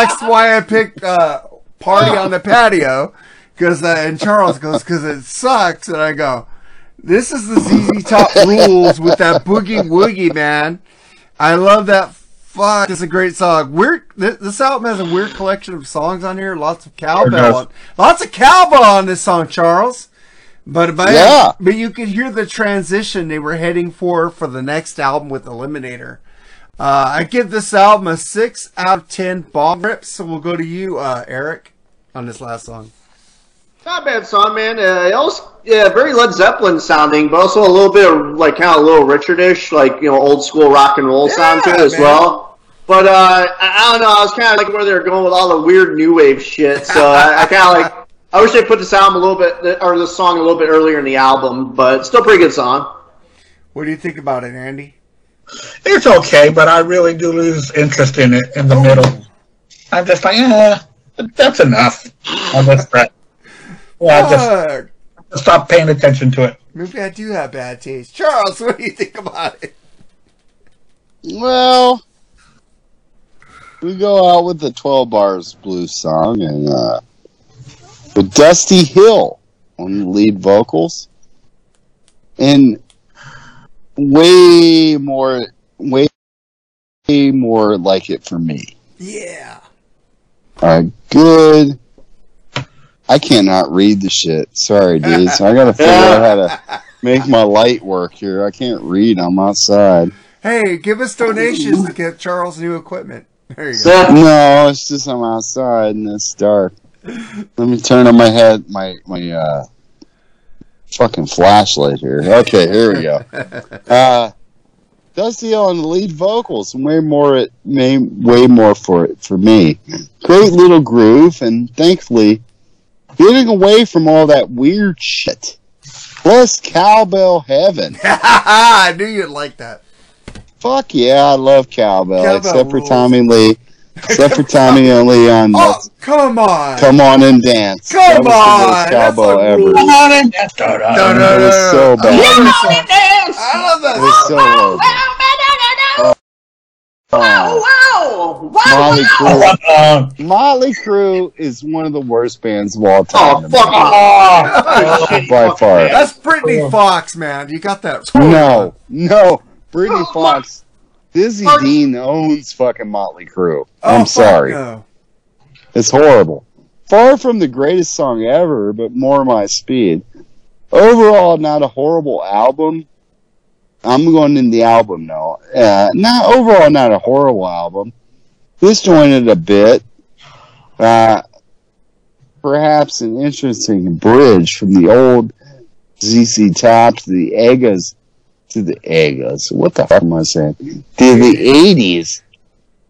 Eric just asked why I picked uh, "Party on the Patio" because uh, and Charles goes because it sucks, and I go, "This is the ZZ Top rules with that boogie woogie man." I love that. Fuck, it's a great song. Weird. This, this album has a weird collection of songs on here. Lots of cowbell. On, lots of cowbell on this song, Charles. But but Yeah. but you could hear the transition they were heading for for the next album with Eliminator. Uh, I give this album a six out of ten bomb rips. So we'll go to you, uh, Eric, on this last song. Not a bad song, man. Uh, it also, yeah, very Led Zeppelin sounding, but also a little bit of like kind of a little Richardish, like you know, old school rock and roll sound to it as man. well. But uh, I, I don't know. I was kind of like where they were going with all the weird new wave shit. So I, I kind of like. I wish they put this album a little bit, or this song a little bit earlier in the album, but still pretty good song. What do you think about it, Andy? It's okay, but I really do lose interest in it in the middle. I'm just like, eh, that's enough. On this track. Yeah, I just Fuck. stop paying attention to it. Maybe I do have bad taste. Charles, (laughs) what do you think about it? Well, we go out with the 12 Bars Blues song and uh, with Dusty Hill on the lead vocals. And way more, way, way more like it for me. Yeah. A good. I cannot read the shit. Sorry, dudes. So I gotta figure out how to (laughs) make my light work here. I can't read. I'm outside. Hey, give us donations to get Charles new equipment. There you go. (laughs) No, it's just I'm outside and it's dark. Let me turn on my head, my my uh, fucking flashlight here. Okay, here we go. (laughs) Uh, Dusty on the lead vocals, way more it may way more for it for me. Great little groove, and thankfully, getting away from all that weird shit. Plus cowbell heaven. (laughs) I knew you'd like that. Fuck yeah, I love cowbell, Cowbell except rules. for Tommy Lee. Except for Tommy and Leon. Oh, come on. Come on and dance. Come that was on, worst that's cowbell the ever. rule. Come on and dance. No, no, It no, was so bad. I love this song. I love that It was so horrible. Oh, Motley Uh, Crue. Motley Crue is one of the worst bands of all time. Oh, fuck off. Uh, by far. That's Britny Fox, man. You got that. No, no. Britny (gasps) Fox. Dizzy Dean owns fucking Motley Crue. Oh, I'm fuck sorry. no. It's horrible. Far from the greatest song ever, but more my speed. Overall, not a horrible album. I'm going in the album now. Uh, not overall, not a horrible album. Disjointed a bit. Uh, perhaps an interesting bridge from the old ZZ Top to the Egas to the Egas. What the fuck am I saying? To the 80s.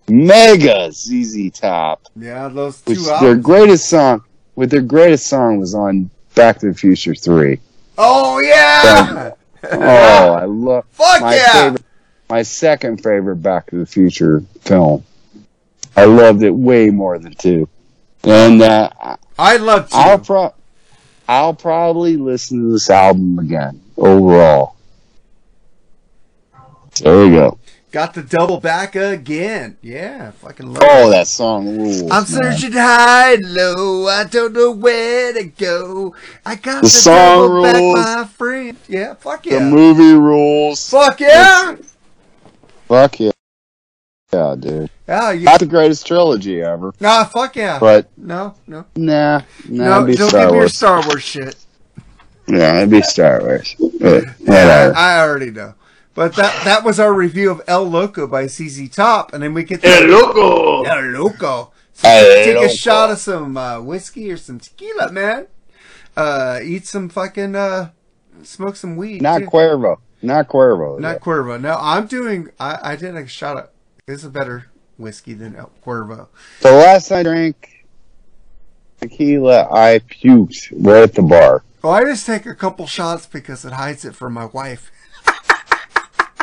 Mega ZZ Top Yeah, those which two their greatest song, with their greatest song was on Back to the Future Three. Oh yeah. (laughs) Oh, I love Fuck my yeah. favorite, my second favorite Back to the Future film. I loved it way more than two, and uh, I love I'll pro- I'll probably listen to this album again overall. There we go. Got the double back again. Yeah, fucking love Oh, it. that song rules. I'm man. searching high and low. I don't know where to go. I got The the, song double back, my friend. Yeah, fuck yeah. The movie rules. Fuck yeah. Fuck yeah. Yeah, dude. Yeah, you, Not the greatest trilogy ever, nah, fuck yeah. but no, no, nah, nah, no. be Don't Star give me your Star Wars shit. Yeah, it'd be Star Wars. But Yeah, whatever. I already know. But that that was our review of El Loco by ZZ Top, and then we get El Loco. El Loco. So El take Loco. a shot of some uh, whiskey or some tequila, man. Uh, eat some fucking uh, smoke some weed. Not too. Cuervo. Not Cuervo. Not Cuervo. No, I'm doing. I, I did a shot of. This is a better whiskey than El Cuervo. the last I drank tequila, I puked right at the bar. Well, I just take a couple shots because it hides it from my wife.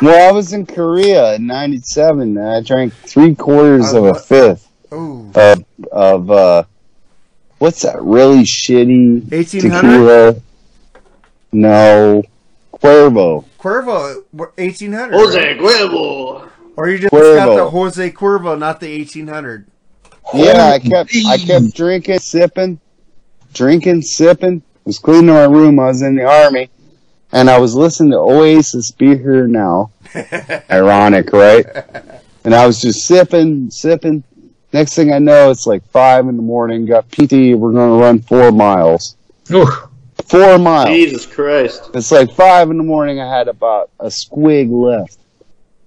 Well, I was in Korea in '97, and I drank three quarters of a fifth Ooh, of of uh, what's that really shitty 1800? tequila? No, Cuervo. Cuervo, 1800. Jose Cuervo. Or you just Cuervo. got the Jose Cuervo, not the 1800. Yeah, I kept I kept drinking, sipping, drinking, sipping. Was cleaning my room. I was in the army, and I was listening to Oasis. Be here now. (laughs) Ironic, right? And I was just sipping, sipping. Next thing I know, it's like five in the morning. Got PT. We're going to run four miles. Four miles. Jesus Christ. It's like five in the morning. I had about a squig left.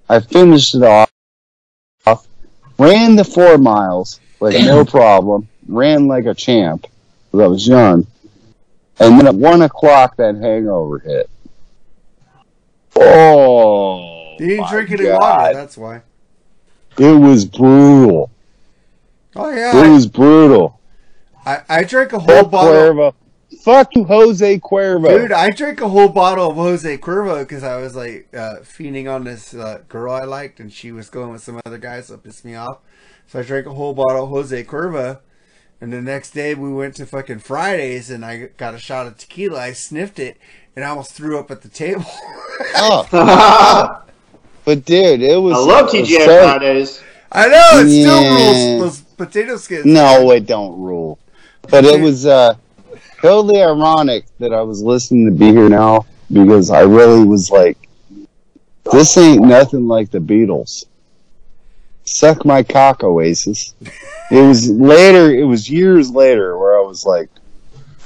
I finished it off. Ran the four miles like no (clears throat) problem. Ran like a champ. 'cause I was young. And then at one o'clock, that hangover hit. Oh, You didn't drink any God. water, that's why. It was brutal. Oh yeah. It was brutal. I, I drank a whole Fuck bottle. Cuervo. Fuck you, Jose Cuervo. Dude, I drank a whole bottle of Jose Cuervo because I was like uh, fiending on this uh, girl I liked, and she was going with some other guys, so it pissed me off. So I drank a whole bottle of Jose Cuervo, and the next day we went to fucking Fridays, and I got a shot of tequila. I sniffed it, and I almost threw up at the table. (laughs) Oh. (laughs) but dude, it was. I love it TGI so- Fridays. I know it still Yeah. rules those potato skins. No, it don't rule. But it was uh, totally ironic that I was listening to Be Here Now because I really was like, this ain't nothing like the Beatles. Suck my cock, Oasis. It was later, it was years later where I was like,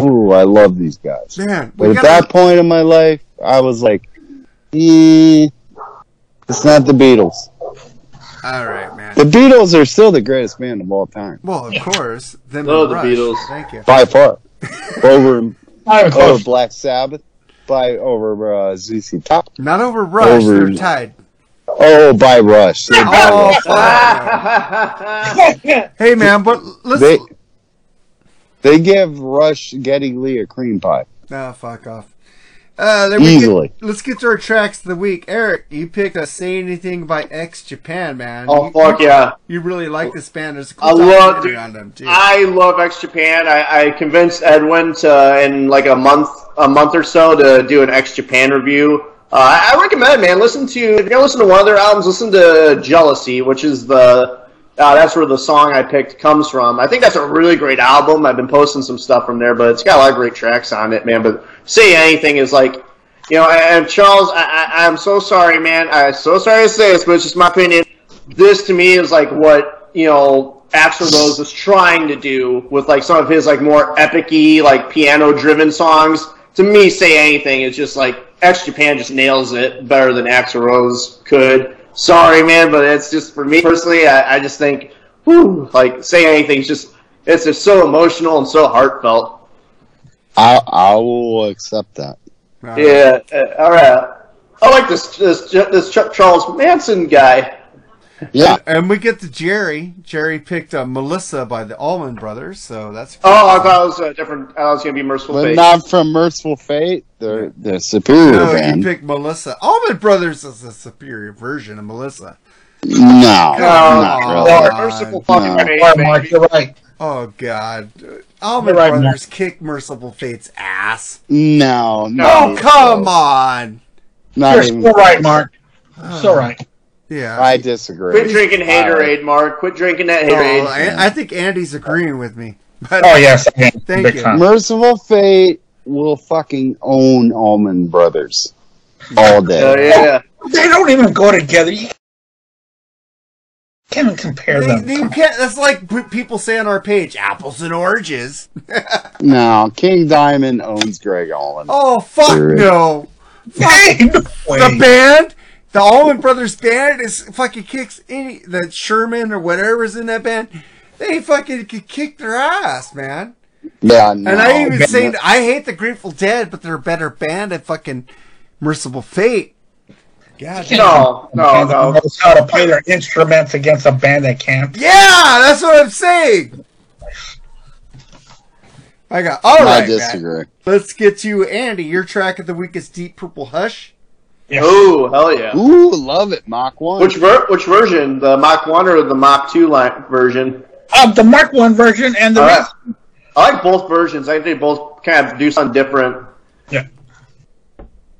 ooh, I love these guys. Man, But at gotta- that point in my life, I was like, eh, it's not the Beatles. All right, man. The Beatles are still the greatest band of all time. Well, of course. Them Oh, the Rush. Beatles. Thank you. by far (laughs) over Not over. Black Sabbath, by over uh, ZZ Top, Not over Rush. Over- They're tied. oh by Rush. They're by Oh, Rush. hey, man, but let's. They they give Rush Geddy Lee a cream pie Oh, fuck off. Uh, then we easily. Get, let's get to our tracks of the week. Eric, you picked a "Say Anything" by X Japan, man. Oh you, fuck you, yeah! You really like this band. There's a cool I love, documentary dude. on them too. I love X Japan. I, I convinced Edwin to in like a month, a month or so, to do an X Japan review. Uh, I I recommend, man. Listen to if you're gonna listen to one of their albums, listen to Jealousy, which is the uh, that's where the song I picked comes from. I think that's a really great album. I've been posting some stuff from there, but it's got a lot of great tracks on it, man. But Say Anything is like, you know, and Charles, I, I, I'm so sorry, man. I'm so sorry to say this, but it's just my opinion. This to me is like what you know Axl Rose was trying to do with like some of his like more epic-y, like piano-driven songs. To me, Say Anything is just like X Japan just nails it better than Axl Rose could. Sorry, man, but it's just for me personally. I, I just think, whew, like saying Anything is just it's just so emotional and so heartfelt. I I will accept that. Yeah, uh, all right. I like this this this Chuck Charles Manson guy. Yeah, And we get to Jerry. Jerry picked uh, Melissa by the Allman Brothers, so that's. Oh, I thought it was a different. I was gonna be Mercyful but Fate. not from Mercyful Fate. They're the superior No, you picked Melissa. Allman Brothers is a superior version of Melissa. No, No, not really. Oh, Mercyful no. Fate, Sorry, Mark, you're right. Oh God, Allman right, Brothers kick Mercyful Fate's ass. No, no. Oh come on. Not You're even still right, close. Mark. Still right. Yeah. I disagree. Quit drinking haterade, Mark. Quit drinking that Oh, haterade. I, I think Andy's agreeing with me. But Oh yes, again, (laughs) Thank big you. time. Mercyful Fate will fucking own Allman Brothers all day. Oh yeah. They don't even go together. You can't even compare They, them. they can't, that's like people say on our page, apples and oranges. (laughs) No, King Diamond owns Gregg Allman. Oh fuck Sure. no! Hey, no. The band, the Allman Brothers band, is fucking kicks any the Sherman or whatever's in that band. They fucking could kick their ass, man. Yeah, no. And I even say I hate the Grateful Dead, but they're a better band than fucking Mercyful Fate. God, No, no, no. knows how to play their instruments against a band that can't. yeah, that's what I'm saying. I got all I right. man. disagree. Let's get to Andy. Your track of the week is Deep Purple Hush. Ooh, hell yeah. Ooh, love it. Mark 1. Which ver- which version? The Mark One or the Mark Two line version? Uh, the Mark One version and the All right. rest. I like both versions. I think they both kind of do something different. Yeah.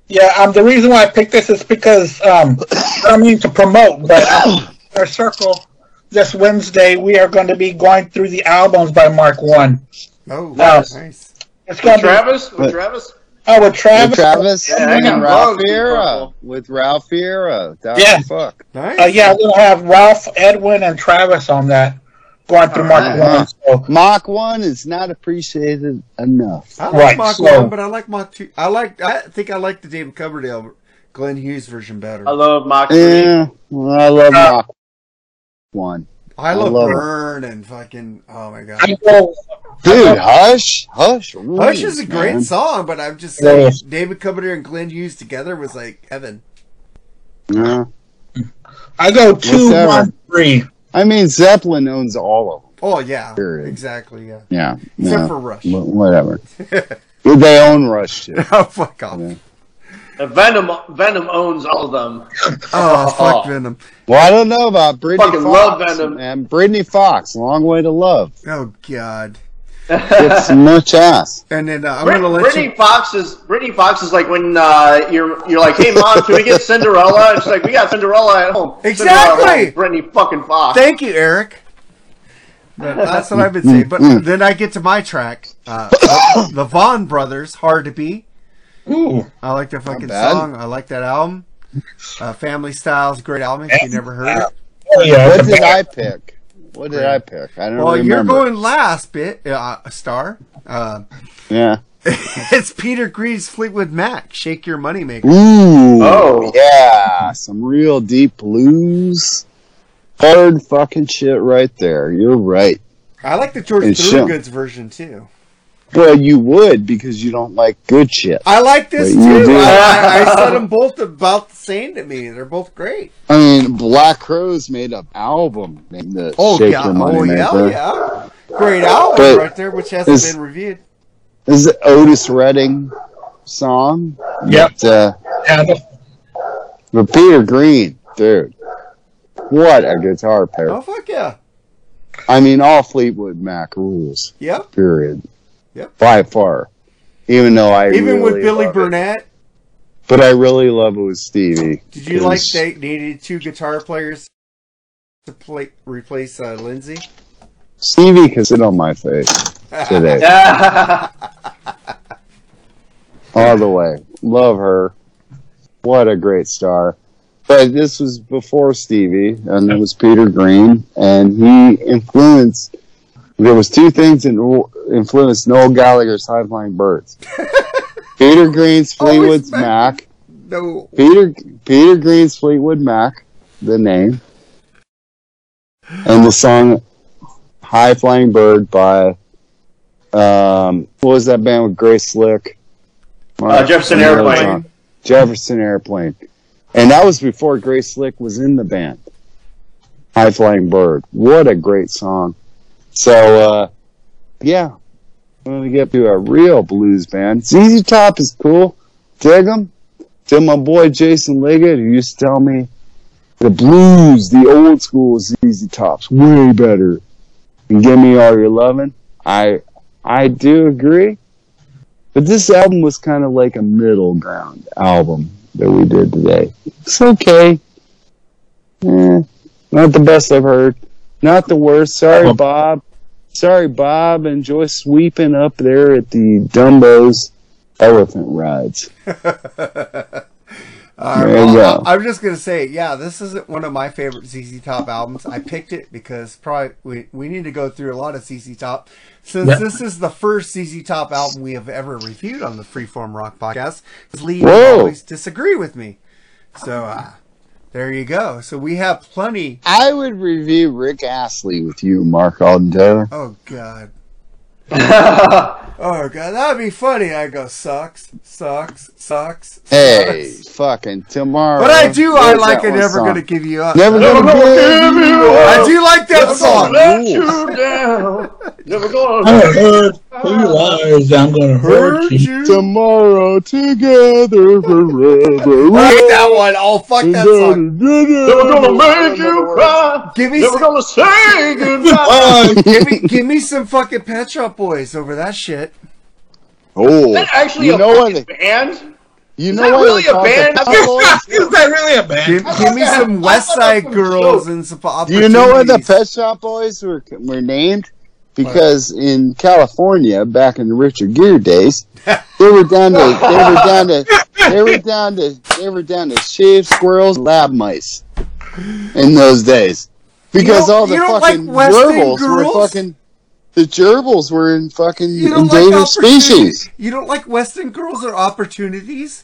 Yeah, um, the reason why I picked this is because um, (coughs) I don't mean to promote, but um, (coughs) our circle, this Wednesday we are going to be going through the albums by Mark One. Oh, Nice. nice. It's With going to be Travis? With Travis? Oh with Travis. With Travis Yeah, I and got Ralph bugs Fiera. With Ralph Fiera. Yeah. fuck. Nice. Uh, yeah, we're gonna have Ralph, Edwin, and Travis on that going through Mark Uh-huh. One. So Mark 1 is not appreciated enough. I like Right, Mark so- 1, but I like Mark 2. I like, I think I like the David Coverdale, Glenn Hughes version better. I love Mark 3. Yeah, well, I love Uh, Mark 1. I I love, love it. Burn and fucking, oh my god. I go, Dude, Hush, Hush. Hush is a rules, great man. song, but I'm just Yeah. saying, David Coverdale and Glenn Hughes together was like heaven. Yeah. I go two, three. I mean, Zeppelin owns all of them. Oh yeah, Period. exactly. Yeah, Yeah. except yeah. for Rush. Wh- Whatever. (laughs) they own Rush too. (laughs) oh fuck off. Yeah. And Venom Venom owns all of them. (laughs) Oh (laughs) fuck Venom. Well, I don't know about Britny Fucking Fox. love Venom. And Britny Fox, Long Way to Love. Oh god. Gets much ass. And then uh, I'm Brit- gonna let Britny you. Fox is Britny Fox is like when uh, you're you're like, hey mom, can we get Cinderella? And she's like, we got Cinderella at home. Exactly! Cinderella at home. Britny fucking Fox. Thank you, Eric. But (laughs) that's what I've been saying. But then I get to my track, uh, the, the Vaughn Brothers, "Hard to Be." Ooh, I like that fucking song. I like that album. Uh, Family Styles, great album. If you never heard it. yeah. What did. I pick? What did I pick? I don't Well, you're going last, bit uh, star. Uh, Yeah. (laughs) it's Peter Green's Fleetwood Mac. Shake your money maker. Ooh. Oh. Yeah. Some real deep blues. Hard fucking shit right there. You're right. I like the George And show- Thorogood's version too. Well, you would because you don't like good shit. I like this But too. I, I, I (laughs) said them both about the same to me. They're both great. I mean, Black Crowes made an album named the Oh Shake yeah, Your Money oh yeah, Maker. yeah. Great album But right there, which hasn't is- been reviewed. This is an Otis Redding song. Yep. But, uh, Yeah, but Peter Green, dude, what a guitar player. Oh fuck yeah. I mean, all Fleetwood Mac rules. Yep. Period. Yep. By far. Even though I Even with Billy it. Burnette, But I really love it with Stevie. did you like they needed two guitar players to play replace uh, Lindsey? Stevie can sit on my face today. (laughs) all the way. Love her. What a great star. But this was before Stevie, and it was Peter Green, and he influenced. There was two things that influenced Noel Gallagher's High Flying Birds. (laughs) Peter Green's Fleetwood Mac. No. Peter Peter Green's Fleetwood Mac, the name, and the song "High Flying Bird" by um, what was that band with Grace Slick? Uh, Jefferson Airplane. song. Jefferson Airplane, and that was before Grace Slick was in the band. High Flying Bird, what a great song! So uh, yeah, when we get to a real blues band, ZZ Top is cool. Dig 'em. Till my boy Jason Liggett, who used to tell me the blues, the old school ZZ Top's way better. And give me all your loving. I I do agree. But this album was kind of like a middle ground album that we did today. It's okay. Eh, not the best I've heard. Not the worst. Sorry, Bob. Sorry, Bob. Enjoy sweeping up there at the Dumbo's elephant rides. (laughs) All right, well. I- I'm just gonna say, yeah, this isn't one of my favorite ZZ Top albums. I picked it because probably we, we need to go through a lot of ZZ Top since Yeah. this is the first ZZ Top album we have ever reviewed on the Freeform Rock Podcast. Lee always disagree with me, so uh, there you go. So we have plenty. I would review Rick Astley with you, Mark Alden Taylor. Oh God. (laughs) oh God, that'd be funny. I go sucks, sucks, sucks. Hey, sucks. fucking tomorrow. But I do. I Where's like it. Never song? gonna give you up. Never gonna give you up. I do like that Never song. let you down. (laughs) Never gonna. I heard who lies. Ah. I'm gonna hurt you. Tomorrow together forever. (laughs) like that one. Oh fuck that song. Never gonna make you cry. Give me Never some, gonna say (laughs) goodbye. give me give me some fucking Pet Shop Boys over that shit. Oh, Is that actually you a know what? fucking band? You Is know that what really a band? The Pep Boys? Is that really a band? Give, give me some West Side Girls and some Do you know where the. Pet Shop Boys were were named? Because in California, back in the Richard Gere days, they were down to they were down to they were down to they were down to shaved squirrels, lab mice in those days. Because all the fucking like gerbils were fucking the gerbils were in fucking don't like endangered species. You don't like Western Girls or opportunities?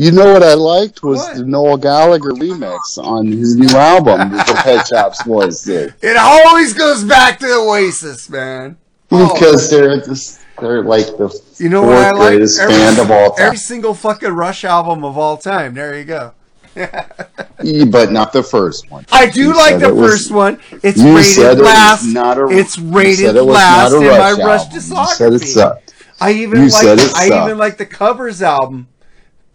You know what I liked was What? the Noel Gallagher remix on his new album that (laughs) the Pet Shops Boys did. It always goes back to Oasis, man. Oh. Because they're just, they're like the You know fourth what I like? greatest band of all time. every single fucking Rush album of all time. There you go. Yeah, (laughs) but not the first one. I do You like the it was- first one. It's rated it last. a- it's rated it last in my Rush album. You discography. said it sucked. I even like. I even like the covers album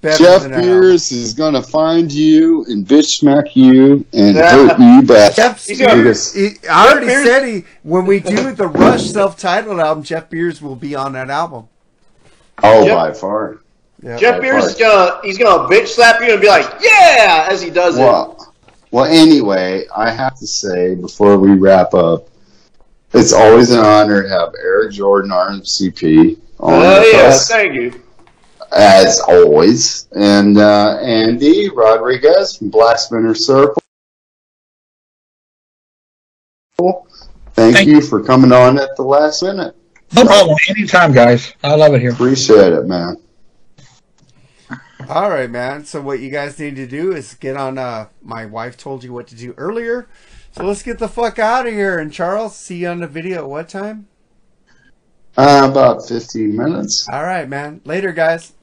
better Jeff than that Pierce is gonna find you and bitch smack you and Yeah. hurt you back. Jeff He's he, I already Spears- said he when we do the Rush self-titled album, Jeff Beers will be on that album. Oh, Jeff- by far. Yeah. Jeff Beers is gonna he's gonna bitch slap you and be like, yeah, as he does it. Well, well, anyway, I have to say before we wrap up, it's always an honor to have Eric Jordon, RMCP, on Oh with yeah, us, thank you. As always, and uh, Andy Rodriguez from Blackspinner Circle. Thank, Thank you for coming on at the last minute. No problem. Anytime, guys. I love it here. Appreciate it, man. All right, man. So what you guys need to do is get on. Uh, my wife told you what to do earlier. So let's get the fuck out of here. And Charles, see you on the video at what time? Uh, about 15 minutes. All right, man. Later, guys.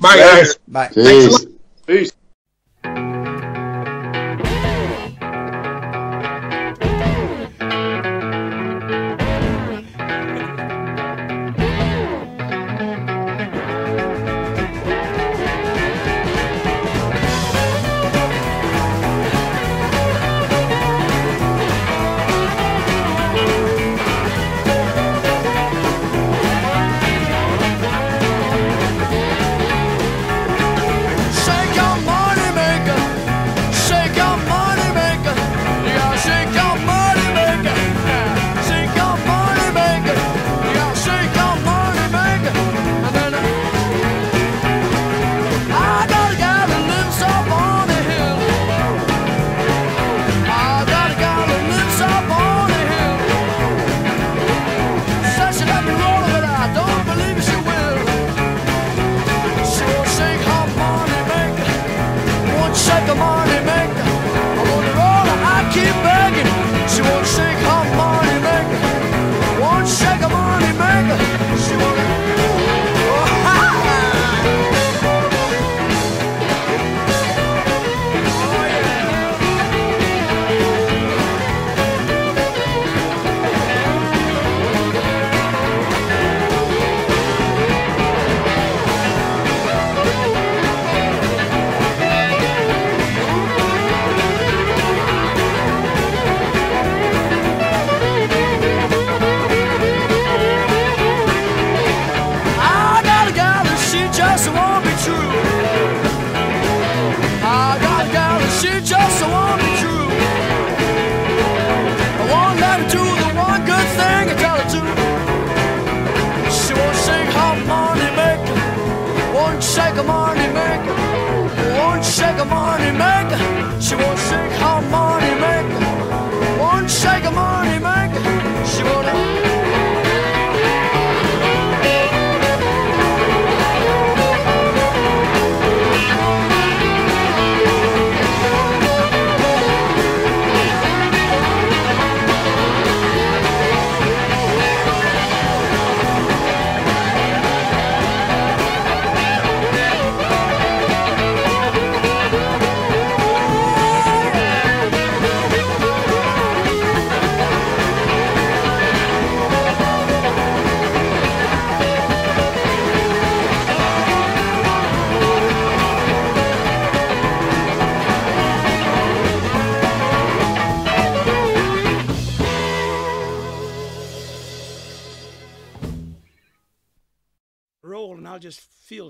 Bye, guys. Bye. Peace. Peace. Shake her money maker. She won't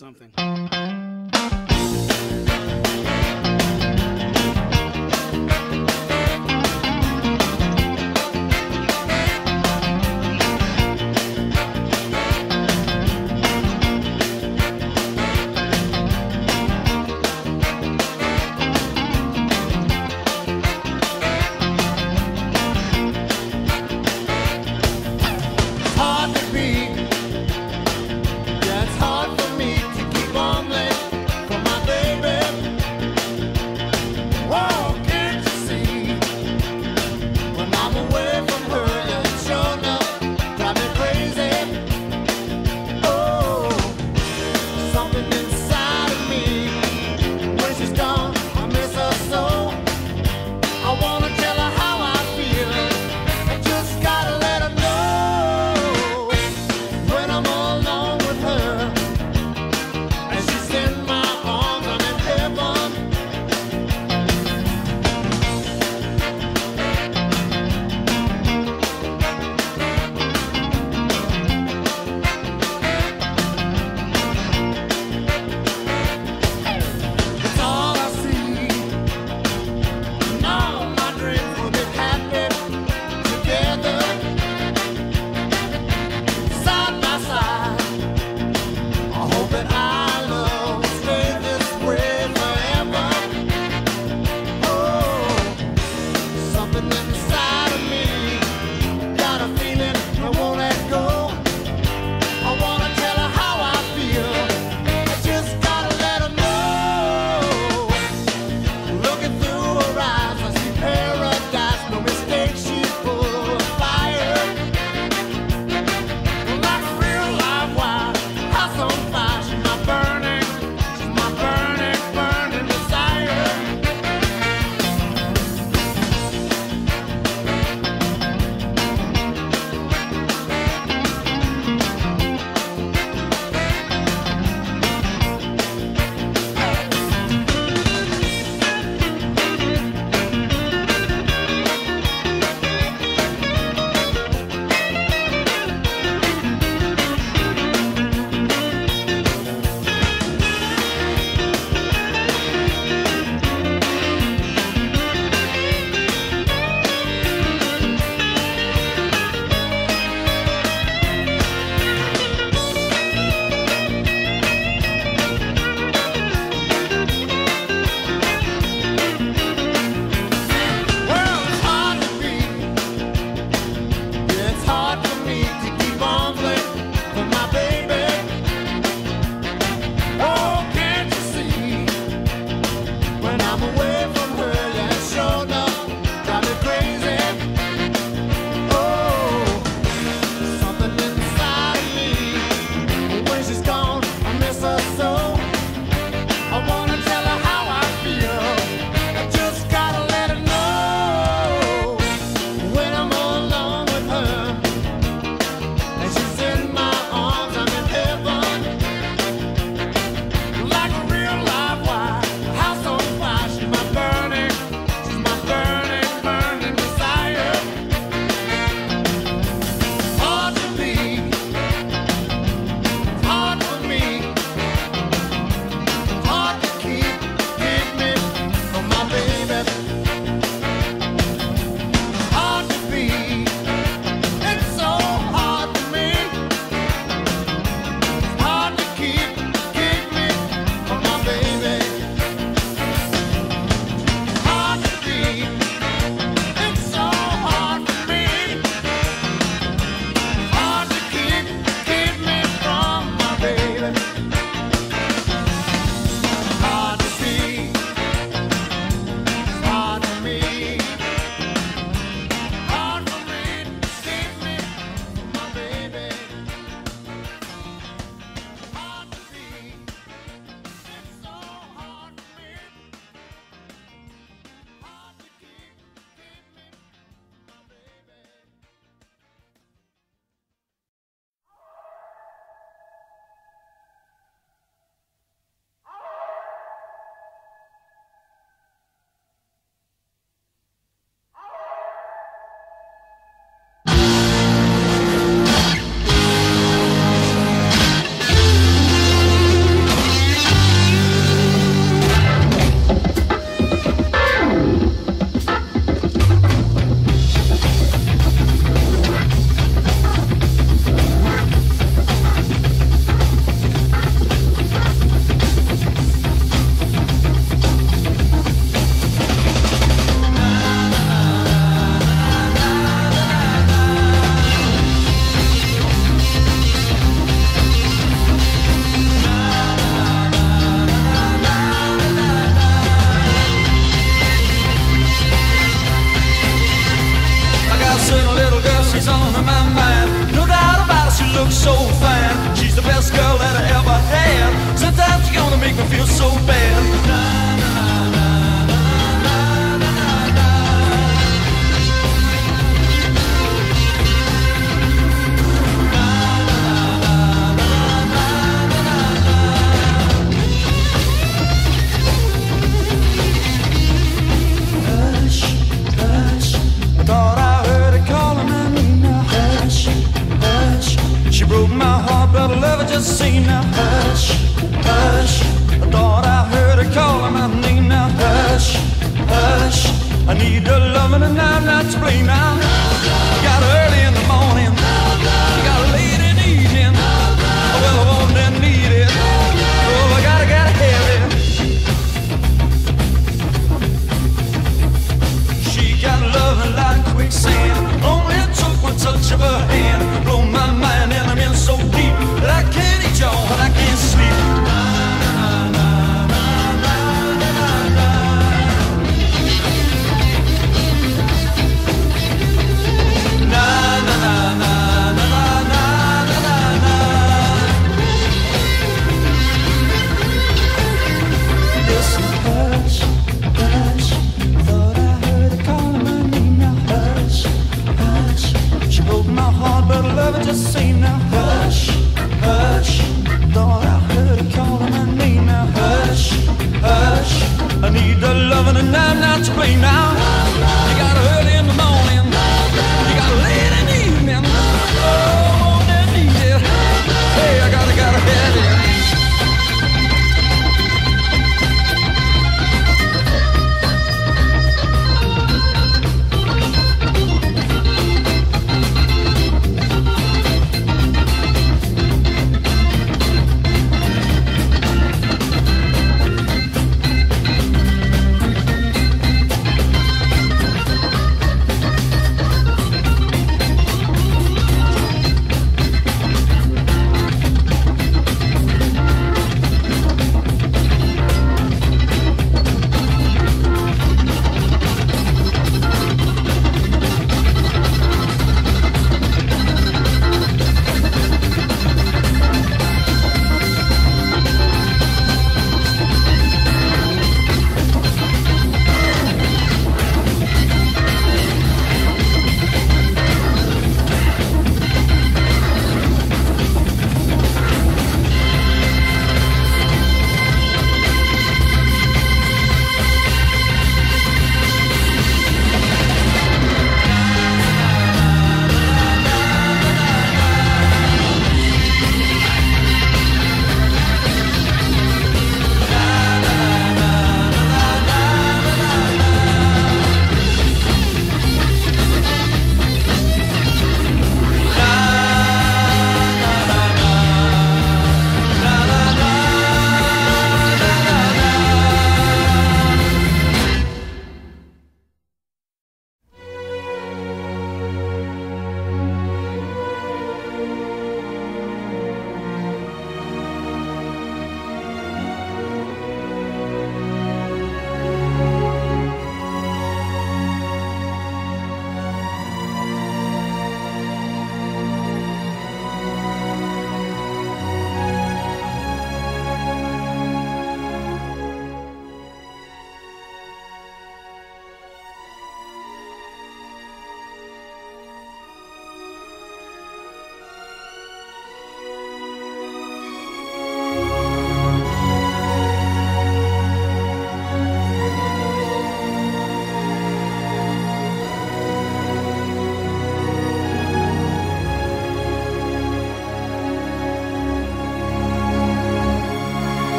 something.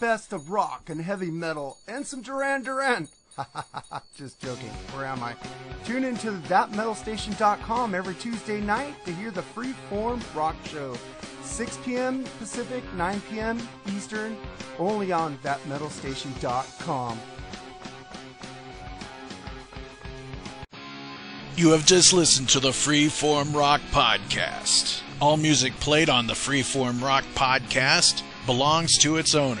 Best of rock and heavy metal and some Duran Duran. (laughs) Just joking. Where am I? Tune into thatmetalstation.com every Tuesday night to hear the Freeform Rock Show. 6 p.m. Pacific, 9 p.m. Eastern, only on thatmetalstation.com. You have just listened to the Freeform Rock Podcast. All music played on the Freeform Rock Podcast belongs to its owner.